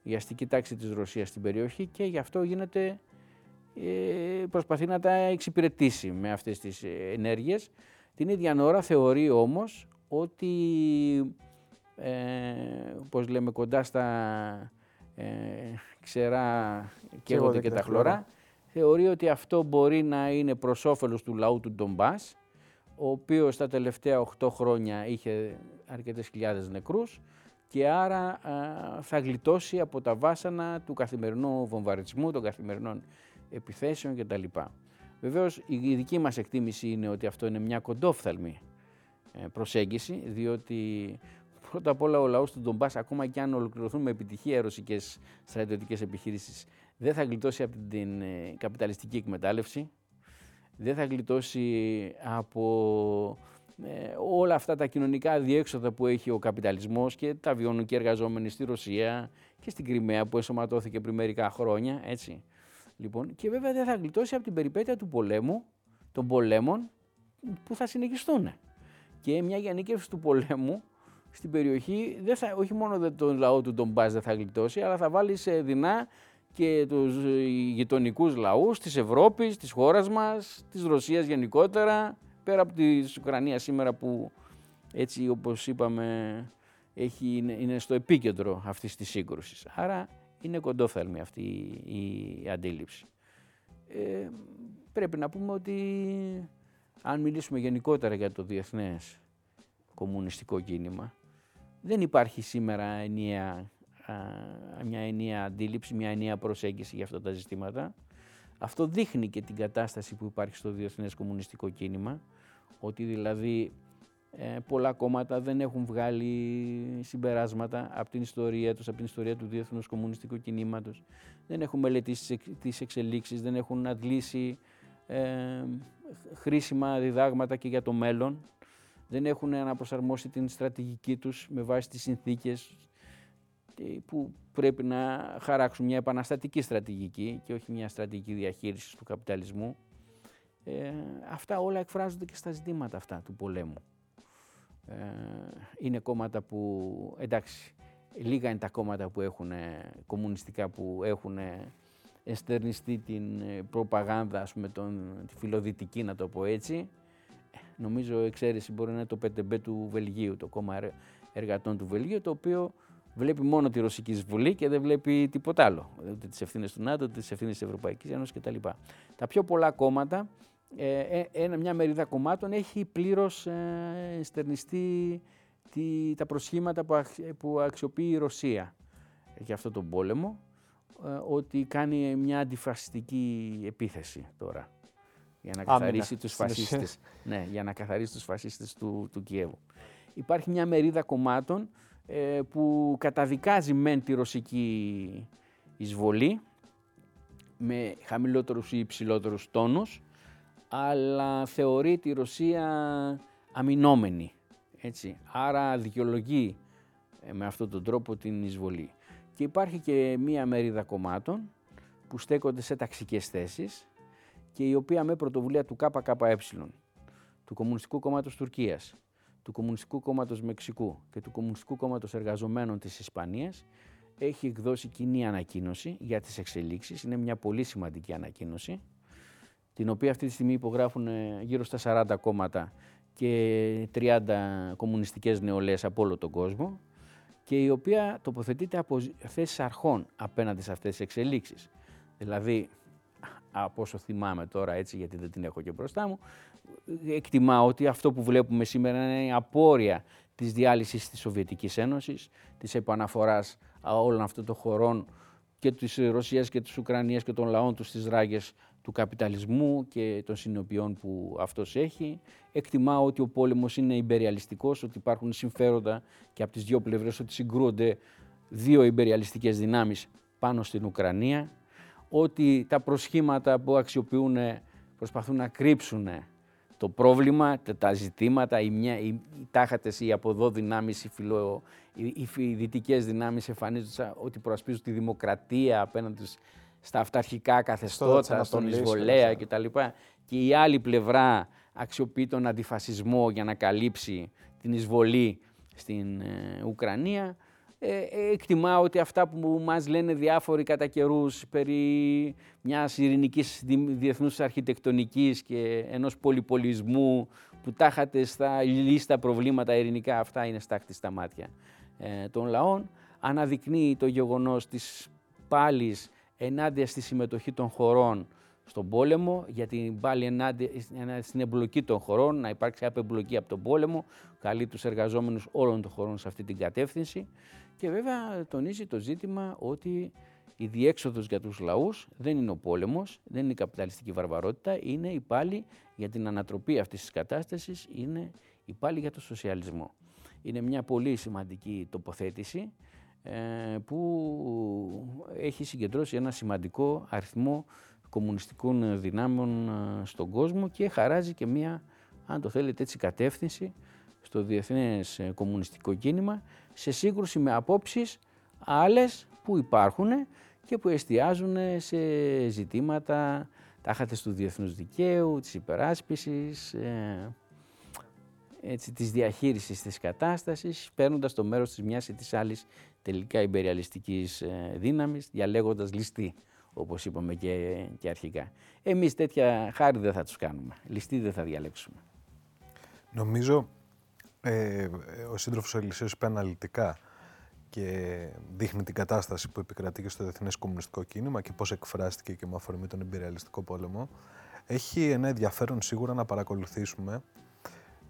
η αστική τάξη της Ρωσίας στην περιοχή και γι' αυτό γίνεται, ε, προσπαθεί να τα εξυπηρετήσει με αυτές τις ενέργειες. Την ίδια ώρα θεωρεί όμως ότι, ε, πώς λέμε, κοντά στα ε, ξερά καίγονται και, και τα χλωρά, θεωρεί ότι αυτό μπορεί να είναι προς όφελος του λαού του Ντομπάς, ο οποίος τα τελευταία 8 χρόνια είχε αρκετές χιλιάδες νεκρούς και άρα θα γλιτώσει από τα βάσανα του καθημερινού βομβαρισμού, των καθημερινών επιθέσεων κτλ. Βεβαίως η δική μας εκτίμηση είναι ότι αυτό είναι μια κοντόφθαλμη ε, προσέγγιση, διότι πρώτα απ' όλα ο λαός του Ντομπάς, ακόμα και αν ολοκληρωθούν με επιτυχία ρωσικές στρατιωτικές επιχειρήσεις, δεν θα γλιτώσει από την ε, καπιταλιστική εκμετάλλευση, δεν θα γλιτώσει από ε, όλα αυτά τα κοινωνικά διέξοδα που έχει ο καπιταλισμός και τα βιώνουν και εργαζόμενοι στη Ρωσία και στην Κρυμαία που εσωματώθηκε πριν μερικά χρόνια, έτσι. Λοιπόν, και βέβαια δεν θα γλιτώσει από την περιπέτεια του πολέμου, των πολέμων που θα συνεχιστούν. Και μια γενίκευση του πολέμου στην περιοχή, δεν θα, όχι μόνο τον λαό του Ντομπάς δεν θα γλιτώσει, αλλά θα βάλει σε δεινά και τους γειτονικούς λαούς της Ευρώπης, της χώρας μας, της Ρωσίας γενικότερα, πέρα από της Ουκρανίας σήμερα που έτσι όπως είπαμε έχει, είναι, στο επίκεντρο αυτής της σύγκρουσης. Άρα είναι κοντόφθαλμη αυτή η, αντίληψη. Ε, πρέπει να πούμε ότι αν μιλήσουμε γενικότερα για το διεθνές κομμουνιστικό κίνημα, δεν υπάρχει σήμερα ενιαία, μια ενιαία αντίληψη, μια ενιαία προσέγγιση για αυτά τα ζητήματα. Αυτό δείχνει και την κατάσταση που υπάρχει στο διεθνές κομμουνιστικό κίνημα, ότι δηλαδή ε, πολλά κόμματα δεν έχουν βγάλει συμπεράσματα από την ιστορία τους, από την ιστορία του διεθνούς κομμουνιστικού κινήματος, δεν έχουν μελετήσει τις εξελίξεις, δεν έχουν αντλήσει ε, χρήσιμα διδάγματα και για το μέλλον, δεν έχουν αναπροσαρμόσει την στρατηγική τους με βάση τις συνθήκες που πρέπει να χαράξουν μια επαναστατική στρατηγική και όχι μια στρατηγική διαχείρισης του καπιταλισμού. Ε, αυτά όλα εκφράζονται και στα ζητήματα αυτά του πολέμου. Ε, είναι κόμματα που, εντάξει, λίγα είναι τα κόμματα που έχουν, κομμουνιστικά που έχουν εστερνιστεί την ε, προπαγάνδα, ας πούμε, τον, τη φιλοδυτική να το πω έτσι. Νομίζω εξαίρεση μπορεί να είναι το ΠΤΜ του Βελγίου, το κόμμα εργατών του Βελγίου, το οποίο βλέπει μόνο τη Ρωσική Βουλή και δεν βλέπει τίποτα άλλο. Ούτε τις ευθύνες του ΝΑΤΟ, ούτε τις ευθύνες της Ευρωπαϊκής Ένωσης κτλ. Τα πιο πολλά κόμματα, ε, ε, ένα, μια μερίδα κομμάτων έχει πλήρως ε, στερνιστεί τη, τα προσχήματα που, που αξιοποιεί η Ρωσία για αυτό τον πόλεμο, ε, ότι κάνει μια αντιφασιστική επίθεση τώρα για να καθαρίσει τους φασίστες. ναι, για να καθαρίσει τους φασίστες του, του Κιέβου. Υπάρχει μια μερίδα κομμάτων ε, που καταδικάζει μεν τη ρωσική εισβολή με χαμηλότερους ή υψηλότερους τόνους, αλλά θεωρεί τη Ρωσία αμυνόμενη. Έτσι. Άρα δικαιολογεί ε, με αυτόν τον τρόπο την εισβολή. Και υπάρχει και μία μερίδα κομμάτων που στέκονται σε ταξικές θέσεις και η οποία με πρωτοβουλία του ΚΚΕ, του Κομμουνιστικού Κόμματος Τουρκίας, του Κομμουνιστικού Κόμματος Μεξικού και του Κομμουνιστικού Κόμματος Εργαζομένων της Ισπανίας έχει εκδώσει κοινή ανακοίνωση για τις εξελίξεις. Είναι μια πολύ σημαντική ανακοίνωση, την οποία αυτή τη στιγμή υπογράφουν ε, γύρω στα 40 κόμματα και 30 κομμουνιστικές νεολαίες από όλο τον κόσμο και η οποία τοποθετείται από θέσεις αρχών απέναντι σε αυτές τις εξελίξεις. Δηλαδή, από όσο θυμάμαι τώρα έτσι γιατί δεν την έχω και μπροστά μου, εκτιμά ότι αυτό που βλέπουμε σήμερα είναι η απόρρια της διάλυσης της Σοβιετικής Ένωσης, της επαναφοράς όλων αυτών των χωρών και της Ρωσίας και της Ουκρανίας και των λαών τους στις ράγες του καπιταλισμού και των συνοποιών που αυτός έχει. Εκτιμά ότι ο πόλεμος είναι υπεριαλιστικός, ότι υπάρχουν συμφέροντα και από τις δύο πλευρές ότι συγκρούονται δύο υπεριαλιστικές δυνάμεις πάνω στην Ουκρανία, ότι τα προσχήματα που αξιοποιούν προσπαθούν να κρύψουν το πρόβλημα, τα ζητήματα, οι, μια, οι, οι τάχατες, οι από εδώ δυνάμεις, οι, φιλο, οι, οι δυτικές δυνάμεις εμφανίζονται ότι προασπίζουν τη δημοκρατία απέναντι στα αυταρχικά καθεστώτα, στον εισβολέα κτλ. Και η άλλη πλευρά αξιοποιεί τον αντιφασισμό για να καλύψει την εισβολή στην ε, Ουκρανία. Ε, ε, εκτιμάω ότι αυτά που μας λένε διάφοροι κατά καιρούς περί μιας ειρηνικής διεθνούς αρχιτεκτονικής και ενός πολυπολισμού που τάχατε στα λίστα προβλήματα ειρηνικά, αυτά είναι στάκτη στα μάτια ε, των λαών. Αναδεικνύει το γεγονός της πάλης ενάντια στη συμμετοχή των χωρών στον πόλεμο, για την πάλι ενάντια στην εμπλοκή των χωρών, να υπάρξει απεμπλοκή από τον πόλεμο, καλεί τους εργαζόμενους όλων των χωρών σε αυτή την κατεύθυνση και βέβαια τονίζει το ζήτημα ότι η διέξοδος για τους λαούς δεν είναι ο πόλεμος, δεν είναι η καπιταλιστική βαρβαρότητα, είναι η πάλι για την ανατροπή αυτής της κατάστασης, είναι η πάλι για το σοσιαλισμό. Είναι μια πολύ σημαντική τοποθέτηση ε, που έχει συγκεντρώσει ένα σημαντικό αριθμό κομμουνιστικών δυνάμεων ε, στον κόσμο και χαράζει και μία, αν το θέλετε έτσι, κατεύθυνση στο διεθνές ε, κομμουνιστικό κίνημα σε σύγκρουση με απόψεις άλλες που υπάρχουν και που εστιάζουν σε ζητήματα τάχατες του διεθνούς δικαίου, της υπεράσπισης, ε, έτσι, της διαχείρισης της κατάστασης, παίρνοντας το μέρος της μιας ή της άλλης τελικά υπεριαλιστικής ε, δύναμης, διαλέγοντας ληστή, όπως είπαμε και, και αρχικά. Εμείς τέτοια χάρη δεν θα τους κάνουμε, ληστή δεν θα διαλέξουμε. Νομίζω ε, ο σύντροφος Ελισέος είπε αναλυτικά και δείχνει την κατάσταση που επικρατεί και στο Διεθνές Κομμουνιστικό Κίνημα και πώς εκφράστηκε και με αφορμή τον εμπειριαλιστικό πόλεμο. Έχει ένα ενδιαφέρον σίγουρα να παρακολουθήσουμε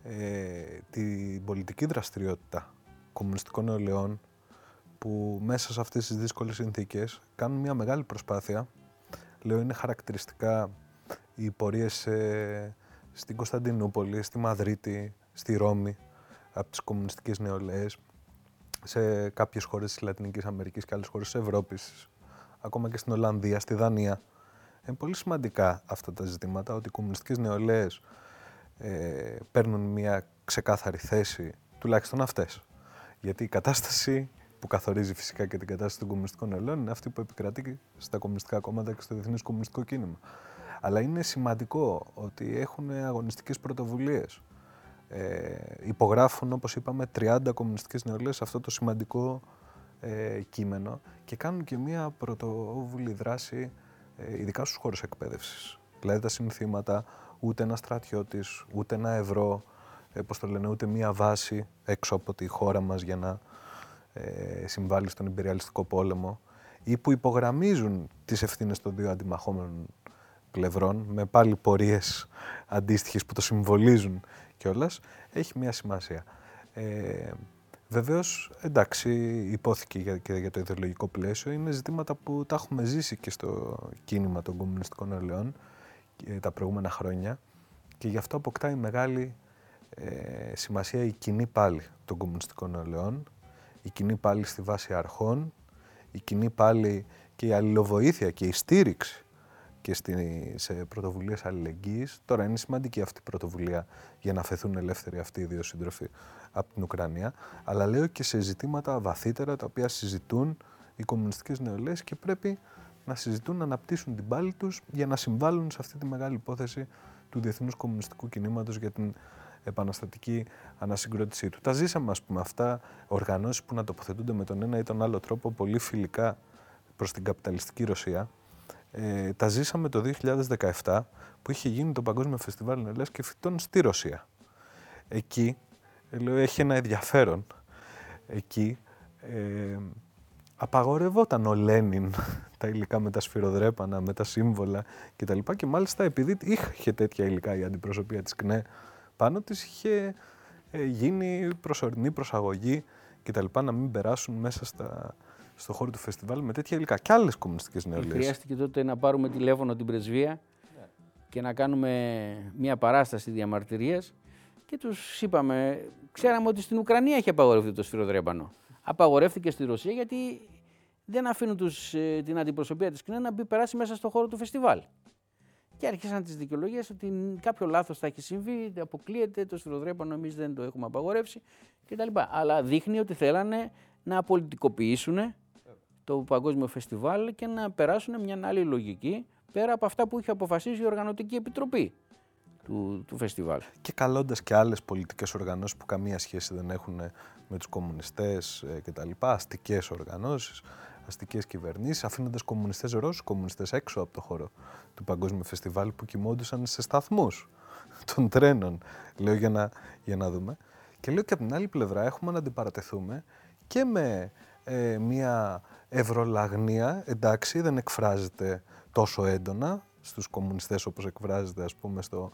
ε, την πολιτική δραστηριότητα κομμουνιστικών νεολαίων που μέσα σε αυτές τις δύσκολες συνθήκες κάνουν μια μεγάλη προσπάθεια. Λέω είναι χαρακτηριστικά οι πορείες ε, στην Κωνσταντινούπολη, στη Μαδρίτη, στη Ρώμη από τις κομμουνιστικές νεολαίες σε κάποιες χώρες της Λατινικής Αμερικής και άλλες χώρες της Ευρώπης, ακόμα και στην Ολλανδία, στη Δανία. Είναι πολύ σημαντικά αυτά τα ζητήματα, ότι οι κομμουνιστικές νεολαίες ε, παίρνουν μια ξεκάθαρη θέση, τουλάχιστον αυτές. Γιατί η κατάσταση που καθορίζει φυσικά και την κατάσταση των κομμουνιστικών νεολαίων είναι αυτή που επικρατεί στα κομμουνιστικά κόμματα και στο διεθνές κομμουνιστικό κίνημα. Αλλά είναι σημαντικό ότι έχουν αγωνιστικές πρωτοβουλίες ε, υπογράφουν, όπως είπαμε, 30 κομμουνιστικές νεολαίες σε αυτό το σημαντικό ε, κείμενο και κάνουν και μία πρωτοβουλή δράση, ε, ειδικά στους χώρους εκπαίδευσης. Δηλαδή τα συνθήματα, ούτε ένα στρατιώτης, ούτε ένα ευρώ, ε, το λένε, ούτε μία βάση έξω από τη χώρα μας για να ε, συμβάλλει στον υπεριαλιστικό πόλεμο ή που υπογραμμίζουν τις ευθύνες των δύο αντιμαχόμενων πλευρών με πάλι πορείες αντίστοιχες που το συμβολίζουν κιόλας, έχει μια σημασία. Ε, Βεβαίως, εντάξει, υπόθηκε για, και για το ιδεολογικό πλαίσιο. Είναι ζητήματα που τα έχουμε ζήσει και στο κίνημα των κομμουνιστικών ελαιών τα προηγούμενα χρόνια και γι' αυτό αποκτάει μεγάλη ε, σημασία η κοινή πάλι των κομμουνιστικών ελαιών, η κοινή πάλι στη βάση αρχών, η κοινή πάλι και η αλληλοβοήθεια και η στήριξη και στη, σε πρωτοβουλίες αλληλεγγύης. Τώρα είναι σημαντική αυτή η πρωτοβουλία για να φεθούν ελεύθεροι αυτοί οι δύο σύντροφοι από την Ουκρανία. Αλλά λέω και σε ζητήματα βαθύτερα τα οποία συζητούν οι κομμουνιστικές νεολαίες και πρέπει να συζητούν, να αναπτύσσουν την πάλη τους για να συμβάλλουν σε αυτή τη μεγάλη υπόθεση του Διεθνούς Κομμουνιστικού Κινήματος για την επαναστατική ανασυγκρότησή του. Τα ζήσαμε, ας πούμε, αυτά οργανώσεις που να τοποθετούνται με τον ένα ή τον άλλο τρόπο πολύ φιλικά προς την καπιταλιστική Ρωσία ε, τα ζήσαμε το 2017 που είχε γίνει το Παγκόσμιο Φεστιβάλ Νεολαίας και Φυτών στη Ρωσία. Εκεί, ε, λέω, έχει ένα ενδιαφέρον. Εκεί ε, απαγορευόταν ο Λένιν [laughs] τα υλικά με τα σφυροδρέπανα, με τα σύμβολα κτλ. Και, και μάλιστα επειδή είχε τέτοια υλικά η αντιπροσωπεία της ΚΝΕ πάνω της, είχε ε, γίνει προσωρινή προσαγωγή κτλ. να μην περάσουν μέσα στα, στο χώρο του φεστιβάλ με τέτοια υλικά και άλλες κομμουνιστικές νεολαίες. Χρειάστηκε τότε να πάρουμε τηλέφωνο την πρεσβεία και να κάνουμε μια παράσταση διαμαρτυρίας και τους είπαμε, ξέραμε ότι στην Ουκρανία έχει απαγορευτεί το σφυροδρέπανο. Απαγορεύτηκε στη Ρωσία γιατί δεν αφήνουν τους, ε, την αντιπροσωπεία της ΚΝΕ να μπει περάσει μέσα στο χώρο του φεστιβάλ. Και άρχισαν τις δικαιολογίες ότι κάποιο λάθος θα έχει συμβεί, αποκλείεται το σφυροδρέπανο, εμείς δεν το έχουμε απαγορεύσει κτλ. Αλλά δείχνει ότι θέλανε να πολιτικοποιήσουν το Παγκόσμιο Φεστιβάλ και να περάσουν μια άλλη λογική πέρα από αυτά που είχε αποφασίσει η Οργανωτική Επιτροπή. του, του φεστιβάλ. Και καλώντας και άλλες πολιτικές οργανώσεις που καμία σχέση δεν έχουν με τους κομμουνιστές ε, και τα λοιπά, αστικές οργανώσεις, αστικές κυβερνήσεις, αφήνοντας κομμουνιστές Ρώσους, κομμουνιστές έξω από το χώρο του Παγκόσμιου Φεστιβάλ που κοιμόντουσαν σε σταθμούς [laughs] των τρένων, λέω για να, για να δούμε. Και λέω και από την άλλη πλευρά έχουμε να αντιπαρατεθούμε και με ε, μια ευρωλαγνία, εντάξει δεν εκφράζεται τόσο έντονα στους κομμουνιστές όπως εκφράζεται ας πούμε στο,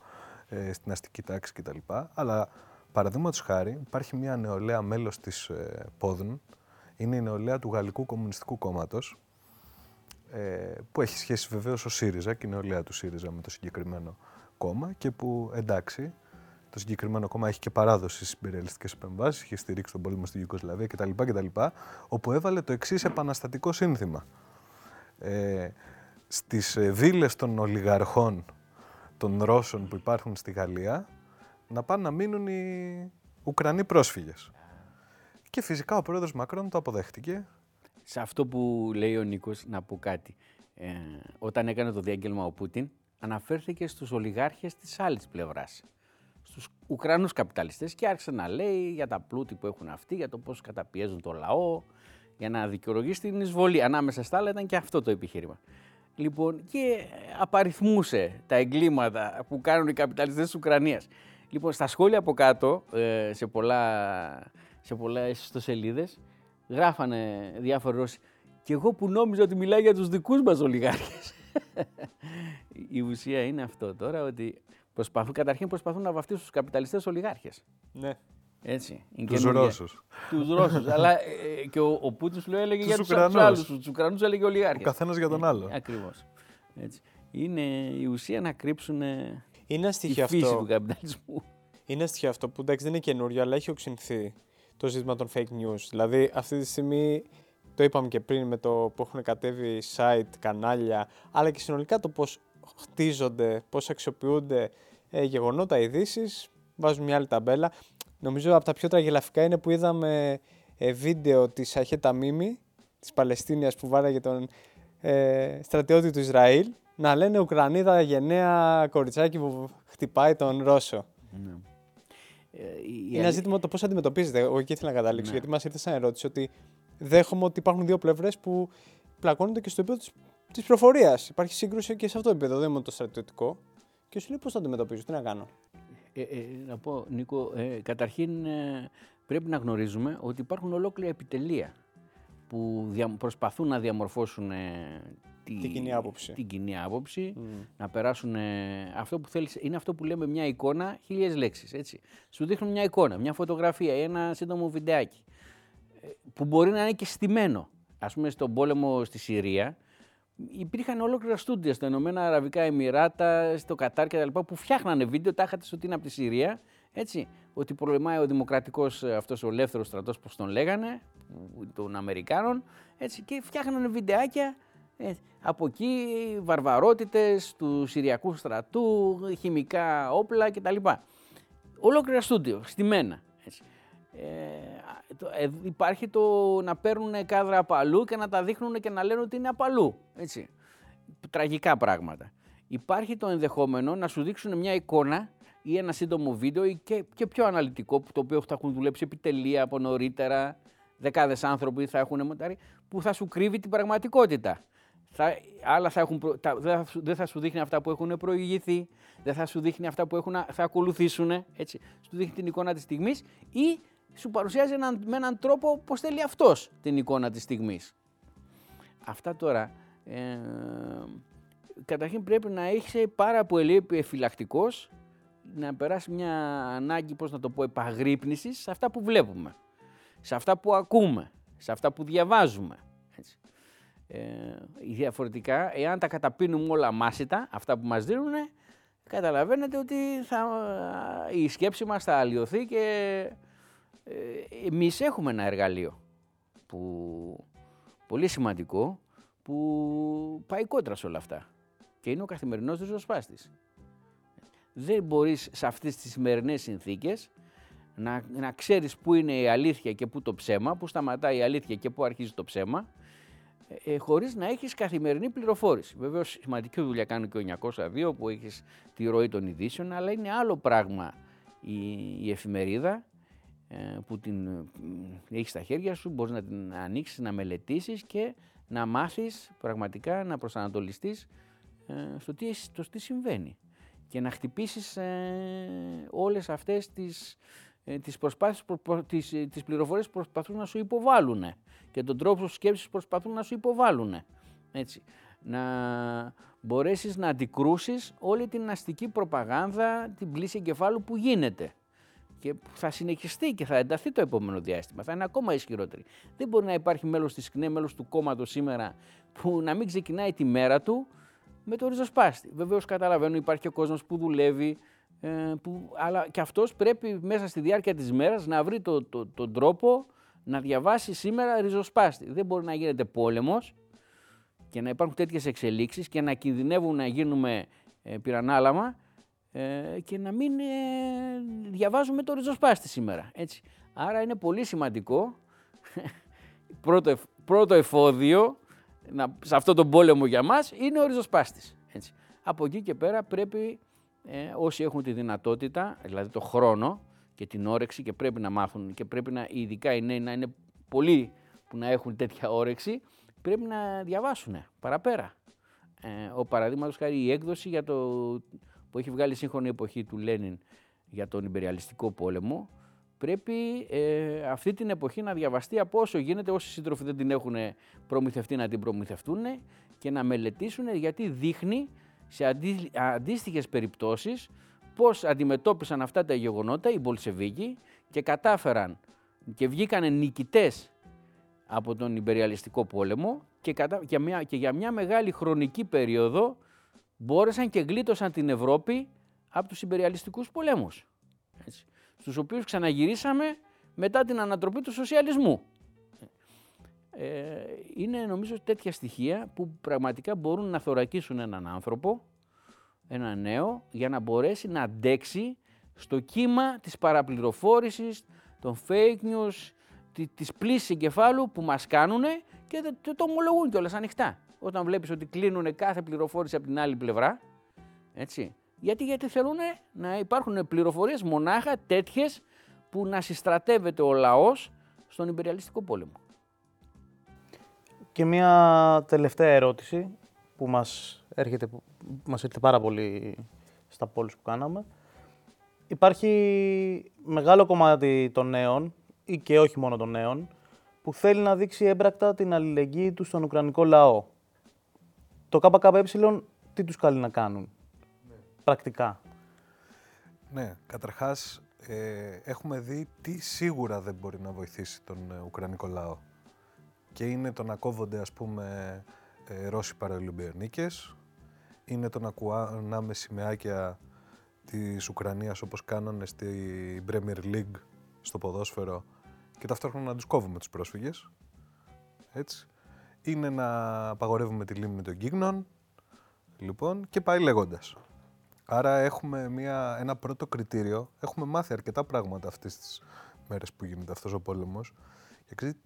ε, στην αστική τάξη κτλ. Αλλά παραδείγματος χάρη υπάρχει μια νεολαία μέλος της ε, Πόδν, είναι η νεολαία του Γαλλικού Κομμουνιστικού Κόμματος, ε, που έχει σχέση βεβαίως ο ΣΥΡΙΖΑ και η νεολαία του ΣΥΡΙΖΑ με το συγκεκριμένο κόμμα και που εντάξει, το συγκεκριμένο κόμμα έχει και παράδοση στις υπερελιστικέ επεμβάσεις, είχε στηρίξει τον πόλεμο στη Ιουγκοσλαβία κτλ. κτλ όπου έβαλε το εξής επαναστατικό σύνθημα. Ε, στις ε, βίλες των ολιγαρχών των Ρώσων που υπάρχουν στη Γαλλία να πάνε να μείνουν οι Ουκρανοί πρόσφυγες. Και φυσικά ο πρόεδρος Μακρόν το αποδέχτηκε. Σε αυτό που λέει ο Νίκος, να πω κάτι. Ε, όταν έκανε το διάγγελμα ο Πούτιν, αναφέρθηκε στους ολιγάρχες της άλλης πλευράς. Στους Ουκρανούς καπιταλιστές και άρχισε να λέει για τα πλούτη που έχουν αυτοί, για το πώς καταπιέζουν το λαό, για να δικαιολογήσει την εισβολή. Ανάμεσα στα άλλα ήταν και αυτό το επιχείρημα. Λοιπόν, και απαριθμούσε τα εγκλήματα που κάνουν οι καπιταλιστές της Ουκρανίας. Λοιπόν, στα σχόλια από κάτω, ε, σε πολλά, σε πολλά ιστοσελίδες, γράφανε διάφοροι Ρώσοι και εγώ που νόμιζα ότι μιλάει για τους δικούς μας ολιγάρχες. [laughs] Η ουσία είναι αυτό τώρα, ότι προσπαθούν, καταρχήν προσπαθούν να βαφτίσουν τους καπιταλιστές ολιγάρχες. Ναι. Έτσι. Τους Ρώσους. Τους Ρώσους. [laughs] Αλλά ε, και ο, ο Πούτινς σου έλεγε για τους άλλους. Τους Ουκρανούς έλεγε ολιγάρχες. Ο καθένας για τον άλλο. Ε, ακριβώς. Έτσι. Είναι η ουσία να κρύψουν είναι τη φύση αυτό. του καπιταλισμού. Είναι στοιχείο αυτό που εντάξει δεν είναι καινούριο, αλλά έχει οξυνθεί το ζήτημα των fake news. Δηλαδή, αυτή τη στιγμή το είπαμε και πριν με το που έχουν κατέβει site, κανάλια, αλλά και συνολικά το πώς χτίζονται, πώς αξιοποιούνται ε, γεγονότα, ειδήσεις. Βάζουν μια άλλη ταμπέλα. Νομίζω από τα πιο τραγελαφικά είναι που είδαμε ε, βίντεο της Αχέτα Μίμη, της Παλαιστίνιας που βάραγε τον ε, στρατιώτη του Ισραήλ, να λένε Ουκρανίδα γενναία κοριτσάκι που χτυπάει τον Ρώσο. Ναι. Ε, η- η Είναι ένα αλή- ζήτημα το πώς αντιμετωπίζετε. Εγώ εκεί ήθελα να καταλήξω, Ναι. γιατί μας ήρθε σαν ερώτηση ότι δέχομαι ότι υπάρχουν δύο πλευρές που πλακώνονται και στο επίπεδο της προφορίας. Υπάρχει σύγκρουση και σε αυτό το επίπεδο, δεν είναι το στρατιωτικό. Και σου λέει πώς το αντιμετωπίζω, τι να κάνω; Ε, ε, να πω, Νίκο, ε, καταρχήν ε, πρέπει να γνωρίζουμε ότι υπάρχουν ολόκληρα επιτελεία που δια, προσπαθούν να διαμορφώσουν ε, τη, Την κοινή άποψη. την κοινή άποψη, να περάσουν ε, αυτό που θέλεις, είναι αυτό που λέμε μια εικόνα, χίλιες λέξεις, έτσι. Σου δείχνουν μια εικόνα, μια φωτογραφία ή ένα σύντομο βιντεάκι ε, που μπορεί να είναι και στημένο. Ας πούμε στον πόλεμο στη Συρία υπήρχαν ολόκληρα στούντια στα Ηνωμένα Αραβικά Εμμυράτα, στο Κατάρ κτλ. που φτιάχνανε βίντεο, τα είχατε στο τι είναι από τη Συρία. Έτσι, ότι πολεμάει ο δημοκρατικός αυτός ο ελεύθερος στρατός, όπω τον λέγανε, που- των Αμερικάνων. Έτσι, και φτιάχνανε βιντεάκια ε, από εκεί, βαρβαρότητες τους Συριακούς στρατού, χημικά όπλα κτλ. Ολόκληρα στούντιο, στημένα. Έτσι. Ε, το- ε, υπάρχει το να παίρνουν κάδρα από αλλού και να τα δείχνουν και να λένε ότι είναι από αλλού. Έτσι. Τραγικά πράγματα. Υπάρχει το ενδεχόμενο να σου δείξουν μια εικόνα ή ένα σύντομο βίντεο ή και, και πιο αναλυτικό, που το οποίο θα έχουν δουλέψει επιτελεία από νωρίτερα, δεκάδες άνθρωποι θα έχουν μοντάρει, που θα σου κρύβει την πραγματικότητα. Θα, άλλα θα έχουν, προ- τα- δεν, θα, σου- δεν θα σου δείχνει αυτά που έχουν προηγηθεί, δεν θα σου δείχνει αυτά που έχουν, θα ακολουθήσουν, έτσι. Σου δείχνει την εικόνα της στιγμής ή σου παρουσιάζει έναν, με έναν τρόπο πώς θέλει αυτός την εικόνα της στιγμής. Αυτά τώρα, ε, καταρχήν πρέπει να είσαι πάρα πολύ επιφυλακτικός, να περάσει μια ανάγκη, πώς να το πω, επαγρύπνησης σε αυτά που βλέπουμε, σε αυτά που ακούμε, σε αυτά που διαβάζουμε. Έτσι. Ε, διαφορετικά, εάν τα καταπίνουμε όλα μάσιτα, αυτά που μας δίνουν, καταλαβαίνετε ότι θα, η σκέψη μας θα αλλοιωθεί και ε, εμείς έχουμε ένα εργαλείο που, πολύ σημαντικό που πάει κόντρα σε όλα αυτά και είναι ο καθημερινός ριζοσπάστης. Δεν μπορείς σε αυτές τις σημερινές συνθήκες να, να ξέρεις πού είναι η αλήθεια και πού το ψέμα, πού σταματάει η αλήθεια και πού αρχίζει το ψέμα ε, χωρίς να έχεις καθημερινή πληροφόρηση. Βεβαίως σημαντική δουλειά κάνει και ο 902 που έχεις τη ροή των ειδήσεων, αλλά είναι άλλο πράγμα η, η εφημερίδα ε, που την ε, έχεις στα χέρια σου, μπορείς να την ανοίξεις, να μελετήσεις και να μάθεις πραγματικά, να προσανατολιστείς ε, στο, τι, στο τι συμβαίνει και να χτυπήσεις ε, όλες αυτές τις, ε, τις, προσπάθειες, τις, ε, τις πληροφορίες που προσπαθούν να σου υποβάλουν και τον τρόπο σκέψης που προσπαθούν να σου υποβάλουν. Έτσι. Να μπορέσεις να αντικρούσεις όλη την αστική προπαγάνδα, την πλήση εγκεφάλου που γίνεται και θα συνεχιστεί και θα ενταθεί το επόμενο διάστημα. Θα είναι ακόμα ισχυρότερη. Δεν μπορεί να υπάρχει μέλος της ΚΝΕ, μέλος του κόμματος σήμερα που να μην ξεκινάει τη μέρα του με το ριζοσπάστη. Βεβαίως καταλαβαίνω υπάρχει και ο κόσμος που δουλεύει, ε, που, αλλά και αυτός πρέπει μέσα στη διάρκεια της μέρας να βρει το, το, τον τρόπο να διαβάσει σήμερα ριζοσπάστη. Δεν μπορεί να γίνεται πόλεμος και να υπάρχουν τέτοιες εξελίξεις και να κινδυνεύουν να γίνουμε ε, πυρανάλαμα ε, και να μην ε, διαβάζουμε το ριζοσπάστη σήμερα. Έτσι. Άρα είναι πολύ σημαντικό [laughs] πρώτο, πρώτο εφόδιο να, σε αυτό τον πόλεμο για μας είναι ο ριζοσπάστης. Έτσι. Από εκεί και πέρα πρέπει ε, όσοι έχουν τη δυνατότητα, δηλαδή το χρόνο και την όρεξη και πρέπει να μάθουν και πρέπει να, ειδικά οι νέοι να είναι πολλοί που να έχουν τέτοια όρεξη, πρέπει να διαβάσουν παραπέρα. Ε, ο παραδείγματος χάρη η έκδοση για το, που έχει βγάλει σύγχρονη εποχή του Λένιν για τον υπεριαλιστικό πόλεμο, πρέπει ε, αυτή την εποχή να διαβαστεί από όσο γίνεται όσοι σύντροφοι δεν την έχουν προμηθευτεί να την προμηθευτούν και να μελετήσουν γιατί δείχνει σε αντί, αντίστοιχες περιπτώσεις πώς αντιμετώπισαν αυτά τα γεγονότα οι Μπολσεβίκοι και κατάφεραν και βγήκαν νικητές από τον υπεριαλιστικό πόλεμο και, κατα... και, μια... και για μια μεγάλη χρονική περίοδο μπόρεσαν και γλίτωσαν την Ευρώπη από τους υπεριαλιστικούς πολέμους. Έτσι στους οποίους ξαναγυρίσαμε μετά την ανατροπή του σοσιαλισμού. Ε, είναι νομίζω τέτοια στοιχεία που πραγματικά μπορούν να θωρακίσουν έναν άνθρωπο, έναν νέο, για να μπορέσει να αντέξει στο κύμα της παραπληροφόρησης, των fake news, της πλήσης εγκεφάλου που μας κάνουν και το, το ομολογούν κιόλας ανοιχτά. Όταν βλέπεις ότι κλείνουν κάθε πληροφόρηση από την άλλη πλευρά, έτσι, γιατί, γιατί θέλουν να υπάρχουν πληροφορίες μονάχα τέτοιες που να συστρατεύεται ο λαός στον υπεριαλιστικό πόλεμο. Και μια τελευταία ερώτηση που μας έρχεται, που μας έρχεται πάρα πολύ στα πόλεις που κάναμε. Υπάρχει μεγάλο κομμάτι των νέων, ή και όχι μόνο των νέων, που θέλει να δείξει έμπρακτα την αλληλεγγύη του στον Ουκρανικό λαό. Το ΚΚΕ τι τους καλεί να κάνουν; Πρακτικά. Ναι, καταρχάς ε, έχουμε δει τι σίγουρα δεν μπορεί να βοηθήσει τον ε, Ουκρανικό λαό. Και είναι το να κόβονται ας πούμε ε, Ρώσοι παραολυμπιονίκες, είναι το να κουνάμε σημαίακια της Ουκρανίας όπως κάνανε στη Premier League στο ποδόσφαιρο και ταυτόχρονα να τους κόβουμε τους πρόσφυγες. Έτσι. Είναι να απαγορεύουμε τη λίμνη των Κύγνων, λοιπόν, και πάει λέγοντας. Άρα έχουμε μια, ένα πρώτο κριτήριο. Έχουμε μάθει αρκετά πράγματα αυτές τις μέρες που γίνεται αυτός ο πόλεμος.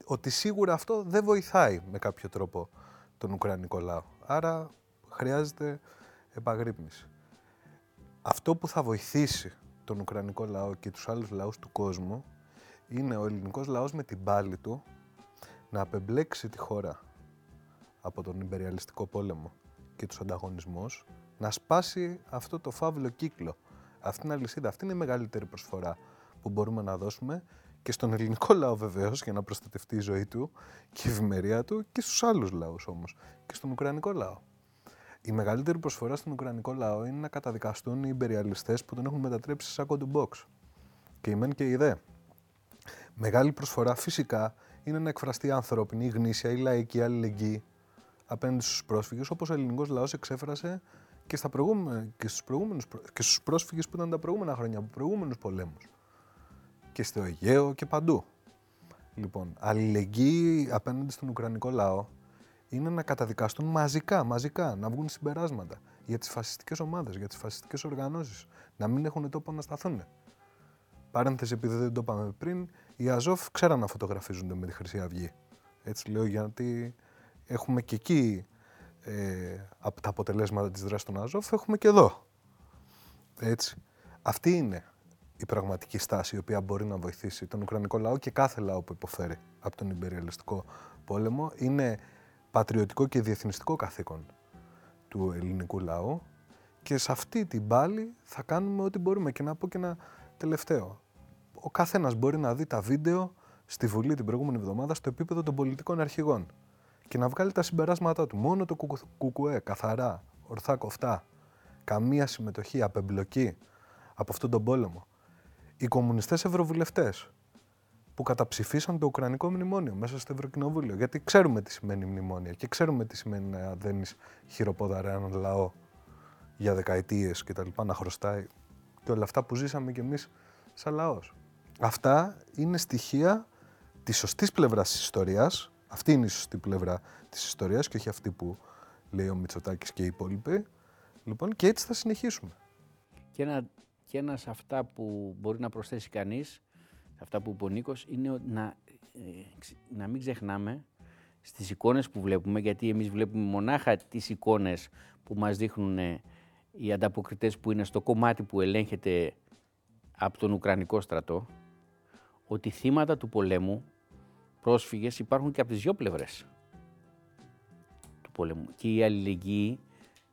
Ότι σίγουρα αυτό δεν βοηθάει με κάποιο τρόπο τον Ουκρανικό λαό. Άρα χρειάζεται επαγρύπνηση. Αυτό που θα βοηθήσει τον Ουκρανικό λαό και τους άλλους λαούς του κόσμου είναι ο ελληνικός λαός με την πάλη του να απεμπλέξει τη χώρα από τον υπεριαλιστικό πόλεμο και τους ανταγωνισμούς να σπάσει αυτό το φαύλο κύκλο. Αυτή είναι αλυσίδα. Αυτή είναι η μεγαλύτερη προσφορά που μπορούμε να δώσουμε και στον ελληνικό λαό βεβαίως για να προστατευτεί η ζωή του και η ευημερία του και στους άλλους λαούς όμως. Και στον Ουκρανικό λαό. Η μεγαλύτερη προσφορά στον Ουκρανικό λαό είναι να καταδικαστούν οι υπεριαλιστές που τον έχουν μετατρέψει σε σάκο του box. Και η μεν και η δε. Μεγάλη προσφορά φυσικά είναι να εκφραστεί ανθρώπινη, γνήσια ή λαϊκή αλληλεγγύη απέναντι στους πρόσφυγες, όπως ο ελληνικός λαός εξέφρασε και, στα προηγούμενα, και, στους προηγούμενους, και στους πρόσφυγες που ήταν τα προηγούμενα χρόνια, από προηγούμενους πολέμους. Και στο Αιγαίο και παντού. Λοιπόν, αλληλεγγύη απέναντι στον Ουκρανικό λαό είναι να καταδικαστούν μαζικά, μαζικά, να βγουν συμπεράσματα για τις φασιστικές ομάδες, για τις φασιστικές οργανώσεις, να μην έχουν τόπο να σταθούν. Παρένθεση, επειδή δεν το είπαμε πριν, οι Αζόφ ξέραν να φωτογραφίζονται με τη Χρυσή Αυγή. Έτσι λέω γιατί έχουμε και εκεί ε, από τα αποτελέσματα της δράσης των Αζόφ, έχουμε και εδώ. Έτσι. Αυτή είναι η πραγματική στάση η οποία μπορεί να βοηθήσει τον Ουκρανικό λαό και κάθε λαό που υποφέρει από τον υπεριαλιστικό πόλεμο. Είναι πατριωτικό και διεθνιστικό καθήκον του ελληνικού λαού και σε αυτή την πάλη θα κάνουμε ό,τι μπορούμε. Και να πω και ένα τελευταίο. Ο καθένας μπορεί να δει τα βίντεο στη Βουλή την προηγούμενη εβδομάδα στο επίπεδο των πολιτικών αρχηγών και να βγάλει τα συμπεράσματά του. Μόνο το κουκουέ, καθαρά, ορθά κοφτά, καμία συμμετοχή, απεμπλοκή από αυτόν τον πόλεμο. Οι κομμουνιστές ευρωβουλευτές που καταψηφίσαν το Ουκρανικό μνημόνιο μέσα στο Ευρωκοινοβούλιο. Γιατί ξέρουμε τι σημαίνει μνημόνια και ξέρουμε τι σημαίνει να δένεις χειροπόδαρα έναν λαό για δεκαετίες και τα λοιπά, να χρωστάει και όλα αυτά που ζήσαμε κι εμείς σαν λαός. Αυτά είναι στοιχεία της σωστής πλευράς της ιστορίας, αυτή είναι η σωστή πλευρά της ιστορίας και όχι αυτή που λέει ο Μητσοτάκης και οι υπόλοιποι. Λοιπόν, και έτσι θα συνεχίσουμε. Και ένα, και ένα σε αυτά που μπορεί να προσθέσει κανείς, αυτά που είπε ο Νίκος, είναι να, ε, να μην ξεχνάμε στις εικόνες που βλέπουμε, γιατί εμείς βλέπουμε μονάχα τις εικόνες που μας δείχνουν ε, οι ανταποκριτές που είναι στο κομμάτι που ελέγχεται από τον Ουκρανικό στρατό, ότι θύματα του πολέμου, πρόσφυγες, υπάρχουν και από τις δυο πλευρές του πολέμου. Και η αλληλεγγύη,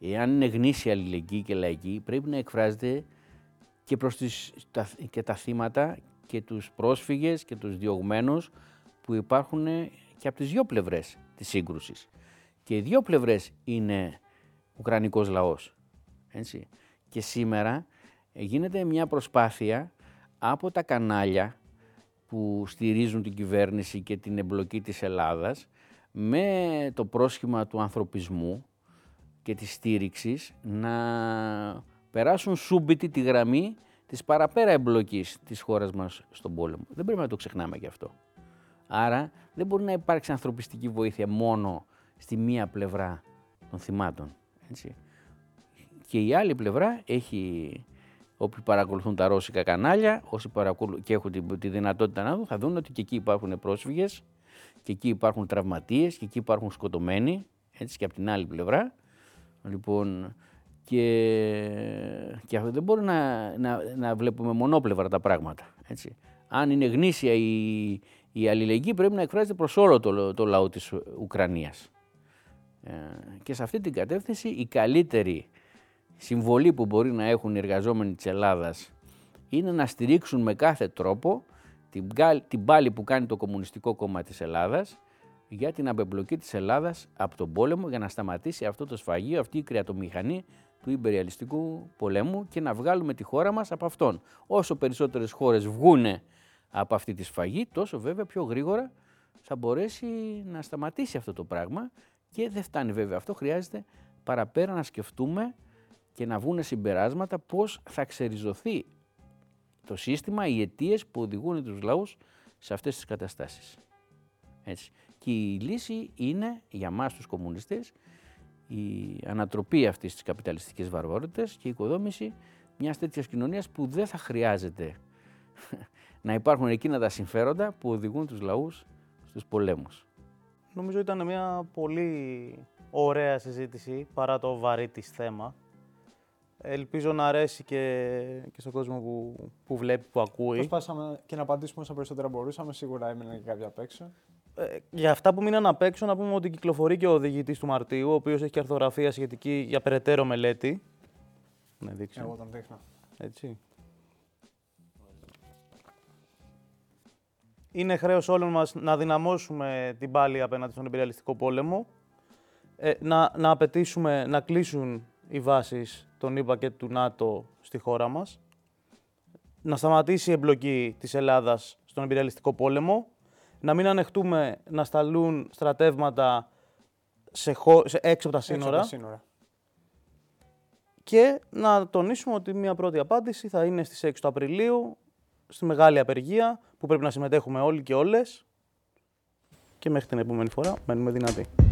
εάν είναι γνήσια αλληλεγγύη και λαϊκή, πρέπει να εκφράζεται και προς τις, τα, και τα θύματα και τους πρόσφυγες και τους διωγμένους που υπάρχουν και από τις δυο πλευρές της σύγκρουσης. Και οι δύο πλευρές είναι Ουκρανικός λαός. Έτσι. Και σήμερα γίνεται μια προσπάθεια από τα κανάλια που στηρίζουν την κυβέρνηση και την εμπλοκή της Ελλάδας με το πρόσχημα του ανθρωπισμού και της στήριξης να περάσουν σούμπιτη τη γραμμή της παραπέρα εμπλοκής της χώρας μας στον πόλεμο. Δεν πρέπει να το ξεχνάμε γι' αυτό. Άρα δεν μπορεί να υπάρξει ανθρωπιστική βοήθεια μόνο στη μία πλευρά των θυμάτων. Έτσι. Και η άλλη πλευρά έχει όποιοι παρακολουθούν τα ρώσικα κανάλια, όσοι παρακολου... και έχουν τη, τη δυνατότητα να δουν, θα δουν ότι και εκεί υπάρχουν πρόσφυγες, και εκεί υπάρχουν τραυματίες, και εκεί υπάρχουν σκοτωμένοι, έτσι και από την άλλη πλευρά. Λοιπόν, και, και αυτό δεν μπορεί να, να, να βλέπουμε μονόπλευρα τα πράγματα. Έτσι. Αν είναι γνήσια η, η αλληλεγγύη πρέπει να εκφράζεται προς όλο το, το λαό της Ουκρανίας. Ε, και σε αυτή την κατεύθυνση η καλύτερη συμβολή που μπορεί να έχουν οι εργαζόμενοι της Ελλάδας είναι να στηρίξουν με κάθε τρόπο την, την πάλη που κάνει το Κομμουνιστικό Κόμμα της Ελλάδας για την απεμπλοκή της Ελλάδας από τον πόλεμο για να σταματήσει αυτό το σφαγείο, αυτή η κρεατομηχανή του υπεριαλιστικού πολέμου και να βγάλουμε τη χώρα μας από αυτόν. Όσο περισσότερες χώρες βγούνε από αυτή τη σφαγή, τόσο βέβαια πιο γρήγορα θα μπορέσει να σταματήσει αυτό το πράγμα και δεν φτάνει βέβαια αυτό, χρειάζεται παραπέρα να σκεφτούμε και να βγουν συμπεράσματα πώς θα ξεριζωθεί το σύστημα, οι αιτίες που οδηγούν τους λαούς σε αυτές τις καταστάσεις. Έτσι. Και η λύση είναι για μας τους κομμουνιστές η ανατροπή αυτής της καπιταλιστικής βαρβαρότητας και η οικοδόμηση μιας τέτοιας κοινωνίας που δεν θα χρειάζεται [laughs] να υπάρχουν εκείνα τα συμφέροντα που οδηγούν τους λαούς στους πολέμους. Νομίζω ήταν μια πολύ ωραία συζήτηση παρά το βαρύ της θέμα. Ελπίζω να αρέσει και, και στον κόσμο που, που βλέπει, που ακούει. Προσπάσαμε και να απαντήσουμε όσο περισσότερα μπορούσαμε. Σίγουρα έμειναν και κάποια απ' έξω. Ε, για αυτά που μείναν απ' έξω, να πούμε ότι κυκλοφορεί και ο οδηγητής του Μαρτίου, ο οποίος έχει και αρθογραφία σχετική για περαιτέρω μελέτη. Ναι, δείξω. Εγώ τον δείχνω. Έτσι. Είναι χρέος όλων μας να δυναμώσουμε την πάλη απέναντι στον υπεριαλιστικό πόλεμο, ε, να, να απαιτήσουμε να κλείσουν οι βάσεις των ΗΠΑ και του ΝΑΤΟ στη χώρα μας, να σταματήσει η εμπλοκή της Ελλάδας στον υπεριαλιστικό πόλεμο, να μην ανεχτούμε να σταλούν στρατεύματα σε, σε έξω από τα σύνορα. σύνορα. Και να τονίσουμε ότι μια πρώτη απάντηση θα είναι στις 6 του Απριλίου, στη μεγάλη απεργία, που πρέπει να συμμετέχουμε όλοι και όλες. Και μέχρι την επόμενη φορά μένουμε δυνατοί.